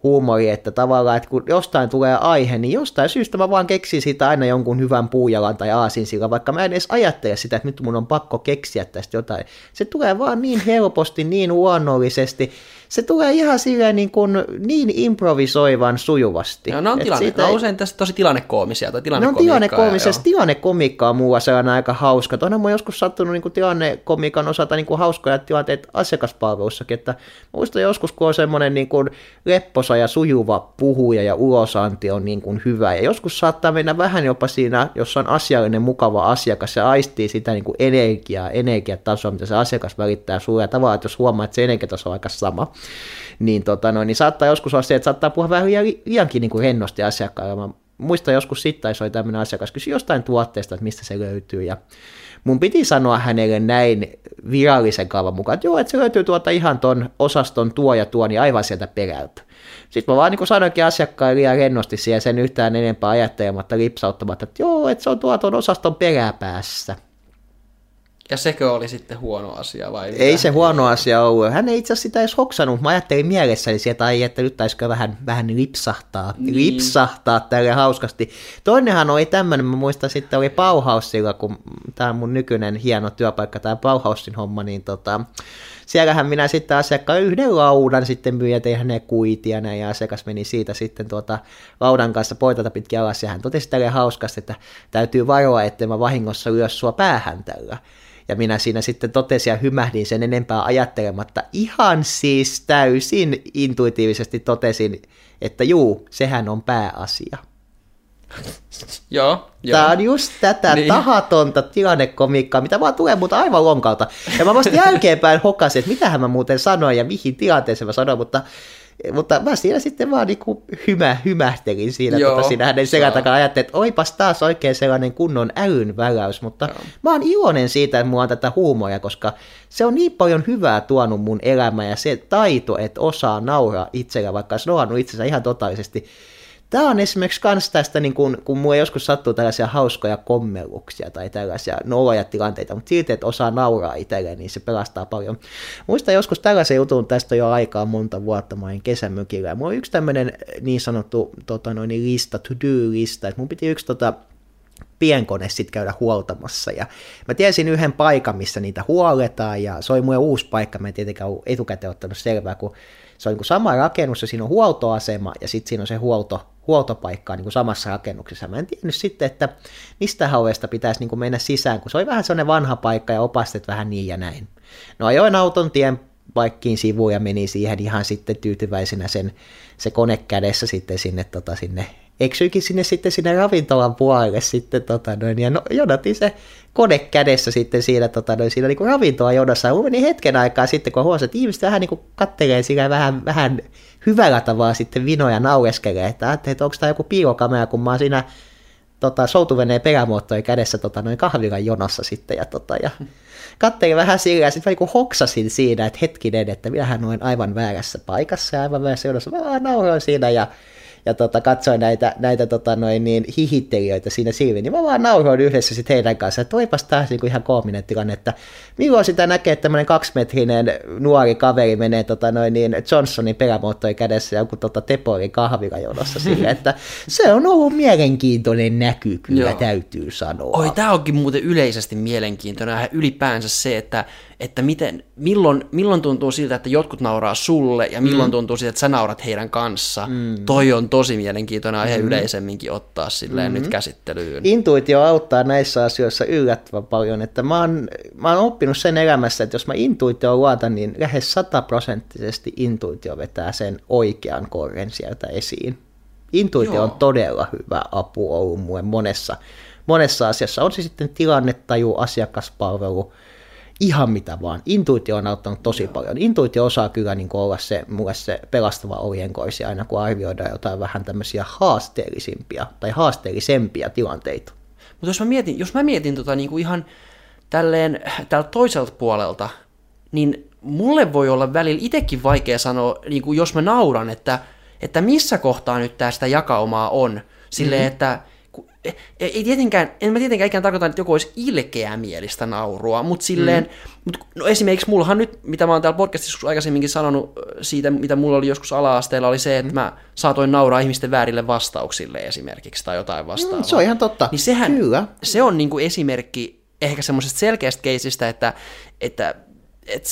huumori, että tavallaan, että kun jostain tulee aihe, niin jostain syystä mä vaan keksin siitä aina jonkun hyvän puujalan tai sillä, vaikka mä en edes ajattele sitä, että nyt mun on pakko keksiä tästä jotain. Se tulee vaan niin helposti, niin luonnollisesti, se tulee ihan silleen niin, kuin, niin improvisoivan sujuvasti. No, ne on, tilanne, siitä, ne on usein tässä tosi tilannekoomisia tai tilannekomiikkaa. Ne on tilannekoomisia, tilannekomiikka on mulla sellainen aika hauska. Onhan mun joskus sattunut niin kuin tilannekomiikan osalta niin kuin hauskoja tilanteet asiakaspalvelussakin, että muistan joskus, kun on semmoinen niin kuin leppo suosa ja sujuva puhuja ja ulosanti on niin kuin hyvä. Ja joskus saattaa mennä vähän jopa siinä, jos on asiallinen, mukava asiakas ja aistii sitä niin kuin energiaa, energiatasoa, mitä se asiakas välittää sulle. Ja tavallaan, että jos huomaa, että se energiataso on aika sama, niin, tota, no, niin saattaa joskus olla se, että saattaa puhua vähän liiankin niin kuin rennosti asiakkaalle. Mä muistan joskus sitten, oli tämmöinen asiakas, kysyi jostain tuotteesta, että mistä se löytyy. Ja mun piti sanoa hänelle näin virallisen kaavan mukaan, että joo, että se löytyy tuota ihan ton osaston tuo ja tuo, niin aivan sieltä perältä. Sitten mä vaan niin sanoinkin asiakkaan liian rennosti siihen sen yhtään enempää ajattelematta, lipsauttamatta, että joo, että se on tuo ton osaston peräpäässä. Ja sekö oli sitten huono asia vai mitä? Ei se huono asia ollut. Hän ei itse asiassa sitä edes hoksannut. Mä ajattelin mielessäni sieltä, ai, että nyt taisikö vähän, vähän lipsahtaa, niin. lipsahtaa tälle hauskasti. Toinenhan oli tämmöinen, mä muistan sitten oli Bauhausilla, kun tämä on mun nykyinen hieno työpaikka, tämä Bauhausin homma, niin tota, siellähän minä sitten asiakkaan yhden laudan sitten myin ja tein ne kuitia näin, ja asiakas meni siitä sitten tuota laudan kanssa poitata pitkin alas, ja hän totesi tälle hauskasti, että täytyy varoa, ettei mä vahingossa lyö sua päähän tällä. Ja minä siinä sitten totesin ja hymähdin sen enempää ajattelematta. Ihan siis täysin intuitiivisesti totesin, että juu, sehän on pääasia. Joo, joo. Tämä on just tätä niin. tahatonta tilannekomiikkaa, mitä vaan tulee mutta aivan lonkalta. Ja mä vasta jälkeenpäin hokasin, että mitähän mä muuten sanoin ja mihin tilanteeseen mä sanoin, mutta mutta mä siinä sitten vaan niin hymä, hymähtelin siinä, Joo, tota, siinä hänen selän takana ajattelin, että oipas taas oikein sellainen kunnon älyn väläys, mutta Joo. mä oon iloinen siitä, että mulla on tätä huumoja, koska se on niin paljon hyvää tuonut mun elämään ja se taito, että osaa nauraa itsellä, vaikka se on itsensä ihan totaalisesti Tämä on esimerkiksi myös tästä, niin kun, kun mulla joskus sattuu tällaisia hauskoja kommelluksia tai tällaisia noloja tilanteita, mutta silti, että osaa nauraa itselleen, niin se pelastaa paljon. Muista joskus tällaisen jutun tästä jo aikaa monta vuotta, mä olin kesämökillä, mulla oli yksi tämmöinen niin sanottu tota, noin lista, to-do-lista, että mun piti yksi tota, pienkone sitten käydä huoltamassa. Ja mä tiesin yhden paikan, missä niitä huoletaan, ja se oli mulle uusi paikka, mä en tietenkään etukäteen ottanut selvää, kun se on niin kuin sama rakennus, ja siinä on huoltoasema, ja sitten siinä on se huolto, huoltopaikkaa niin kuin samassa rakennuksessa. Mä en tiennyt sitten, että mistä hauesta pitäisi niin kuin mennä sisään, kun se oli vähän sellainen vanha paikka ja opastet vähän niin ja näin. No ajoin auton tien paikkiin sivuun ja meni siihen ihan sitten tyytyväisenä sen, se kone kädessä sitten sinne, tota, sinne eksyikin sinne sitten sinne ravintolan puolelle sitten, tota noin, ja no, jonotin se kone kädessä sitten siinä, tota noin, siinä niin ravintolan jonossa. Mulla meni hetken aikaa sitten, kun huomasin, että ihmiset vähän niin kuin kattelee siinä vähän, vähän hyvällä tavalla sitten vinoja naureskelee, että ajattelin, että onko tämä joku piilokamera, kun mä oon siinä tota, soutuveneen perämuottojen kädessä tota, noin kahvilan jonossa sitten, ja, tota, ja kattelin vähän sillä, ja sitten niin hoksasin siinä, että hetkinen, että minähän olen aivan väärässä paikassa ja aivan väärässä jonossa, mä vaan nauroin siinä, ja ja tota, katsoin näitä, näitä tota, noin, niin, hihittelijöitä siinä silmiin, niin mä vaan nauroin yhdessä sit heidän kanssaan, että toipas taas niin kuin ihan koominen tilanne, että milloin sitä näkee, että tämmöinen kaksimetrinen nuori kaveri menee tota, noin, niin Johnsonin perämoottori kädessä ja joku tota, Tepori kahvilajonossa sille, että se on ollut mielenkiintoinen näky, kyllä Joo. täytyy sanoa. Oi, tämä onkin muuten yleisesti mielenkiintoinen ylipäänsä se, että että miten, milloin, milloin tuntuu siltä, että jotkut nauraa sulle ja milloin mm. tuntuu siltä, että sä naurat heidän kanssa. Mm. Toi on tosi mielenkiintoinen aihe mm. yleisemminkin ottaa silleen mm. nyt käsittelyyn. Intuitio auttaa näissä asioissa yllättävän paljon, että mä oon, mä oon oppinut sen elämässä, että jos mä intuitio luotan, niin lähes sataprosenttisesti intuitio vetää sen oikean korren sieltä esiin. Intuitio Joo. on todella hyvä apu ollut mulle monessa, monessa asiassa. On se sitten tilannetaju, asiakaspalvelu, ihan mitä vaan. Intuitio on auttanut tosi Joo. paljon. Intuitio osaa kyllä niin olla se, mulle se pelastava ojenkoisi aina, kun arvioidaan jotain vähän tämmöisiä haasteellisimpia tai haasteellisempia tilanteita. Mutta jos mä mietin, jos mä mietin tota niin kuin ihan tälleen täältä toiselta puolelta, niin mulle voi olla välillä itsekin vaikea sanoa, niin kuin jos mä nauran, että, että missä kohtaa nyt tästä jakaumaa on. Silleen, mm-hmm. että ei tietenkään, en mä tietenkään ikään tarkoita, että joku olisi ilkeämielistä naurua, mutta silleen, mm. mut, no esimerkiksi mullahan nyt, mitä mä oon täällä podcastissa aikaisemminkin sanonut siitä, mitä mulla oli joskus ala-asteella, oli se, että mm. mä saatoin nauraa ihmisten väärille vastauksille esimerkiksi tai jotain vastaavaa. Mm, se on ihan totta. Niin sehän, Kyllä. se on niinku esimerkki ehkä semmoisesta selkeästä keisistä, että, että, että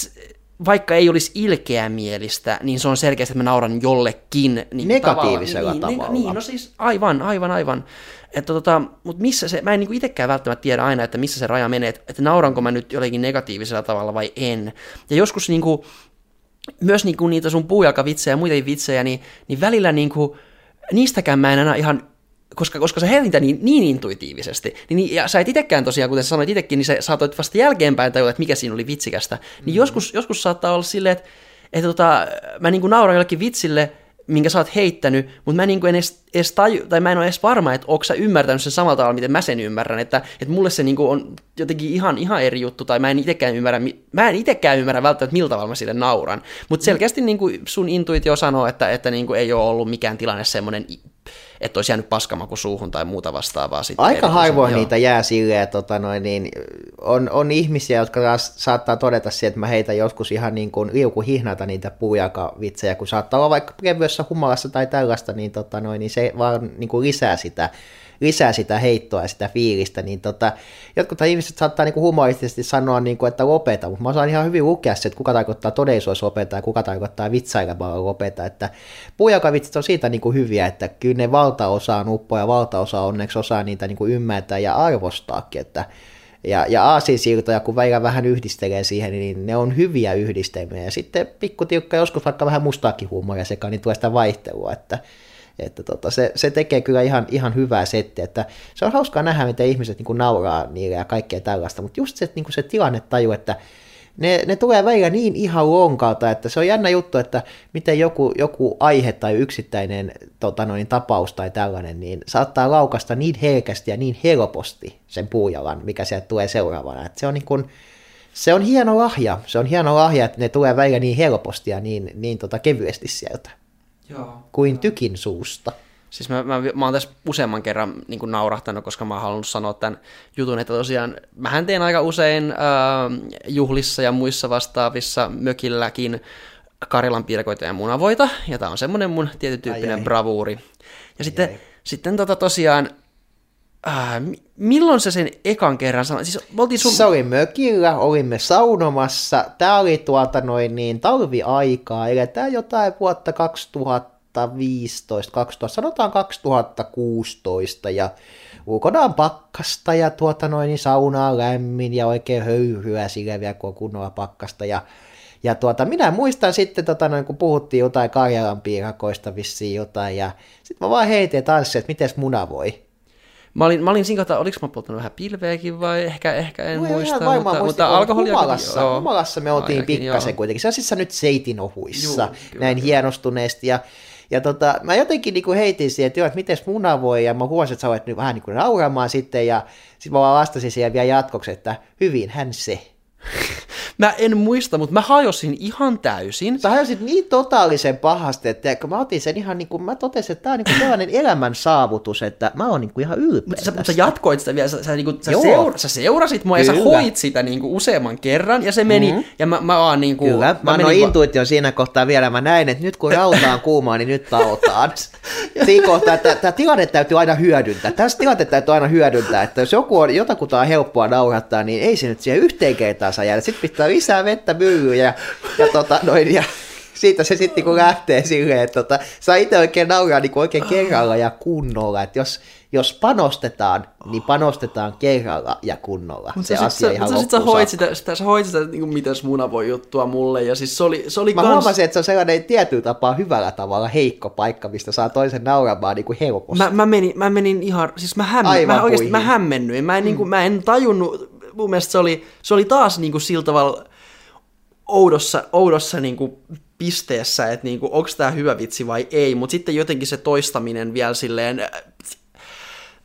vaikka ei olisi ilkeämielistä, niin se on selkeästi, että mä nauran jollekin. Niin Negatiivisella tavalla. Niin, tavalla. Niin, no siis aivan, aivan, aivan. Että tota, mutta missä se, mä en niinku itsekään välttämättä tiedä aina, että missä se raja menee, että, että nauranko mä nyt jotenkin negatiivisella tavalla vai en. Ja joskus niinku, myös niin kuin niitä sun puujalkavitsejä ja muita vitsejä, niin, niin välillä niin kuin, niistäkään mä en aina ihan koska, koska sä heität niin, niin intuitiivisesti, niin, ja sä et itsekään tosiaan, kuten sä sanoit itsekin, niin sä saatoit vasta jälkeenpäin tajuta, että mikä siinä oli vitsikästä, niin mm. joskus, joskus saattaa olla silleen, että, että tota, mä niin kuin nauran jollekin vitsille, minkä sä oot heittänyt, mutta mä niin kuin en edes, edes taju, tai mä en ole edes varma, että onko sä ymmärtänyt sen samalla tavalla, miten mä sen ymmärrän, että, että mulle se niin kuin on jotenkin ihan, ihan eri juttu, tai mä en itsekään ymmärrä, mä en itsekään ymmärrä välttämättä, miltä tavalla mä sille nauran, mutta selkeästi niin kuin sun intuitio sanoo, että, että niin kuin ei ole ollut mikään tilanne semmoinen että olisi jäänyt paskamaku suuhun tai muuta vastaavaa. Sitten. Aika harvoin niitä jää silleen, tota noin, niin on, on ihmisiä, jotka taas saattaa todeta siihen, että mä heitän joskus ihan niin kuin liukuhihnata niitä puujakavitsejä, kun saattaa olla vaikka kevyessä humalassa tai tällaista, niin, tota noin, niin se vaan niin kuin lisää sitä lisää sitä heittoa ja sitä fiilistä, niin tota, jotkut ihmiset saattaa niinku humoristisesti sanoa, niinku, että lopeta, mutta mä osaan ihan hyvin lukea se, että kuka tarkoittaa todellisuus lopeta ja kuka tarkoittaa vitsailemalla lopeta, että puujakavitsit on siitä niinku hyviä, että kyllä ne valtaosa on uppoa ja valtaosa onneksi osaa niitä niinku ymmärtää ja arvostaakin, että ja, ja aasinsiltoja, kun välillä vähän yhdistelee siihen, niin ne on hyviä yhdistelmiä. Ja sitten pikkutiukka, joskus vaikka vähän mustaakin huumoria sekaan, niin tulee sitä vaihtelua, että että tota, se, se, tekee kyllä ihan, ihan hyvää settiä, että se on hauskaa nähdä, miten ihmiset niin nauraa niille ja kaikkea tällaista, mutta just se, niin se tilanne taju, että ne, ne tulee välillä niin ihan lonkalta, että se on jännä juttu, että miten joku, joku aihe tai yksittäinen tota noin, tapaus tai tällainen, niin saattaa laukasta niin herkästi ja niin helposti sen puujalan, mikä sieltä tulee seuraavana. Että se on niin kuin, se on hieno lahja, se on hieno lahja, että ne tulee välillä niin helposti ja niin, niin tota kevyesti sieltä. Joo. kuin tykin suusta. Siis mä, mä, mä oon tässä useamman kerran niin kuin naurahtanut, koska mä oon halunnut sanoa tämän jutun, että tosiaan mähän teen aika usein äh, juhlissa ja muissa vastaavissa mökilläkin Karjalan piirakoita ja munavoita, ja tää on semmonen mun tietyn tyyppinen ai, bravuuri. Ja ai, sitten, ai. sitten tota tosiaan Äh, milloin se sen ekan kerran sanoi? Siis sun... Se oli mökillä, olimme saunomassa. Tämä oli tuota noin niin talviaikaa, eli tämä jotain vuotta 2015, 2000, sanotaan 2016 ja ulkona on pakkasta ja tuota noin niin saunaa lämmin ja oikein höyhyä sillä vielä, kun on kunnolla pakkasta ja ja tuota, minä muistan sitten, tota, noin, kun puhuttiin jotain Karjalan piirakoista vissiin jotain, ja sitten mä vaan heitin tanssi, että miten muna voi. Mä olin, mä olin siinä kohtaa, oliko mä polttanut vähän pilveäkin vai ehkä, ehkä en no, muista, ihan mutta, mutta alkoholia... Humalassa, joo. humalassa me oltiin Ainakin, pikkasen joo. kuitenkin. Se on siis nyt seitin ohuissa, Juu, kyllä, näin kyllä. hienostuneesti. Ja, ja tota, mä jotenkin niin kuin heitin siihen, että, joo, että miten muna voi, ja mä huomasin, että sä olet nyt vähän niin kuin nauramaan sitten, ja sitten mä vaan vastasin siihen vielä jatkoksi, että hyvin hän se. *laughs* Mä en muista, mutta mä hajosin ihan täysin. Sä hajosit niin totaalisen pahasti, että kun mä otin sen ihan niin kuin, mä totesin, että tää on niin kuin sellainen elämän saavutus, että mä oon niin kuin ihan ylpeä Mutta sä, mutta sä jatkoit sitä vielä, sä, sä, niin kuin, sä, seura, sä seurasit mua Kyllä. ja sä hoit sitä niin kuin useamman kerran, ja se meni, mm-hmm. ja mä, mä oon niin kuin... Kyllä, mä, mä annoin va- intuition siinä kohtaa vielä, mä näin, että nyt kun rauta on kuumaa, niin nyt tautaan. *laughs* siinä kohtaa, että tämä tilanne täytyy aina hyödyntää. Tässä tilanne täytyy aina hyödyntää, että jos joku on, jotakuta on helppoa naurattaa, niin ei se nyt siihen yhteen kertaan saa jäädä. Sitten pitää lisää vettä myllyyn ja, ja, tota, noin, ja siitä se sitten kun lähtee silleen, että tota, saa itse oikein nauraa niin oikein kerralla ja kunnolla, että jos, jos panostetaan, niin panostetaan kerralla ja kunnolla. Mutta se, se asia sit, ihan sä, sit sä hoit sitä, sitä, sä hoit sitä niin kuin miten muna voi juttua mulle, ja siis se oli, se oli Mä kans... huomasin, että se on sellainen tietyllä tapaa hyvällä tavalla heikko paikka, mistä saa toisen nauramaan niin kuin helposti. Mä, mä, menin, mä menin ihan, siis mä, hämmen, mä oikeasti mä hämmennyin, mä en, mm. niin kuin, mä en tajunnut, mun mielestä se oli, se oli taas niin kuin sillä tavalla, oudossa, oudossa niin kuin pisteessä, että niin onko tämä hyvä vitsi vai ei, mutta sitten jotenkin se toistaminen vielä silleen, äh,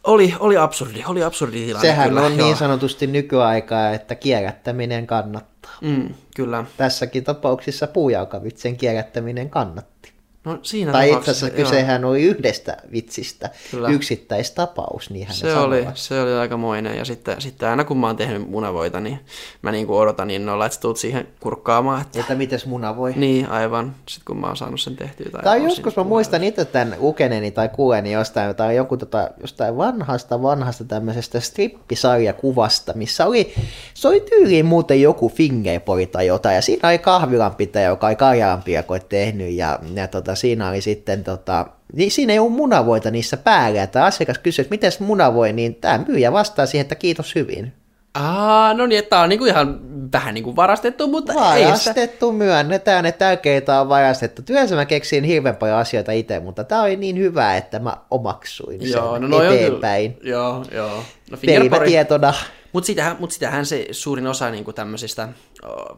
oli, oli absurdi, oli absurdi tilanne. Sehän kyllä, on joo. niin sanotusti nykyaikaa, että kierrättäminen kannattaa. Mm, kyllä. Tässäkin tapauksessa puujaukavitsen kierrättäminen kannatti. No siinä tai itse asiassa kysehän oli yhdestä vitsistä, Kyllä. yksittäistapaus, niin hän se oli, se oli aikamoinen. Ja sitten, sitten aina kun mä oon tehnyt munavoita, niin mä niin kuin odotan innolla, että tulet siihen kurkkaamaan. Että, että mites munavoi? Niin, aivan. Sitten kun mä oon saanut sen tehtyä. Tai, tai joskus mä muistan itse tämän lukeneeni tai kuuleni jostain, tai joku tota, jostain vanhasta, vanhasta tämmöisestä strippisarjakuvasta, missä oli, se oli tyyliin muuten joku fingerboy tai jotain, ja siinä oli kahvilanpitäjä, joka oli karjalanpiakoit tehnyt, ja, ja tota, tota, siinä oli sitten, tota, niin siinä ei ole munavoita niissä päällä, että asiakas kysyy, että miten munavoi, niin tämä myyjä vastaa siihen, että kiitos hyvin. Aa, no niin, että tää on niinku ihan vähän niinku varastettu, mutta ei sitä... Varastettu, myönnetään, että tärkeitä on varastettu. Työssä mä keksin hirveän paljon asioita itse, mutta tämä oli niin hyvä, että mä omaksuin sen Joo, no noi on eteenpäin. kyllä- Joo, joo. No Perimätietona. Mutta sitähän, mut sitähän se suurin osa niinku tämmöisistä o,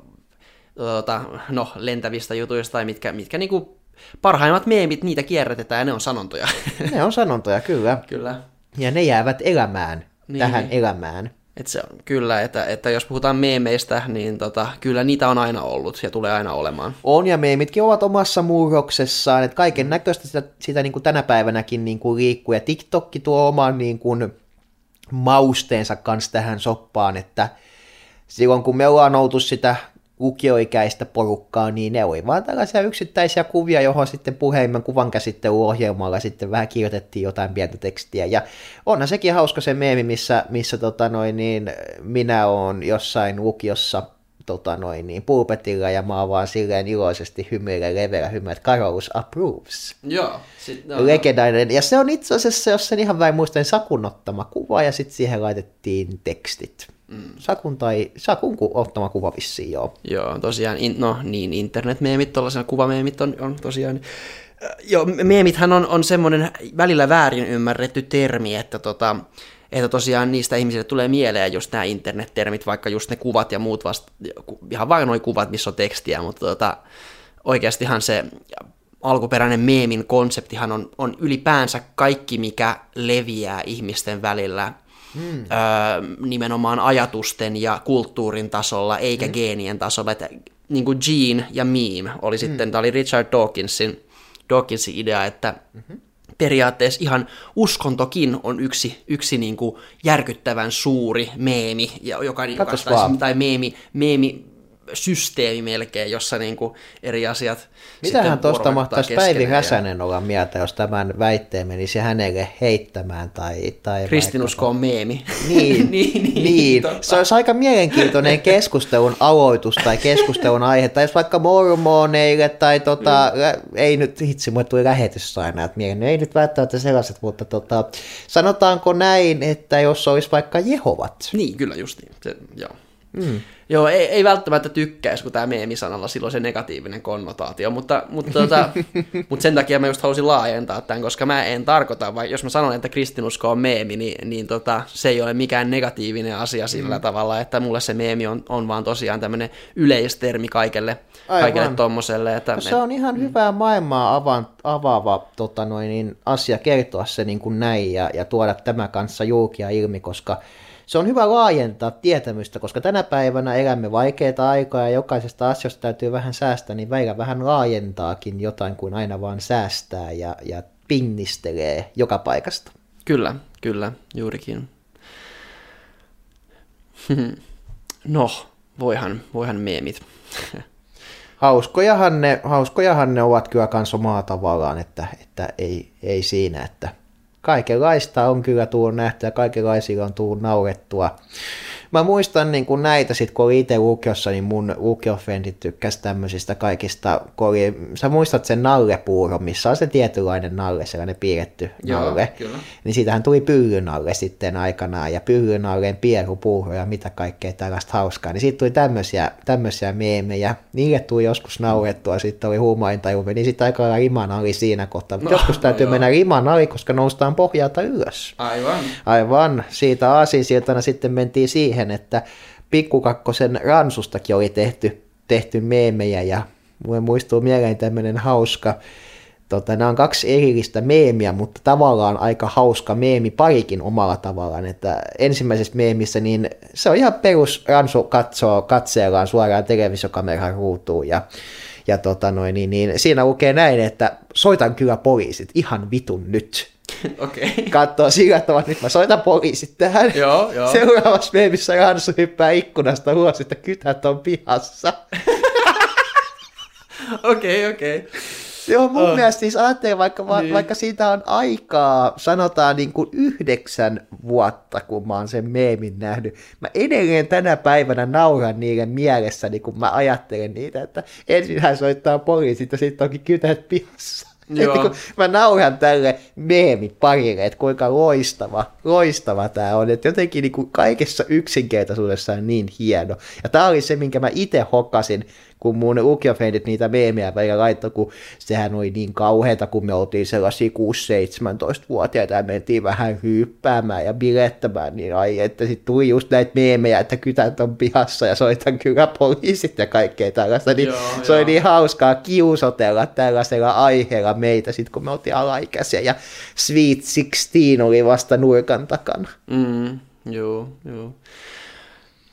tota, no, lentävistä jutuista, tai mitkä, mitkä niinku parhaimmat meemit, niitä kierrätetään ja ne on sanontoja. *laughs* Ne on sanontoja, kyllä. kyllä. Ja ne jäävät elämään, Niin. niin. tähän elämään. Et se on kyllä, että, että jos puhutaan meemeistä, niin tota, kyllä niitä on aina ollut ja tulee aina olemaan. On ja meemitkin ovat omassa murroksessaan, että kaiken näköistä sitä, sitä niin kuin tänä päivänäkin niin kuin liikkuu, ja TikTokki tuo oman niin kuin mausteensa kanssa tähän soppaan, että silloin kun me ollaan oltu sitä lukioikäistä porukkaa, niin ne oli vaan tällaisia yksittäisiä kuvia, johon sitten puheimen kuvan käsittelyohjelmalla sitten vähän kirjoitettiin jotain pientä tekstiä. Ja onhan sekin hauska se meemi, missä, missä tota noin, niin minä oon jossain lukiossa tota noin, niin pulpetilla ja mä oon vaan silleen iloisesti hymyilen leveä hymyä, että Carlos approves. Joo. Sit, No, Legendainen. Ja se on itse asiassa, jos sen ihan vähän muistan, Sakun ottama kuva ja sitten siihen laitettiin tekstit. Sakun tai Sakun ku, ottama kuva vissiin, joo. Joo, tosiaan, in, no niin, internetmeemit, tuollaisena kuvameemit on, on tosiaan... Äh, Joo, meemithän on, on semmoinen välillä väärin ymmärretty termi, että, tota, että tosiaan niistä ihmisille tulee mieleen just nämä internettermit, vaikka just ne kuvat ja muut vasta, ihan vain nuo kuvat, missä on tekstiä, mutta tota, oikeastihan se alkuperäinen meemin konseptihan on, on ylipäänsä kaikki, mikä leviää ihmisten välillä öö, nimenomaan ajatusten ja kulttuurin tasolla, eikä hmm. geenien tasolla. Että, niin kuin Gene ja Meme oli sitten, hmm. tämä oli Richard Dawkinsin, Dawkinsin idea, että hmm. periaatteessa ihan uskontokin on yksi, yksi niin kuin järkyttävän suuri meemi, ja- joka, joka vaan. tai meemi, meemi systeemi melkein, jossa niin kuin eri asiat Mitähän tuosta mahtaisi Päivi Räsänen olla mieltä, jos tämän väitteen menisi hänelle heittämään tai... tai Kristinusko on meemi. *laughs* Niin, *laughs* niin, niin, niin. totta. se olisi aika mielenkiintoinen keskustelun aloitus tai keskustelun aihe, tai jos vaikka mormoneille tai tota, Mm. ei nyt, hitsi, mulle tuli lähetyssainaat mieleen, no ei nyt välttämättä sellaiset, mutta tota, sanotaanko näin, että jos olisi vaikka Jehovat, Niin, kyllä justiin. Se, joo. Mm. Joo, ei, ei välttämättä tykkäisi, kun tämä meemisanalla silloin se negatiivinen konnotaatio, mutta, mutta, *laughs* tota, mutta sen takia mä just halusin laajentaa tämän, koska mä en tarkoita, vai jos mä sanon, että kristinusko on meemi, niin, niin tota, se ei ole mikään negatiivinen asia sillä mm. tavalla, että mulle se meemi on, on vaan tosiaan tämmöinen yleistermi kaikelle, Aivan. kaikelle tommoselle. Että, No se on ihan hyvää maailmaa avaan, avaava tota noin, niin, asia kertoa se niin kuin näin ja, ja tuoda tämä kanssa julkia ilmi, koska se on hyvä laajentaa tietämystä, koska tänä päivänä elämme vaikeita aikoja ja jokaisesta asiasta täytyy vähän säästää, niin välillä vähän laajentaakin jotain kuin aina vaan säästää ja, ja pinnistelee joka paikasta. Kyllä, kyllä, juurikin. *laughs* no, voihan, voihan meemit. *laughs* Hauskojahan ne, hauskojahan ne ovat kyllä kans omaa tavallaan, että, että ei, ei siinä, että kaikenlaista on kyllä tullut nähtyä ja kaikenlaisilla on tullut naurettua. Mä muistan niin kun näitä sit, kun oli itse lukiossa, niin mun lukiofrendit tykkäsi tämmöisistä kaikista, kun oli, sä muistat sen nallepuuro, missä on se tietynlainen nalle, sellainen piirretty Joo, nalle. kyllä. Niin siitähän tuli pyllynalle sitten aikanaan, ja pyllynalleen pierupuuro ja mitä kaikkea tällaista hauskaa. Niin siitä tuli tämmöisiä, tämmöisiä meemejä. Niille tuli joskus naurettua, sitten oli huumaintaju, meni sitten aika lailla riman ali siinä kohtaa. No, joskus täytyy joo. mennä riman ali, koska noustaan pohjalta ylös. Aivan. Aivan, siitä aasinsiltana sitten mentiin siihen, että pikkukakkosen ransustakin oli tehty, tehty meemejä ja mulle muistuu mieleen tämmöinen hauska, tota, nämä on kaksi erillistä meemiä, mutta tavallaan aika hauska meemi parikin omalla tavallaan, että ensimmäisessä meemissä niin se on ihan perus ransu katsoo katseellaan suoraan televisiokameran ruutuun ja ja tota noin, niin, niin, siinä lukee näin, että soitan kyllä poliisit ihan vitun nyt *laughs* Okei. Okay. että nyt mä soitan poliisit tähän. Joo, joo. Seuraavassa meemissä Ransu hyppää ikkunasta ulos, että kytät on pihassa. *laughs* Okei, okei. Joo, mun Oh. mielestä siis ajattelin, vaikka, Niin. niin. vaikka siitä on aikaa, sanotaan niin kuin yhdeksän vuotta, kun mä oon sen meemin nähnyt. Mä edelleen tänä päivänä nauran niiden mielessäni, kun mä ajattelen niitä, että ensin hän soittaa poliisit ja sitten onkin kytät pihassa. Joo. Kun mä nauhan tälle meemiparille, että kuinka loistava, loistava tämä on. Että jotenkin niin kuin kaikessa yksinkertaisuudessaan niin hieno. Ja tämä oli se, minkä mä itse hokkasin, kun mun lukiofrendit niitä meemiä välillä laittoi, kun sehän oli niin kauheata, kun me oltiin sellaisia 6-17-vuotiaita ja mentiin vähän hyppäämään ja bilettämään, niin ai, että sitten tuli just näitä meemejä, että kytät on pihassa ja soitan kyllä poliisit ja kaikkea tällaista, niin Joo, se oli joo. niin hauskaa kiusotella tällaisella aiheella meitä sitten, kun me oltiin alaikäisiä ja Sweet 16 oli vasta nurkan takana. Mm, joo, joo.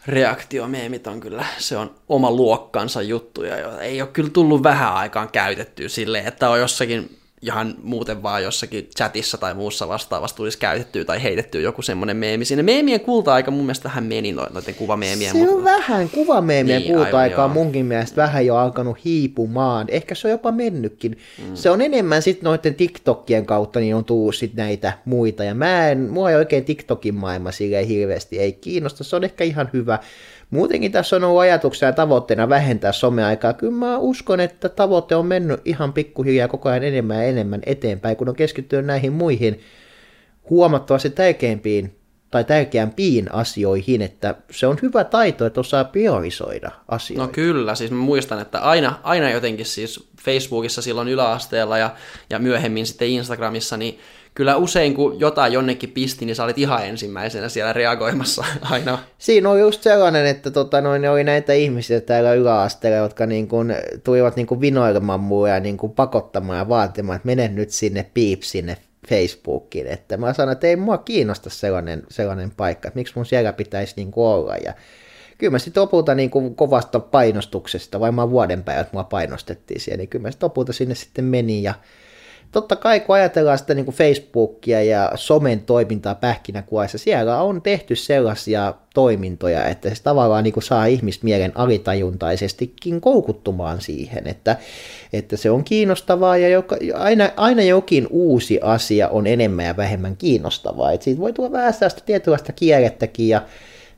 Reaktiomeemit on kyllä, se on oma luokkansa juttuja, joita ei ole kyllä tullut vähän aikaan käytettyä silleen, että on jossakin ihan muuten vaan jossakin chatissa tai muussa vastaavassa tulisi käytettyä tai heitettyä joku semmoinen meemi. Sinne meemien kulta-aika mun mielestä vähän meni no- noiden kuvameemien. Se on vähän kuvameemiä Niin, aivan, joo. munkin mielestä vähän jo alkanut hiipumaan. Ehkä se on jopa mennytkin. Mm. Se on enemmän sitten noiden TikTokien kautta, niin on tullut sit näitä muita. Ja mä en, mua ei oikein TikTokin maailma silleen hirveästi ei kiinnosta. Se on ehkä ihan hyvä. Muutenkin tässä on ollut ajatuksena ja tavoitteena vähentää someaikaa. Kyllä mä uskon, että tavoite on mennyt ihan pikkuhiljaa koko ajan enemmän ja enemmän eteenpäin, kun on keskittynyt näihin muihin huomattavasti tärkeimpiin tai tärkeämpiin asioihin, että se on hyvä taito, että osaa priorisoida asioita. No kyllä, siis mä muistan, että aina, aina jotenkin siis Facebookissa silloin yläasteella ja, ja myöhemmin sitten Instagramissa, niin kyllä usein kun jotain jonnekin pisti, niin sä olit ihan ensimmäisenä siellä reagoimassa *laughs* aina. Siinä on just sellainen, että tota, noin, oli näitä ihmisiä täällä yläasteella, jotka niin kuin, tulivat niin kuin vinoilemaan mua ja niin kuin pakottamaan ja vaatimaan, että mene nyt sinne piip sinne Facebookiin. Että mä sanoin, että ei mua kiinnosta sellainen, sellainen paikka, että miksi mun siellä pitäisi niin olla. Ja kyllä mä sitten lopulta niin kuin kovasta painostuksesta, varmaan vuoden päivät mua painostettiin siellä, niin kyllä mä sitten lopulta sinne sitten menin ja totta kai kun ajatellaan sitä niin kuin Facebookia ja somen toimintaa pähkinäkuvaissa, siellä on tehty sellaisia toimintoja, että se tavallaan niin kuin saa ihmismielen alitajuntaisestikin koukuttumaan siihen, että, että se on kiinnostavaa ja joka, aina, aina jokin uusi asia on enemmän ja vähemmän kiinnostavaa. Et siitä voi tulla vähän sitä tietynlaista kierrettäkin ja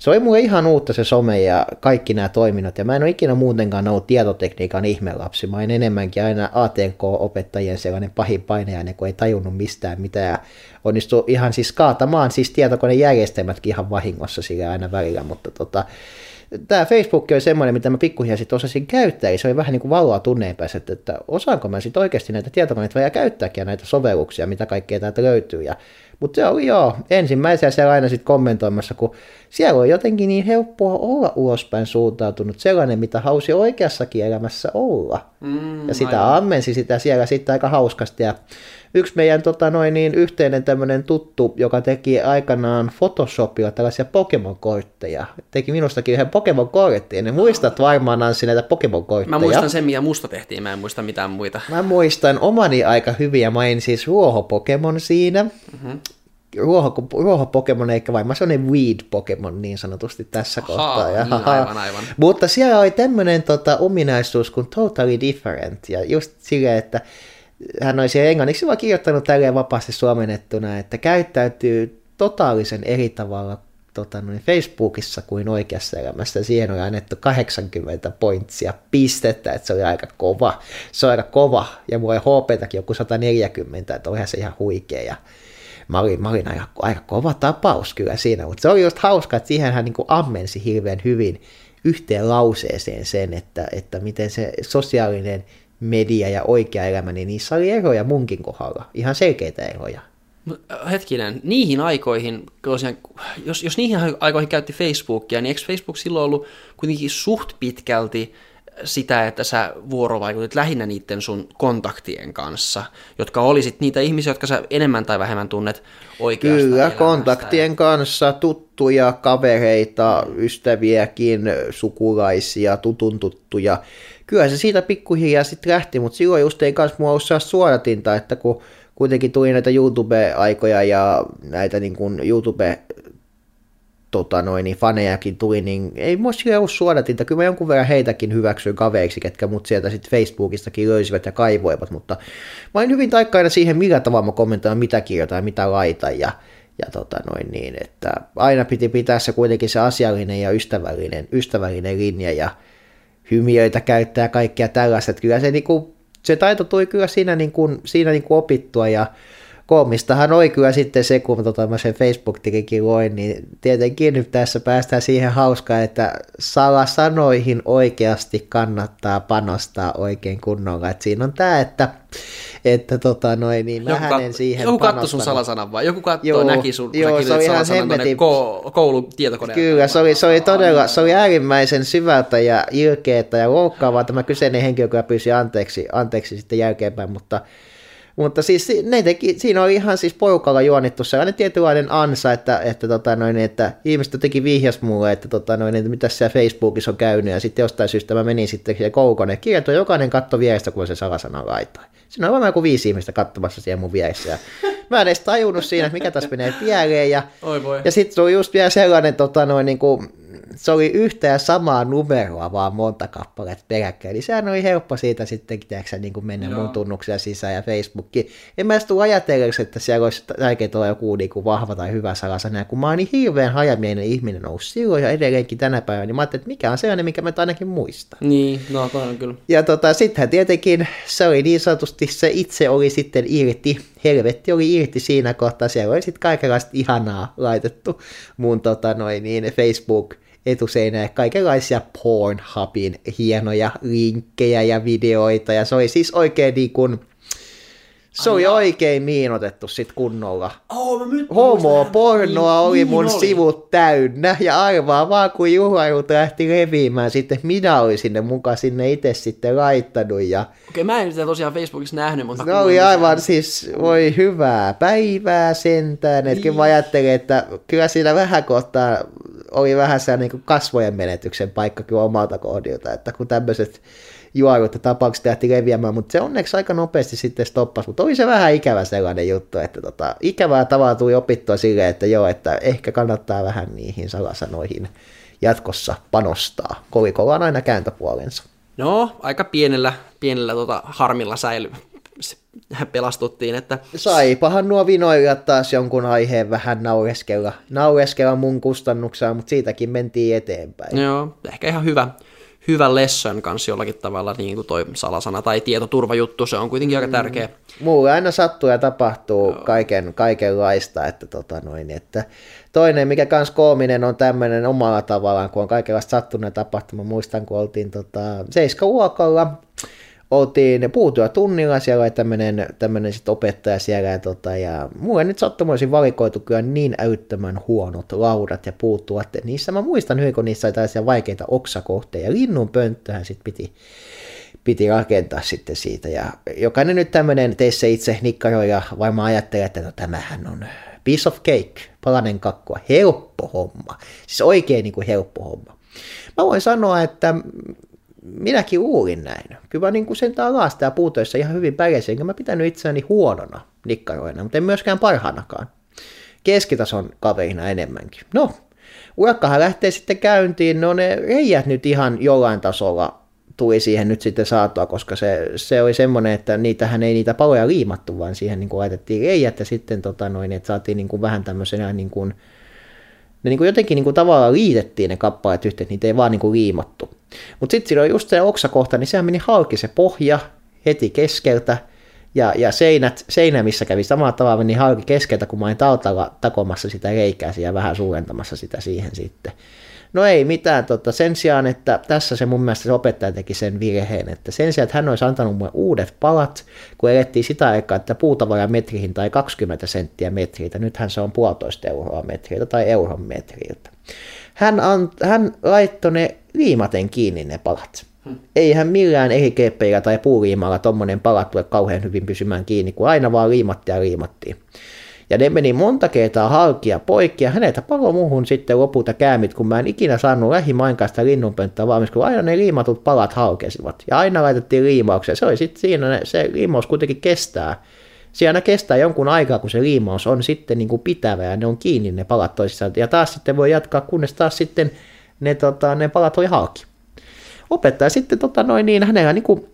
se oli mulle ihan uutta se some ja kaikki nämä toiminnot, ja mä en ole ikinä muutenkaan ollut tietotekniikan ihmelapsi. Mä en enemmänkin aina ATK-opettajien sellainen pahin painajainen, kun ei tajunnut mistään mitään, ja onnistui ihan siis kaatamaan siis tietokonejärjestelmätkin ihan vahingossa sillä aina välillä, mutta tota, tämä Facebook oli semmoinen, mitä mä pikkuhiljaa sitten osasin käyttää, ja se oli vähän niin kuin valoa tunneen päässä, että, että osaanko mä sitten oikeasti näitä tietokoneita vai käyttääkin näitä sovelluksia, mitä kaikkea täältä löytyy, ja mutta se oli joo, ensimmäisenä siellä aina sitten kommentoimassa, kun siellä on jotenkin niin helppoa olla ulospäin suuntautunut, sellainen, mitä hausi oikeassakin elämässä olla. Mm, Ja sitä ammensi sitä siellä sitten aika hauskasti. Ja yksi meidän tota, noin, niin, yhteinen tämmöinen tuttu, joka teki aikanaan Photoshopilla tällaisia Pokemon-kortteja, teki minustakin yhden Pokemon-kortin. Ja muistat varmaan Anssi näitä Pokemon-kortteja. Mä muistan sen, mitä musta tehtiin, mä en muista mitään muita. Mä muistan omani aika hyviä, mä en siis ruoho-Pokemon siinä. Mm-hmm. Ruoho, ruoho-Pokemon eikä vain, mä sellainen weed-Pokemon niin sanotusti tässä Ahaa, kohtaa. Ja, niin, aivan, aivan. Mutta siellä oli tämmöinen tota, ominaisuus kuin totally different, ja just silleen, että hän olisi englanniksi vaan kirjoittanut tälleen vapaasti suomennettuna, että käyttäytyy totaalisen eri tavalla tota, noin Facebookissa kuin oikeassa elämässä. Siihen oli annettu 80 pointsia pistettä, että se oli aika kova. Se on aika kova, ja mulla oli HPtäkin joku 140, että olihan se ihan huikea. Ja mä olin, mä olin aika, aika kova tapaus kyllä siinä, mutta se oli just hauska, että siihen hän niin ammensi hirveän hyvin yhteen lauseeseen sen, että, että miten se sosiaalinen media ja oikea elämä, niin niissä oli eroja munkin kohdalla, ihan selkeitä eroja. Mut, Hetkinen, niihin aikoihin, tosiaan, jos, jos niihin aikoihin käytti Facebookia, niin eikö Facebook silloin ollut kuitenkin suht pitkälti sitä, että sä vuorovaikutit lähinnä niiden sun kontaktien kanssa, jotka olisit niitä ihmisiä, jotka sä enemmän tai vähemmän tunnet oikeasta Kyllä, elämästä. kontaktien kanssa tuttuja, kavereita, ystäviäkin, sukulaisia, tutun tuttuja. Kyllä se siitä pikkuhiljaa sitten lähti, mutta silloin just ei kanssa mua sellaista suodatinta, että kun kuitenkin tuli näitä YouTube-aikoja ja näitä niin kuin YouTube tota noin, niin fanejakin tuli, niin ei mua sillä ollut suodatinta. Kyllä mä jonkun verran heitäkin hyväksyin kaveiksi, ketkä mut sieltä sitten Facebookistakin löysivät ja kaivoivat, mutta mä olin hyvin taikkaina siihen, millä tavalla mä kommentoin, mitä kirjoitan ja mitä laitan ja, ja tota noin niin, että aina piti pitää se kuitenkin se asiallinen ja ystävällinen, ystävällinen linja ja hymiöitä käyttää kaikkea tällaista, että kyllä se niinku se taito tuli kyllä siinä, niin kuin, siinä niin kuin opittua ja koomistahan oli kyllä sitten se, kun tota, mä sen Facebook-tilikin loin, niin tietenkin nyt tässä päästään siihen hauskaan, että salasanoihin oikeasti kannattaa panostaa oikein kunnolla. Et siinä on tämä, että, että tota, noin, niin joku, kat- siihen joku katsoi sun salasanan vai? Joku katsoi, Joo, näki sun, joo, näki se oli ihan hemmetin- ko- koulun tietokoneen. Kyllä, se oli, se oli todella, se oli äärimmäisen syvältä ja ilkeätä ja loukkaavaa. Tämä kyseinen henkilö kyllä pyysi anteeksi, anteeksi sitten jälkeenpäin, mutta, mutta siis si- ne teki, siinä oli ihan siis porukalla juonittu sellainen tietynlainen ansa, että, että, tota noin, että ihmiset jotenkin vihjas mulle, että, tota noin, että mitä siellä Facebookissa on käynyt ja sitten jostain syystä mä menin sitten siihen koulukoneen kirjoittain, jokainen katto vierestä, kun se salasana laitoi. Siinä on varmaan joku viisi ihmistä katsomassa siellä mun vieressä ja mä en edes tajunnut siinä, että mikä tässä menee pieleen ja Oi voi. ja sitten se oli just vielä sellainen, tota, noin, niin kuin, se oli yhtä ja samaa numeroa vaan monta kappaletta peräkkäin. Eli sehän oli helppo siitä sitten tiedätkö, niin kuin mennä Joo. mun tunnuksia sisään ja Facebookiin. En mä edes tullut ajatelleeksi, että siellä olisi tärkeää olla joku niin kuin vahva tai hyvä salasana. Kun mä oon niin hirveän hajamielinen ihminen ollut silloin ja edelleenkin tänä päivänä, niin mä ajattelin, että mikä on sellainen, mikä mä ainakin muistan. Niin, no toi on kyllä. Ja tota, sittenhän tietenkin se oli niin sanotusti, se itse oli sitten irti, helvetti oli irti siinä kohtaa, siellä oli sitten kaikenlaista ihanaa laitettu mun tota, noin, niin Facebook etuseinään. Kaikenlaisia Pornhubin hienoja linkkejä ja videoita, ja se oli siis oikein niin kuin, se oli oikein miinotettu sit kunnolla. Oh, mä Homo pornoa Niin, oli niin mun oli. sivut täynnä. Ja arvaa vaan kun juhlailut lähti leviämään sitten minä olin sinne mukaan sinne itse sitten laittanut ja Okei, mä en sitä tosiaan Facebookissa nähnyt, mutta... ne oli aivan siis, voi hyvää päivää sentään, että kyllä mä ajattelin, että kyllä siinä vähän kohtaa oli vähän se niin kasvojen menetyksen paikka kyllä omalta kohdilta, että kun tämmöiset juolut ja tapaukset lähti leviämään, mutta se onneksi aika nopeasti sitten stoppasi, mutta oli se vähän ikävä sellainen juttu, että tota, ikävää tavalla tuli opittua silleen, että joo, että ehkä kannattaa vähän niihin salasanoihin jatkossa panostaa. Kolikolla on aina kääntöpuolensa. No, aika pienellä, pienellä tota, harmilla säily se- pelastuttiin, että Saipahan nuo vinoilijat taas jonkun aiheen vähän naureskella, naureskella mun kustannuksella, mutta siitäkin mentiin eteenpäin. joo, ehkä ihan hyvä, hyvä lesson kanssa jollakin tavalla, niin kuin toi salasana tai tietoturvajuttu, se on kuitenkin aika tärkeä. Mulle aina sattuu ja tapahtuu kaiken, kaikenlaista, että, tota noin, että toinen, mikä kans koominen on tämmöinen omalla tavallaan, kun on kaikenlaista sattunut ja tapahtunut. Muistan, kun oltiin tota, seiskaluokalla, oltiin puutyötunnilla, siellä oli tämmöinen, tämmöinen sit opettaja siellä, ja, tota, ja mulle nyt sattumoisin valikoitu kyllä niin älyttömän huonot laudat ja puuttuvat, niissä mä muistan hyvin, kun niissä oli tällaisia vaikeita oksakohteja, linnun pönttöhän sit piti piti rakentaa sitten siitä. Ja jokainen nyt tämmöinen teissä itse nikkaroi ja varmaan ajattelee, että no tämähän on piece of cake, palanen kakkua, helppo homma. Siis oikein niin kuin helppo homma. Mä voin sanoa, että minäkin luulin näin. Kyllä niin kuin sentään ja puutoissa ihan hyvin pärjäsin, enkä mä pitänyt itseäni huonona nikkaroina, mutta en myöskään parhaanakaan. Keskitason kaverina enemmänkin. No, urakkahan lähtee sitten käyntiin, no ne reijät nyt ihan jollain tasolla tuli siihen nyt sitten saatua, koska se, se oli semmoinen, että niitähän ei niitä paloja liimattu, vaan siihen niin kuin laitettiin reijät ja sitten tota noin, että saatiin niin kuin vähän tämmöisenä niin kuin, ne niin kuin jotenkin niin kuin tavallaan liitettiin ne kappaleet yhteen, niitä ei vaan niin kuin liimattu. Mutta sitten on just se oksakohta, niin sehän meni halki se pohja heti keskeltä, ja, ja seinät, seinä, missä kävi samalla tavalla, meni halki keskeltä, kun mä olin tautalla takomassa sitä reikää ja vähän suurentamassa sitä siihen sitten. No ei mitään, tota, sen sijaan, että tässä se mun mielestä se opettaja teki sen virheen, että sen sijaan, että hän olisi antanut mulle uudet palat, kun elettiin sitä aikaa, että puutavara metrihin tai 20 senttiä metriltä, nythän se on puolitoista euroa metriltä tai euron metriltä. Hän, an, hän laittoi ne liimaten kiinni ne palat. Eihän millään eri keppeillä tai puuliimalla tommonen palat tule kauhean hyvin pysymään kiinni, kun aina vaan liimattiin ja liimattiin. Ja ne meni monta kertaa halki ja poikki, ja häneltä palo muuhun sitten lopulta käämit, kun mä en ikinä saanut lähimainkaan sitä linnunpönttöä valmis, kun aina ne liimatut palat haukesivat. Ja aina laitettiin liimauksia. Se oli sitten siinä, ne- se liimaus kuitenkin kestää. Se aina kestää jonkun aikaa, kun se liimaus on sitten niin kuin pitävä ja ne on kiinni ne palat toisissaan. Ja taas sitten voi jatkaa, kunnes taas sitten ne, tota, ne palat oli halki. Opettaja sitten tota noin niin, hänellä niin kuin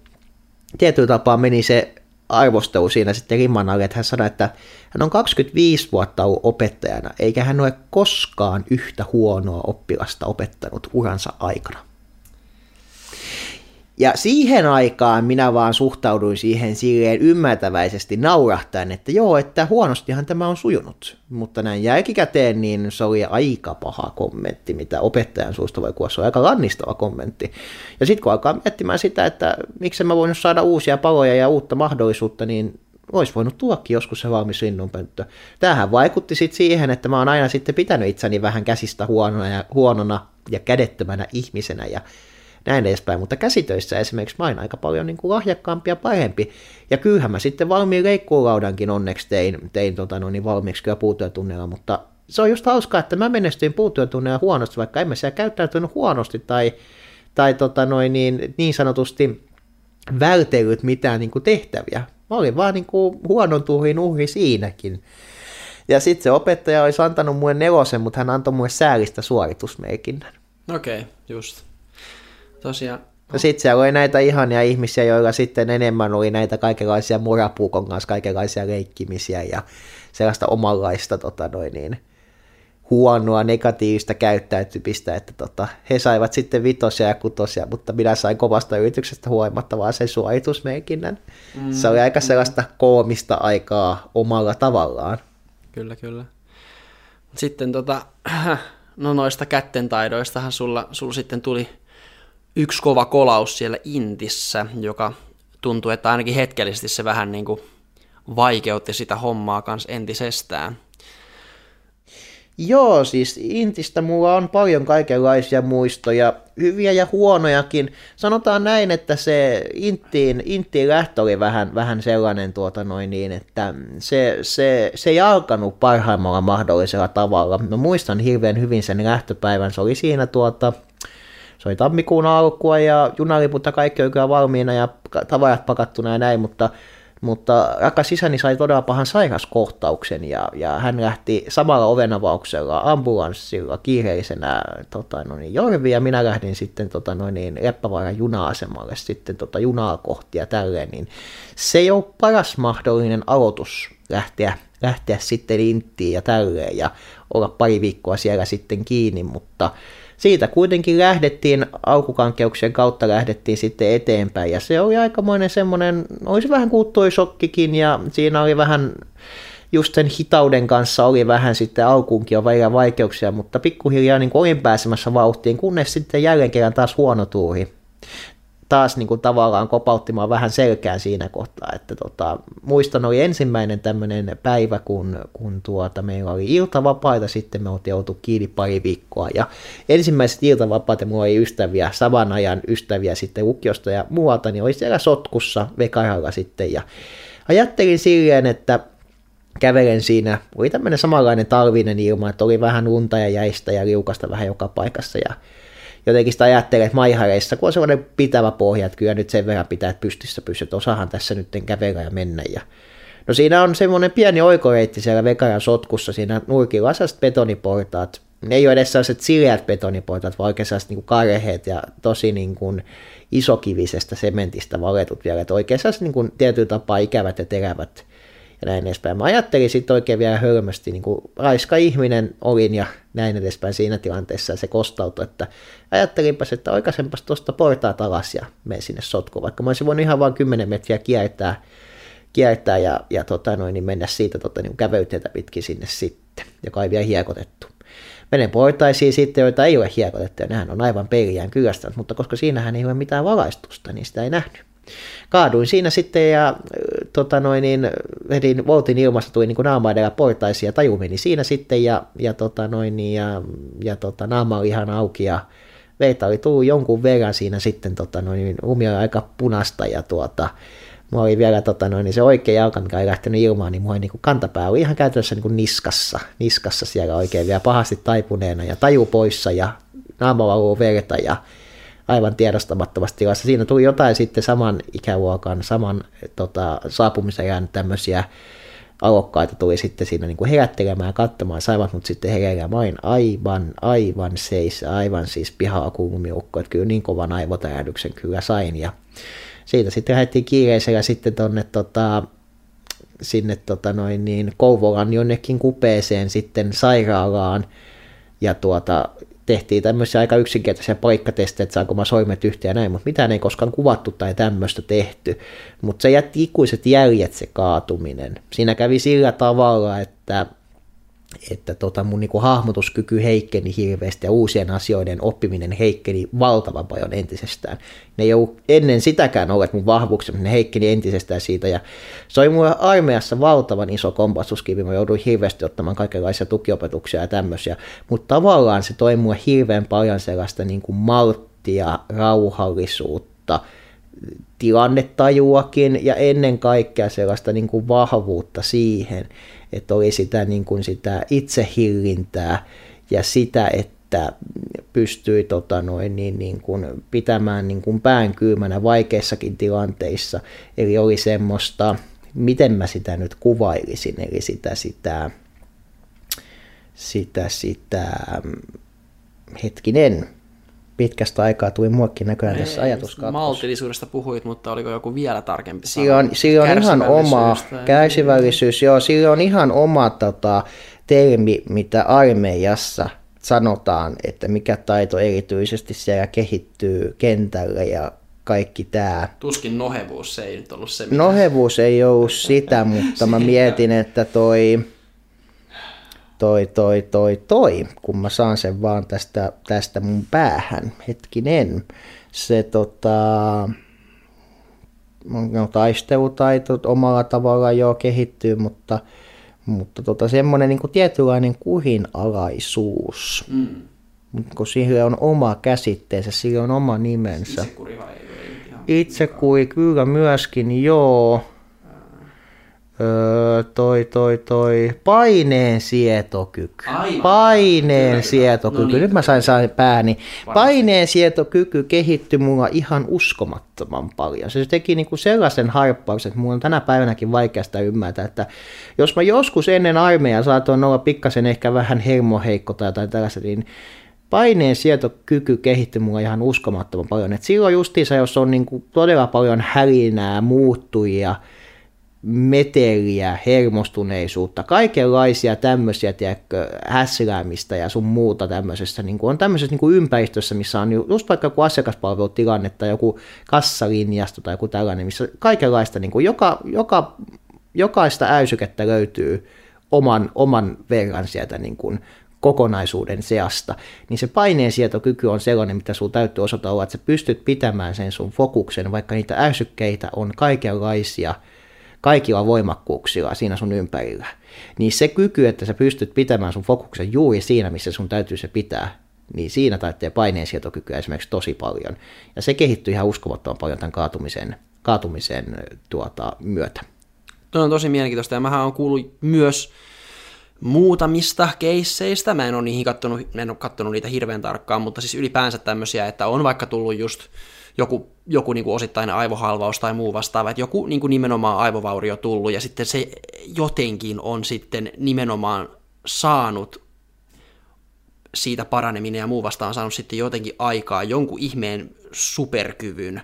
tietyllä tapaa meni se arvostelu siinä sitten rimman alle, että hän sanoi, että hän on 25 vuotta ollut opettajana, eikä hän ole koskaan yhtä huonoa oppilasta opettanut uransa aikana. Ja siihen aikaan minä vaan suhtauduin siihen silleen ymmärtäväisesti naurahtaen, että joo, että huonostihan tämä on sujunut. Mutta näin jälkikäteen niin se oli aika paha kommentti, mitä opettajan suusta voi kuossa, aika lannistava kommentti. Ja sitten kun alkaa miettimään sitä, että miksi mä voinut saada uusia paloja ja uutta mahdollisuutta, niin olisi voinut tuokin joskus se valmis rinnunpönttö. Tämähän vaikutti sitten siihen, että mä oon aina sitten pitänyt itseni vähän käsistä huonona ja, huonona ja kädettömänä ihmisenä ja näin edespäin, mutta käsitöissä esimerkiksi mä aika paljon niin kuin lahjakkaampi ja parempi. Ja kyllähän mä sitten valmiin leikkuulaudankin onneksi tein, tein tota, no niin valmiiksi kyllä puutyötunnilla, mutta se on just hauskaa, että mä menestyin puutyötunnilla huonosti, vaikka en mä siellä käyttäytynyt huonosti tai, tai tota noin, niin, niin sanotusti vältellyt mitään niin kuin tehtäviä. Mä olin vaan niin kuin huonon tuhin uhri siinäkin. Ja sitten se opettaja olisi antanut mulle nelosen, mutta hän antoi mulle säälistä suoritusmerkinnän. Okei, okay, just. Tosiaan. Ja sitten siellä oli näitä ihania ihmisiä, joilla sitten enemmän oli näitä kaikenlaisia murapuukon kanssa, kaikenlaisia leikkimisiä ja sellaista omanlaista tota noin niin, huonoa negatiivista käyttäytymistä, että tota, he saivat sitten vitosia ja kutosia, mutta minä sain kovasta yrityksestä huolimatta vaan sen suoritusmerkinnän. Mm, se oli aika sellaista koomista aikaa omalla tavallaan. Kyllä, kyllä. Sitten tota, *clears throat* no noista kättentaidoistahan sulla, sulla sitten tuli yksi kova kolaus siellä Intissä, joka tuntui, että ainakin hetkellisesti se vähän niin kuin vaikeutti sitä hommaa kanssa entisestään. Joo, siis Intistä mulla on paljon kaikenlaisia muistoja, hyviä ja huonojakin. Sanotaan näin, että se Intiin, Intiin lähtö oli vähän, vähän sellainen tuota noin niin, että se, se, se ei alkanut parhaimmalla mahdollisella tavalla. Mä muistan hirveän hyvin sen lähtöpäivän, se oli siinä tuota, se oli tammikuun alkua ja junaliput ja kaikki oli kyllä valmiina ja tavarat pakattuna ja näin, mutta mutta rakas isäni sai todella pahan sairaskohtauksen ja, ja hän lähti samalla ovenavauksella ambulanssilla kiireisenä tota, no niin, Jorvi ja minä lähdin sitten tota, no niin, Leppävaaran juna-asemalle sitten tota, junaa kohti ja tälleen, niin se ei ole paras mahdollinen aloitus lähteä, lähteä sitten inttiin ja tälleen ja olla pari viikkoa siellä sitten kiinni, mutta siitä kuitenkin lähdettiin, alkukankeuksien kautta lähdettiin sitten eteenpäin, ja se oli aikamoinen semmoinen, olisi vähän kulttuurisokkikin, ja siinä oli vähän, just sen hitauden kanssa oli vähän sitten alkuunkin jo välillä vaikeuksia, mutta pikkuhiljaa niin olin pääsemässä vauhtiin, kunnes sitten jälleen kerran taas huono tuuri taas niin kuin tavallaan kopauttimaan vähän selkää siinä kohtaa, että tota, muistan oli ensimmäinen tämmöinen päivä, kun, kun tuota, meillä oli iltavapaita, sitten me oltiin oltu kiinni pari viikkoa, ja ensimmäiset iltavapaat, ja mulla oli ystäviä, saman ajan ystäviä sitten lukiosta ja muualta, niin oli siellä sotkussa vekaralla sitten, ja ajattelin silleen, että kävelen siinä, oli tämmöinen samanlainen talvinen ilma, että oli vähän unta ja jäistä ja liukasta vähän joka paikassa, ja jotenkin sitä ajattelee, että maihareissa, kun on sellainen pitävä pohja, että kyllä nyt sen verran pitää, että pystyssä pystyt, osahan tässä nyt kävellä ja mennä. Ja No siinä on semmoinen pieni oikoreitti siellä Vekaran sotkussa, siinä nurkilla sellaiset betoniportaat. Ne ei ole edes sellaiset sileät betoniportaat, vaan oikein sellaiset niin karheet ja tosi niin kuin isokivisestä sementistä valetut vielä, että oikein sellaiset niin kuin tietyllä tapaa ikävät ja terävät ja näin edespäin. Mä ajattelin sitten oikein vielä hölmösti, niin kuin raiska ihminen olin ja näin edespäin siinä tilanteessa ja se kostautui, että ajattelinpas, että oikaisenpas tuosta portaat alas ja menen sinne sotkuun, vaikka mä olisin voinut ihan vain 10 metriä kiertää, kiertää ja, ja tota noin, niin mennä siitä tota, niin käveyteitä pitkin sinne sitten, joka ei vielä hiekotettu. Menen portaisiin sitten, joita ei ole hiekotettu, ja nehän on aivan peiliään kylästänyt, mutta koska siinähän ei ole mitään valaistusta, niin sitä ei nähnyt kaaduin siinä sitten ja tota noin, niin, vedin voltin ilmasta, tuli niin naama edellä portaisiin ja taju meni siinä sitten ja, ja, tota noin, niin, ja, ja tota, naama oli ihan auki ja veitä oli tullut jonkun verran siinä sitten, tota noin, niin, umi oli aika punasta ja tuota, Mulla oli vielä tota noin, niin se oikea jalka, mikä ei lähtenyt ilmaan, niin mulla niin kuin kantapää oli ihan käytännössä niin kuin niskassa, niskassa siellä oikein vielä pahasti taipuneena ja taju poissa ja naama valuu verta ja aivan tiedostamattomassa tilassa. Siinä tuli jotain sitten saman ikäluokan, saman tota, saapumisen ajan tämmöisiä alokkaita tuli sitten siinä niin kuin herättelemään, katsomaan, saivat mut sitten hereillä. aivan, aivan seis, aivan siis pihaa kuumiukko, että kyllä niin kovan aivotärähdyksen kyllä sain. Ja siitä sitten lähdettiin kiireisellä sitten tonne tota, sinne tota noin niin, Kouvolan jonnekin kupeeseen sitten sairaalaan. Ja tuota, tehtiin tämmöisiä aika yksinkertaisia paikkatestejä, että saanko mä soimet yhteen ja näin, mutta mitään ei koskaan kuvattu tai tämmöistä tehty. Mutta se jätti ikuiset jäljet se kaatuminen. Siinä kävi sillä tavalla, että että tota mun niinku hahmotuskyky heikkeni hirveästi ja uusien asioiden oppiminen heikkeni valtavan paljon entisestään. Ne ei ollut ennen sitäkään olleet mun vahvuuksia, mutta ne heikkeni entisestään siitä ja se oli mulle armeijassa valtavan iso kompastuskivi. Mä jouduin hirveästi ottamaan kaikenlaisia tukiopetuksia ja tämmöisiä, mutta tavallaan se toi mulle hirveän paljon sellaista niinku malttia, rauhallisuutta, tilannetajuakin ja ennen kaikkea sellaista niin kuin vahvuutta siihen, että oli sitä, niin kuin sitä itsehillintää ja sitä, että pystyi tota noin, niin, niin kuin pitämään niin kuin pään kylmänä vaikeissakin tilanteissa. Eli oli semmoista, miten mä sitä nyt kuvailisin, eli sitä, sitä, sitä, sitä hetkinen, pitkästä aikaa tuli muokkin näköjään Ei, tässä ajatuskatkos. Maltillisuudesta puhuit, mutta oliko joku vielä tarkempi Siinä on, siinä on ihan oma kärsivällisyys, joo, siinä on ihan oma tota, termi, mitä armeijassa sanotaan, että mikä taito erityisesti siellä kehittyy kentällä ja kaikki tämä. Tuskin nohevuus, se ei nyt ollut se. Mitä... Nohevuus ei ollut sitä, mutta mä *laughs* mietin, että toi toi, toi, toi, toi, kun mä saan sen vaan tästä, tästä mun päähän, hetkinen, se tota, no, taistelutaito omalla tavalla jo kehittyy, mutta, mutta tota, semmoinen niin tietynlainen kuhinalaisuus, mm. kun siihen on oma käsitteensä, sillä on oma nimensä. Itsekuri vai ei? Itsekuri kyllä myöskin, joo Öö, toi, toi, toi, paineen sietokyky. Aivan. Paineen Kyllä, sietokyky. No niin. Nyt mä sain sain pääni. Paineen sietokyky kehittyi mulla ihan uskomattoman paljon. Se teki niinku sellaisen harppauksen, että mulla on tänä päivänäkin vaikeasta ymmärtää, että jos mä joskus ennen armeijaa saatoin olla pikkasen ehkä vähän hermoheikko tai jotain tällaista, niin paineen sietokyky kehittyi mulla ihan uskomattoman paljon. Et silloin justiinsa, jos on niinku todella paljon hälinää, muuttujia, meteliä, hermostuneisuutta, kaikenlaisia tämmöisiä, tiedätkö, hässiläämistä ja sun muuta tämmöisestä, niin kuin on tämmöisessä niin kuin ympäristössä, missä on just vaikka joku asiakaspalvelutilanne tai joku kassalinjasto tai joku tällainen, missä kaikenlaista, niin kuin joka, joka, jokaista äysykettä löytyy oman, oman verran sieltä niin kuin kokonaisuuden seasta, niin se paineensietokyky on sellainen, mitä sun täytyy osata olla, että sä pystyt pitämään sen sun fokuksen, vaikka niitä äysykkeitä on kaikenlaisia – kaikilla voimakkuuksilla siinä sun ympärillä, niin se kyky, että sä pystyt pitämään sun fokuksen juuri siinä, missä sun täytyy se pitää, niin siinä taitteen paineensietokykyä esimerkiksi tosi paljon. Ja se kehittyy ihan uskomattoman paljon tämän kaatumisen, kaatumisen tuota, myötä. Tuo on tosi mielenkiintoista ja mähän on kuullut myös muutamista keisseistä. Mä en ole niihin kattonut, en ole kattonut niitä hirveän tarkkaan, mutta siis ylipäänsä tämmöisiä, että on vaikka tullut just joku, joku niin kuin osittainen aivohalvaus tai muu vastaava, että joku niin kuin nimenomaan aivovaurio tullut ja sitten se jotenkin on sitten nimenomaan saanut siitä paraneminen ja muu vastaan saanut sitten jotenkin aikaa jonkun ihmeen superkyvyn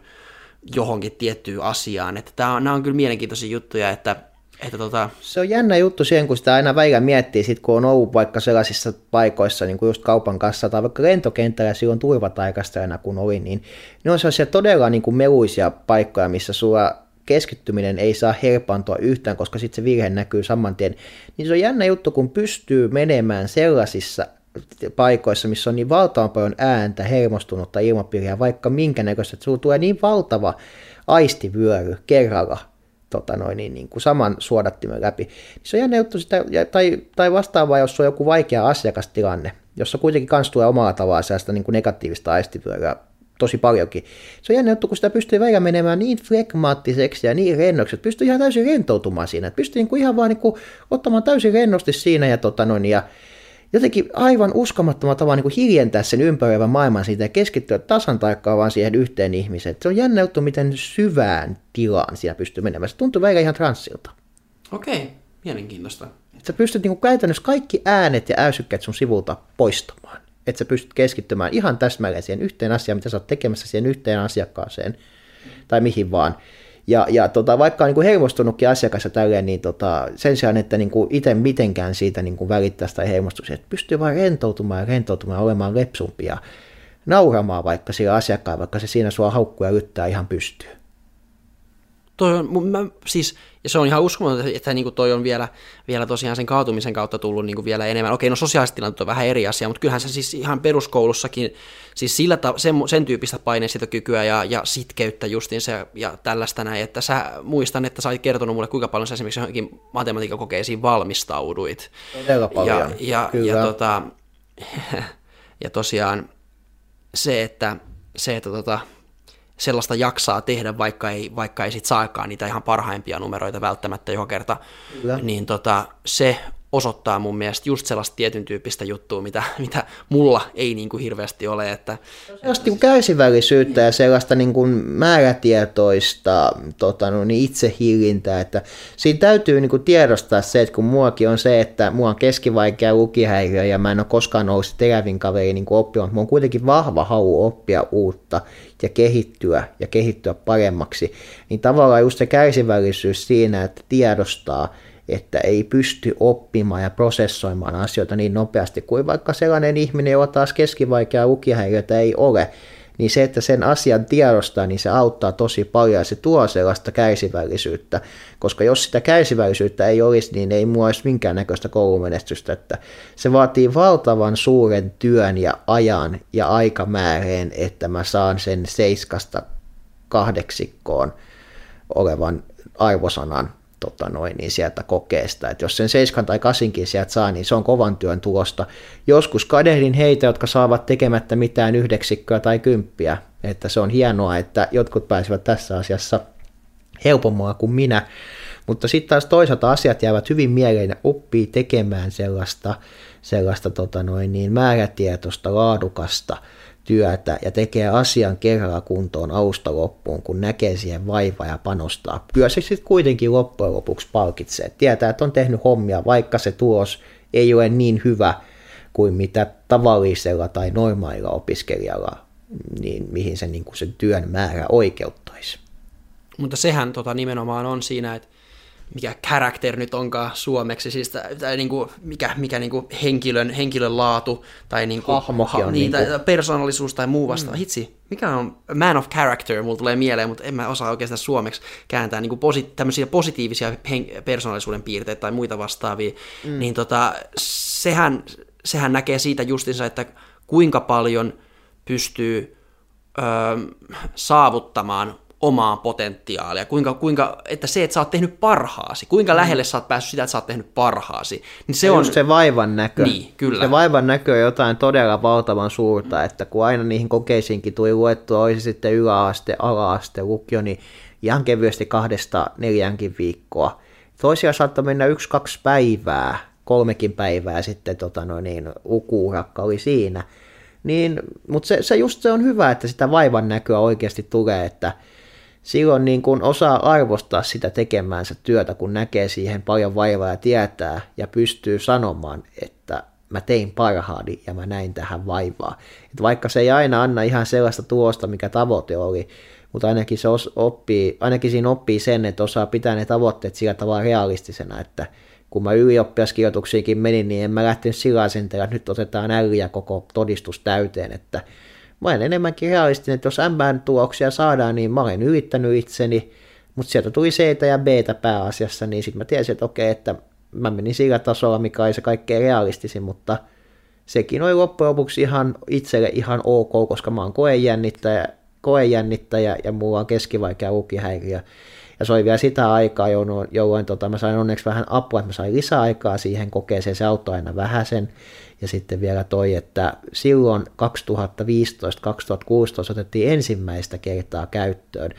johonkin tiettyyn asiaan. Että tämä on, nämä on kyllä mielenkiintoisia juttuja, että että tota... Se on jännä juttu siihen, kun sitä aina välillä miettii, sit kun on ollut vaikka sellaisissa paikoissa, niin kuin just kaupan kanssa tai vaikka lentokentällä silloin turvataikastajana kun oli, niin ne on sellaisia todella niin kuin meluisia paikkoja, missä sulla keskittyminen ei saa herpaantua yhtään, koska sitten se virhe näkyy saman tien. Niin se on jännä juttu, kun pystyy menemään sellaisissa paikoissa, missä on niin valtavan paljon ääntä, hermostunutta ilmapiiriä, vaikka minkä näköistä, että sulla tulee niin valtava aistivyöry kerralla tota noin, niin, niin kuin saman suodattimen läpi. Niin se on jännä juttu sitä, tai, tai vastaavaa, jos on joku vaikea asiakastilanne, jossa kuitenkin kans tulee omalla tavalla sellaista niin kuin negatiivista aistivyöryä tosi paljonkin. Se on jännä juttu, kun sitä pystyy välillä menemään niin flegmaattiseksi ja niin rennoksi, että pystyy ihan täysin rentoutumaan siinä. Että pystyy niin kuin ihan vaan niin kuin ottamaan täysin rennosti siinä ja, tota noin, ja jotenkin aivan uskomattomalla tavalla niin hiljentää sen ympäröivän maailman siitä ja keskittyä tasan tarkkaan vaan siihen yhteen ihmiseen. Se on jännä juttu, miten syvään tilaan siellä pystyy menemään. Se tuntuu vähän ihan transsilta. Okei, mielenkiintoista. Että sä pystyt niin kuin käytännössä kaikki äänet ja äysykkeet sun sivulta poistamaan. Että sä pystyt keskittymään ihan täsmälleen siihen yhteen asiaan, mitä sä oot tekemässä siihen yhteen asiakkaaseen tai mihin vaan. Ja, ja tota, vaikka on niin kuin hermostunutkin asiakas tälleen, niin tota, sen sijaan, että niin kuin itse mitenkään siitä niin kuin välittäisi tai hermostuisi, että pystyy vain rentoutumaan ja rentoutumaan, olemaan lepsumpia, nauramaan vaikka sillä asiakkaan, vaikka se siinä sua haukkuu ja yrittää ihan pystyy. Toi on, mä, siis, ja se on ihan uskomatonta, että niin kuin toi on vielä, vielä tosiaan sen kaatumisen kautta tullut niin kuin vielä enemmän. Okei, no sosiaaliset tilanteet on vähän eri asia, mutta kyllähän se siis ihan peruskoulussakin, siis sillä ta- sen, sen tyyppistä paineisitokykyä ja, ja sitkeyttä justiin se ja tällaista näin, että sä muistan, että sä olit kertonut mulle, kuinka paljon sä esimerkiksi johonkin matematiikkakokeisiin valmistauduit. Todella paljon, ja, ja, ja, tota, *laughs* ja tosiaan se, että, se, että tota, sellaista jaksaa tehdä, vaikka ei, vaikka ei sit saakaan niitä ihan parhaimpia numeroita välttämättä joka kerta, Kyllä. niin tota, se osoittaa mun mielestä just sellaista tietyn tyyppistä juttua, mitä, mitä mulla ei niin kuin hirveästi ole. Että... Sellaista niin kärsivällisyyttä ja sellaista niin kuin määrätietoista tota, no, niin itsehillintää, että siinä täytyy niin kuin tiedostaa se, että kun muakin on se, että mua on keskivaikea lukihäiriö ja mä en ole koskaan ollut terävin kaveri niin oppimaan, mutta mulla on kuitenkin vahva halu oppia uutta ja kehittyä ja kehittyä paremmaksi, niin tavallaan just se kärsivällisyys siinä, että tiedostaa, että ei pysty oppimaan ja prosessoimaan asioita niin nopeasti kuin vaikka sellainen ihminen, jolla taas keskivaikea lukihäiriötä ei ole, niin se, että sen asian tiedostaa, niin se auttaa tosi paljon ja se tuo sellaista kärsivällisyyttä, koska jos sitä kärsivällisyyttä ei olisi, niin ei mua olisi minkäännäköistä koulumenestystä, että se vaatii valtavan suuren työn ja ajan ja aikamääreen, että mä saan sen seiskasta kahdeksikkoon olevan arvosanan tota noin, niin sieltä kokeesta. että jos sen 7 tai 8 sieltä saa, niin se on kovan työn tulosta. Joskus kadehdin heitä, jotka saavat tekemättä mitään yhdeksikköä tai kymppiä, että se on hienoa, että jotkut pääsevät tässä asiassa helpommalla kuin minä, mutta sitten taas toisaalta asiat jäävät hyvin mieleen ja oppii tekemään sellaista, sellaista tota noin, niin määrätietoista, laadukasta, työtä ja tekee asian kerralla kuntoon alusta loppuun, kun näkee siihen vaivaa ja panostaa. Kyllä se sitten kuitenkin loppujen lopuksi palkitsee. Tietää, että on tehnyt hommia, vaikka se tulos ei ole niin hyvä kuin mitä tavallisella tai normaalilla opiskelijalla, niin mihin se, niin kuin sen työn määrä oikeuttaisi. Mutta sehän tota, nimenomaan on siinä, että mikä character nyt onkaan suomeksi, siis tai niin kuin, mikä, mikä niin kuin henkilön, henkilön laatu tai niin kuin, ha, niin, tai persoonallisuus tai muu vasta. Mm. Hitsi, mikä on man of character, mulla tulee mieleen, mutta en mä osaa oikeastaan suomeksi kääntää niin kuin posi, tämmöisiä positiivisia hen- persoonallisuuden piirteitä tai muita vastaavia, mm. niin tota, sehän, sehän näkee siitä justinsa, että kuinka paljon pystyy öö, saavuttamaan omaa potentiaalia, kuinka, kuinka, että se, että sä oot tehnyt parhaasi, kuinka mm. lähelle sä oot päässyt sitä, että sä oot tehnyt parhaasi, niin se ja on... se vaivan näkö. Niin, kyllä. Se vaivan näkö on jotain todella valtavan suurta, mm. että kun aina niihin kokeisiinkin tuli luettua, olisi sitten yläaste, alaaste, lukio, niin ihan kevyesti kahdesta neljänkin viikkoa. Toisia saattoi mennä yksi, kaksi päivää, kolmekin päivää sitten tota no niin, lukuurakka oli siinä. Niin, mutta se, se just se on hyvä, että sitä vaivan näköä oikeasti tulee, että silloin niin kuin osaa arvostaa sitä tekemäänsä työtä, kun näkee siihen paljon vaivaa ja tietää ja pystyy sanomaan, että mä tein parhaani ja mä näin tähän vaivaa. Et vaikka se ei aina anna ihan sellaista tuosta, mikä tavoite oli, mutta ainakin, se oppii, ainakin siinä oppii sen, että osaa pitää ne tavoitteet sillä tavalla realistisena, että kun mä ylioppilaskirjoituksiinkin menin, niin en mä lähtenyt sillä että nyt otetaan ja koko todistus täyteen, että mä olen enemmänkin realistinen, että jos MBN-tuloksia saadaan, niin mä olen yrittänyt itseni, mutta sieltä tuli C ja B pääasiassa, niin sitten mä tiesin, että okei, että mä menin sillä tasolla, mikä oli se kaikkein realistisin, mutta sekin oli loppujen lopuksi ihan itselle ihan ok, koska mä oon koejännittäjä, koejännittäjä ja mulla on keskivaikea lukihäiriö. Ja se oli vielä sitä aikaa, jolloin, jolloin tota, mä sain onneksi vähän apua, että mä sain lisäaikaa siihen kokeeseen, se auttoi aina vähän sen. Ja sitten vielä toi, että silloin 2015-2016 otettiin ensimmäistä kertaa käyttöön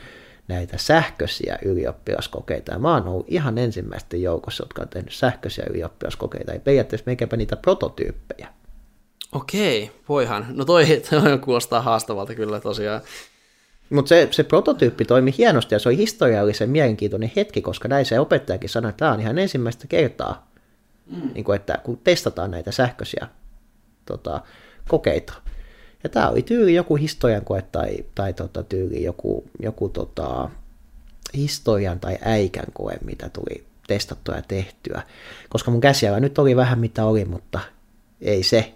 näitä sähköisiä ylioppilaskokeita. Ja mä oon ollut ihan ensimmäisten joukossa, jotka on tehnyt sähköisiä ylioppilaskokeita, ja periaatteessa meikäpä niitä prototyyppejä. Okei, voihan. No toi, toi kuulostaa haastavalta kyllä tosiaan. Mutta se, se prototyyppi toimi hienosti ja se oli historiallisen mielenkiintoinen hetki, koska näin se opettajakin sanoi, että tämä on ihan ensimmäistä kertaa, mm. niin kuin, että kun testataan näitä sähköisiä tota, kokeita. Ja tämä oli tyyli joku historian koe tai, tai tota, tyyli joku, joku tota, historian tai äikän koe, mitä tuli testattua ja tehtyä. Koska mun käsiala nyt oli vähän mitä oli, mutta ei se,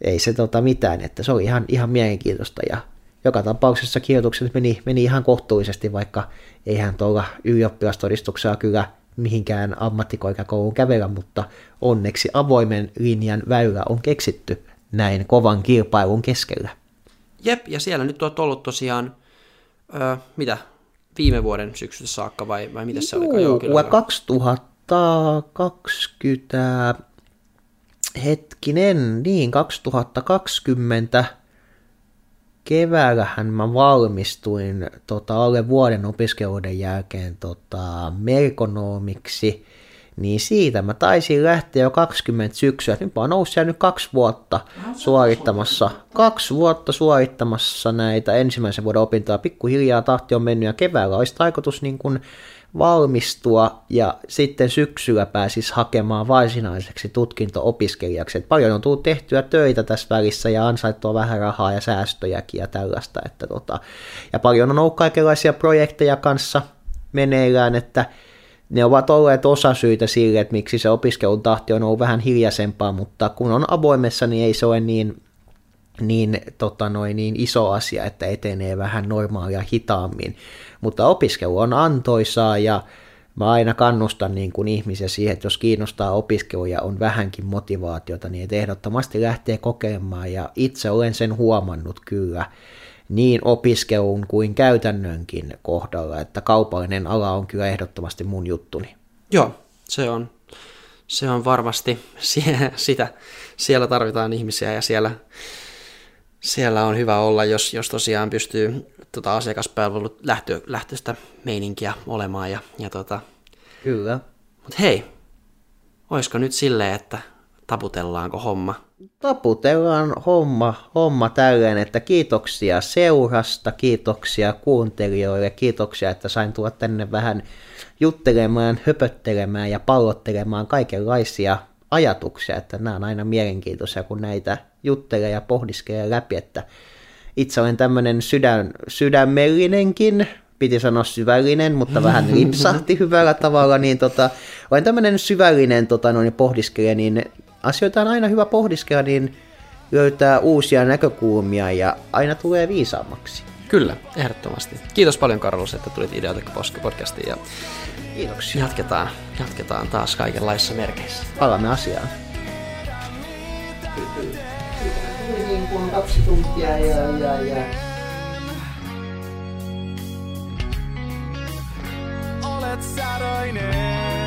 ei se tota mitään, että se oli ihan, ihan mielenkiintoista ja joka tapauksessa kirjoitukset meni, meni ihan kohtuullisesti, vaikka eihän tuolla ylioppilastodistuksella kyllä mihinkään ammattikorkeakouluun kävellä, mutta onneksi avoimen linjan väylä on keksitty näin kovan kilpailun keskellä. Jep, ja siellä nyt olet ollut tosiaan, öö, mitä, viime vuoden syksystä saakka vai, vai mitä se oli? Joo, 2020, hetkinen, niin 2020 keväällähän mä valmistuin tota, alle vuoden opiskeluiden jälkeen tota, merkonomiksi, niin siitä mä taisin lähteä jo 20 syksyä. Nyt mä oon noussut nyt kaksi vuotta suorittamassa, kaksi vuotta suorittamassa näitä ensimmäisen vuoden opintoja. Pikkuhiljaa tahti on mennyt ja keväällä olisi tarkoitus niin kuin valmistua ja sitten syksyllä pääsis hakemaan varsinaiseksi tutkinto-opiskelijaksi. Et paljon on tullut tehtyä töitä tässä välissä ja ansaittua vähän rahaa ja säästöjäkin ja tällaista. Että tota, ja paljon on ollut kaikenlaisia projekteja kanssa meneillään, että ne ovat olleet osasyitä sille, että miksi se opiskelun tahti on ollut vähän hiljaisempaa, mutta kun on avoimessa, niin ei se ole niin, niin, tota noin, niin iso asia, että etenee vähän normaalia hitaammin. Mutta opiskelu on antoisaa ja mä aina kannustan niin kuin ihmisiä siihen, että jos kiinnostaa opiskelu ja on vähänkin motivaatiota, niin että ehdottomasti lähtee kokemaan ja itse olen sen huomannut kyllä niin opiskelun kuin käytännönkin kohdalla, että kaupallinen ala on kyllä ehdottomasti mun juttuni. Joo, se on, se on varmasti *laughs* sitä. Siellä tarvitaan ihmisiä ja siellä, siellä on hyvä olla, jos, jos tosiaan pystyy tota, asiakaspalvelut lähtö, lähtöistä meininkiä olemaan. Ja, ja tota. Kyllä. Mutta hei, olisiko nyt silleen, että taputellaanko homma? Taputellaan homma, homma tälleen, että kiitoksia seurasta, kiitoksia kuuntelijoille, kiitoksia, että sain tulla tänne vähän juttelemaan, höpöttelemään ja pallottelemaan kaikenlaisia ajatuksia, että nämä on aina mielenkiintoisia, kun näitä juttelee ja pohdiskelee läpi, että itse olen tämmöinen sydän, sydämellinenkin, piti sanoa syvällinen, mutta vähän *laughs* lipsahti hyvällä tavalla, niin tota, olen tämmöinen syvällinen tota, noin, pohdiskelija, niin asioita on aina hyvä pohdiskella, niin löytää uusia näkökulmia ja aina tulee viisaammaksi. Kyllä, ehdottomasti. Kiitos paljon Karlos, että tulit Ideotekka podcastiin ja Kiitoksia. Jatketaan, jatketaan taas kaikenlaisissa merkeissä. Palaamme asiaan. Niin kuin kaksi tuntia ja, ja, ja. Olet säröinen.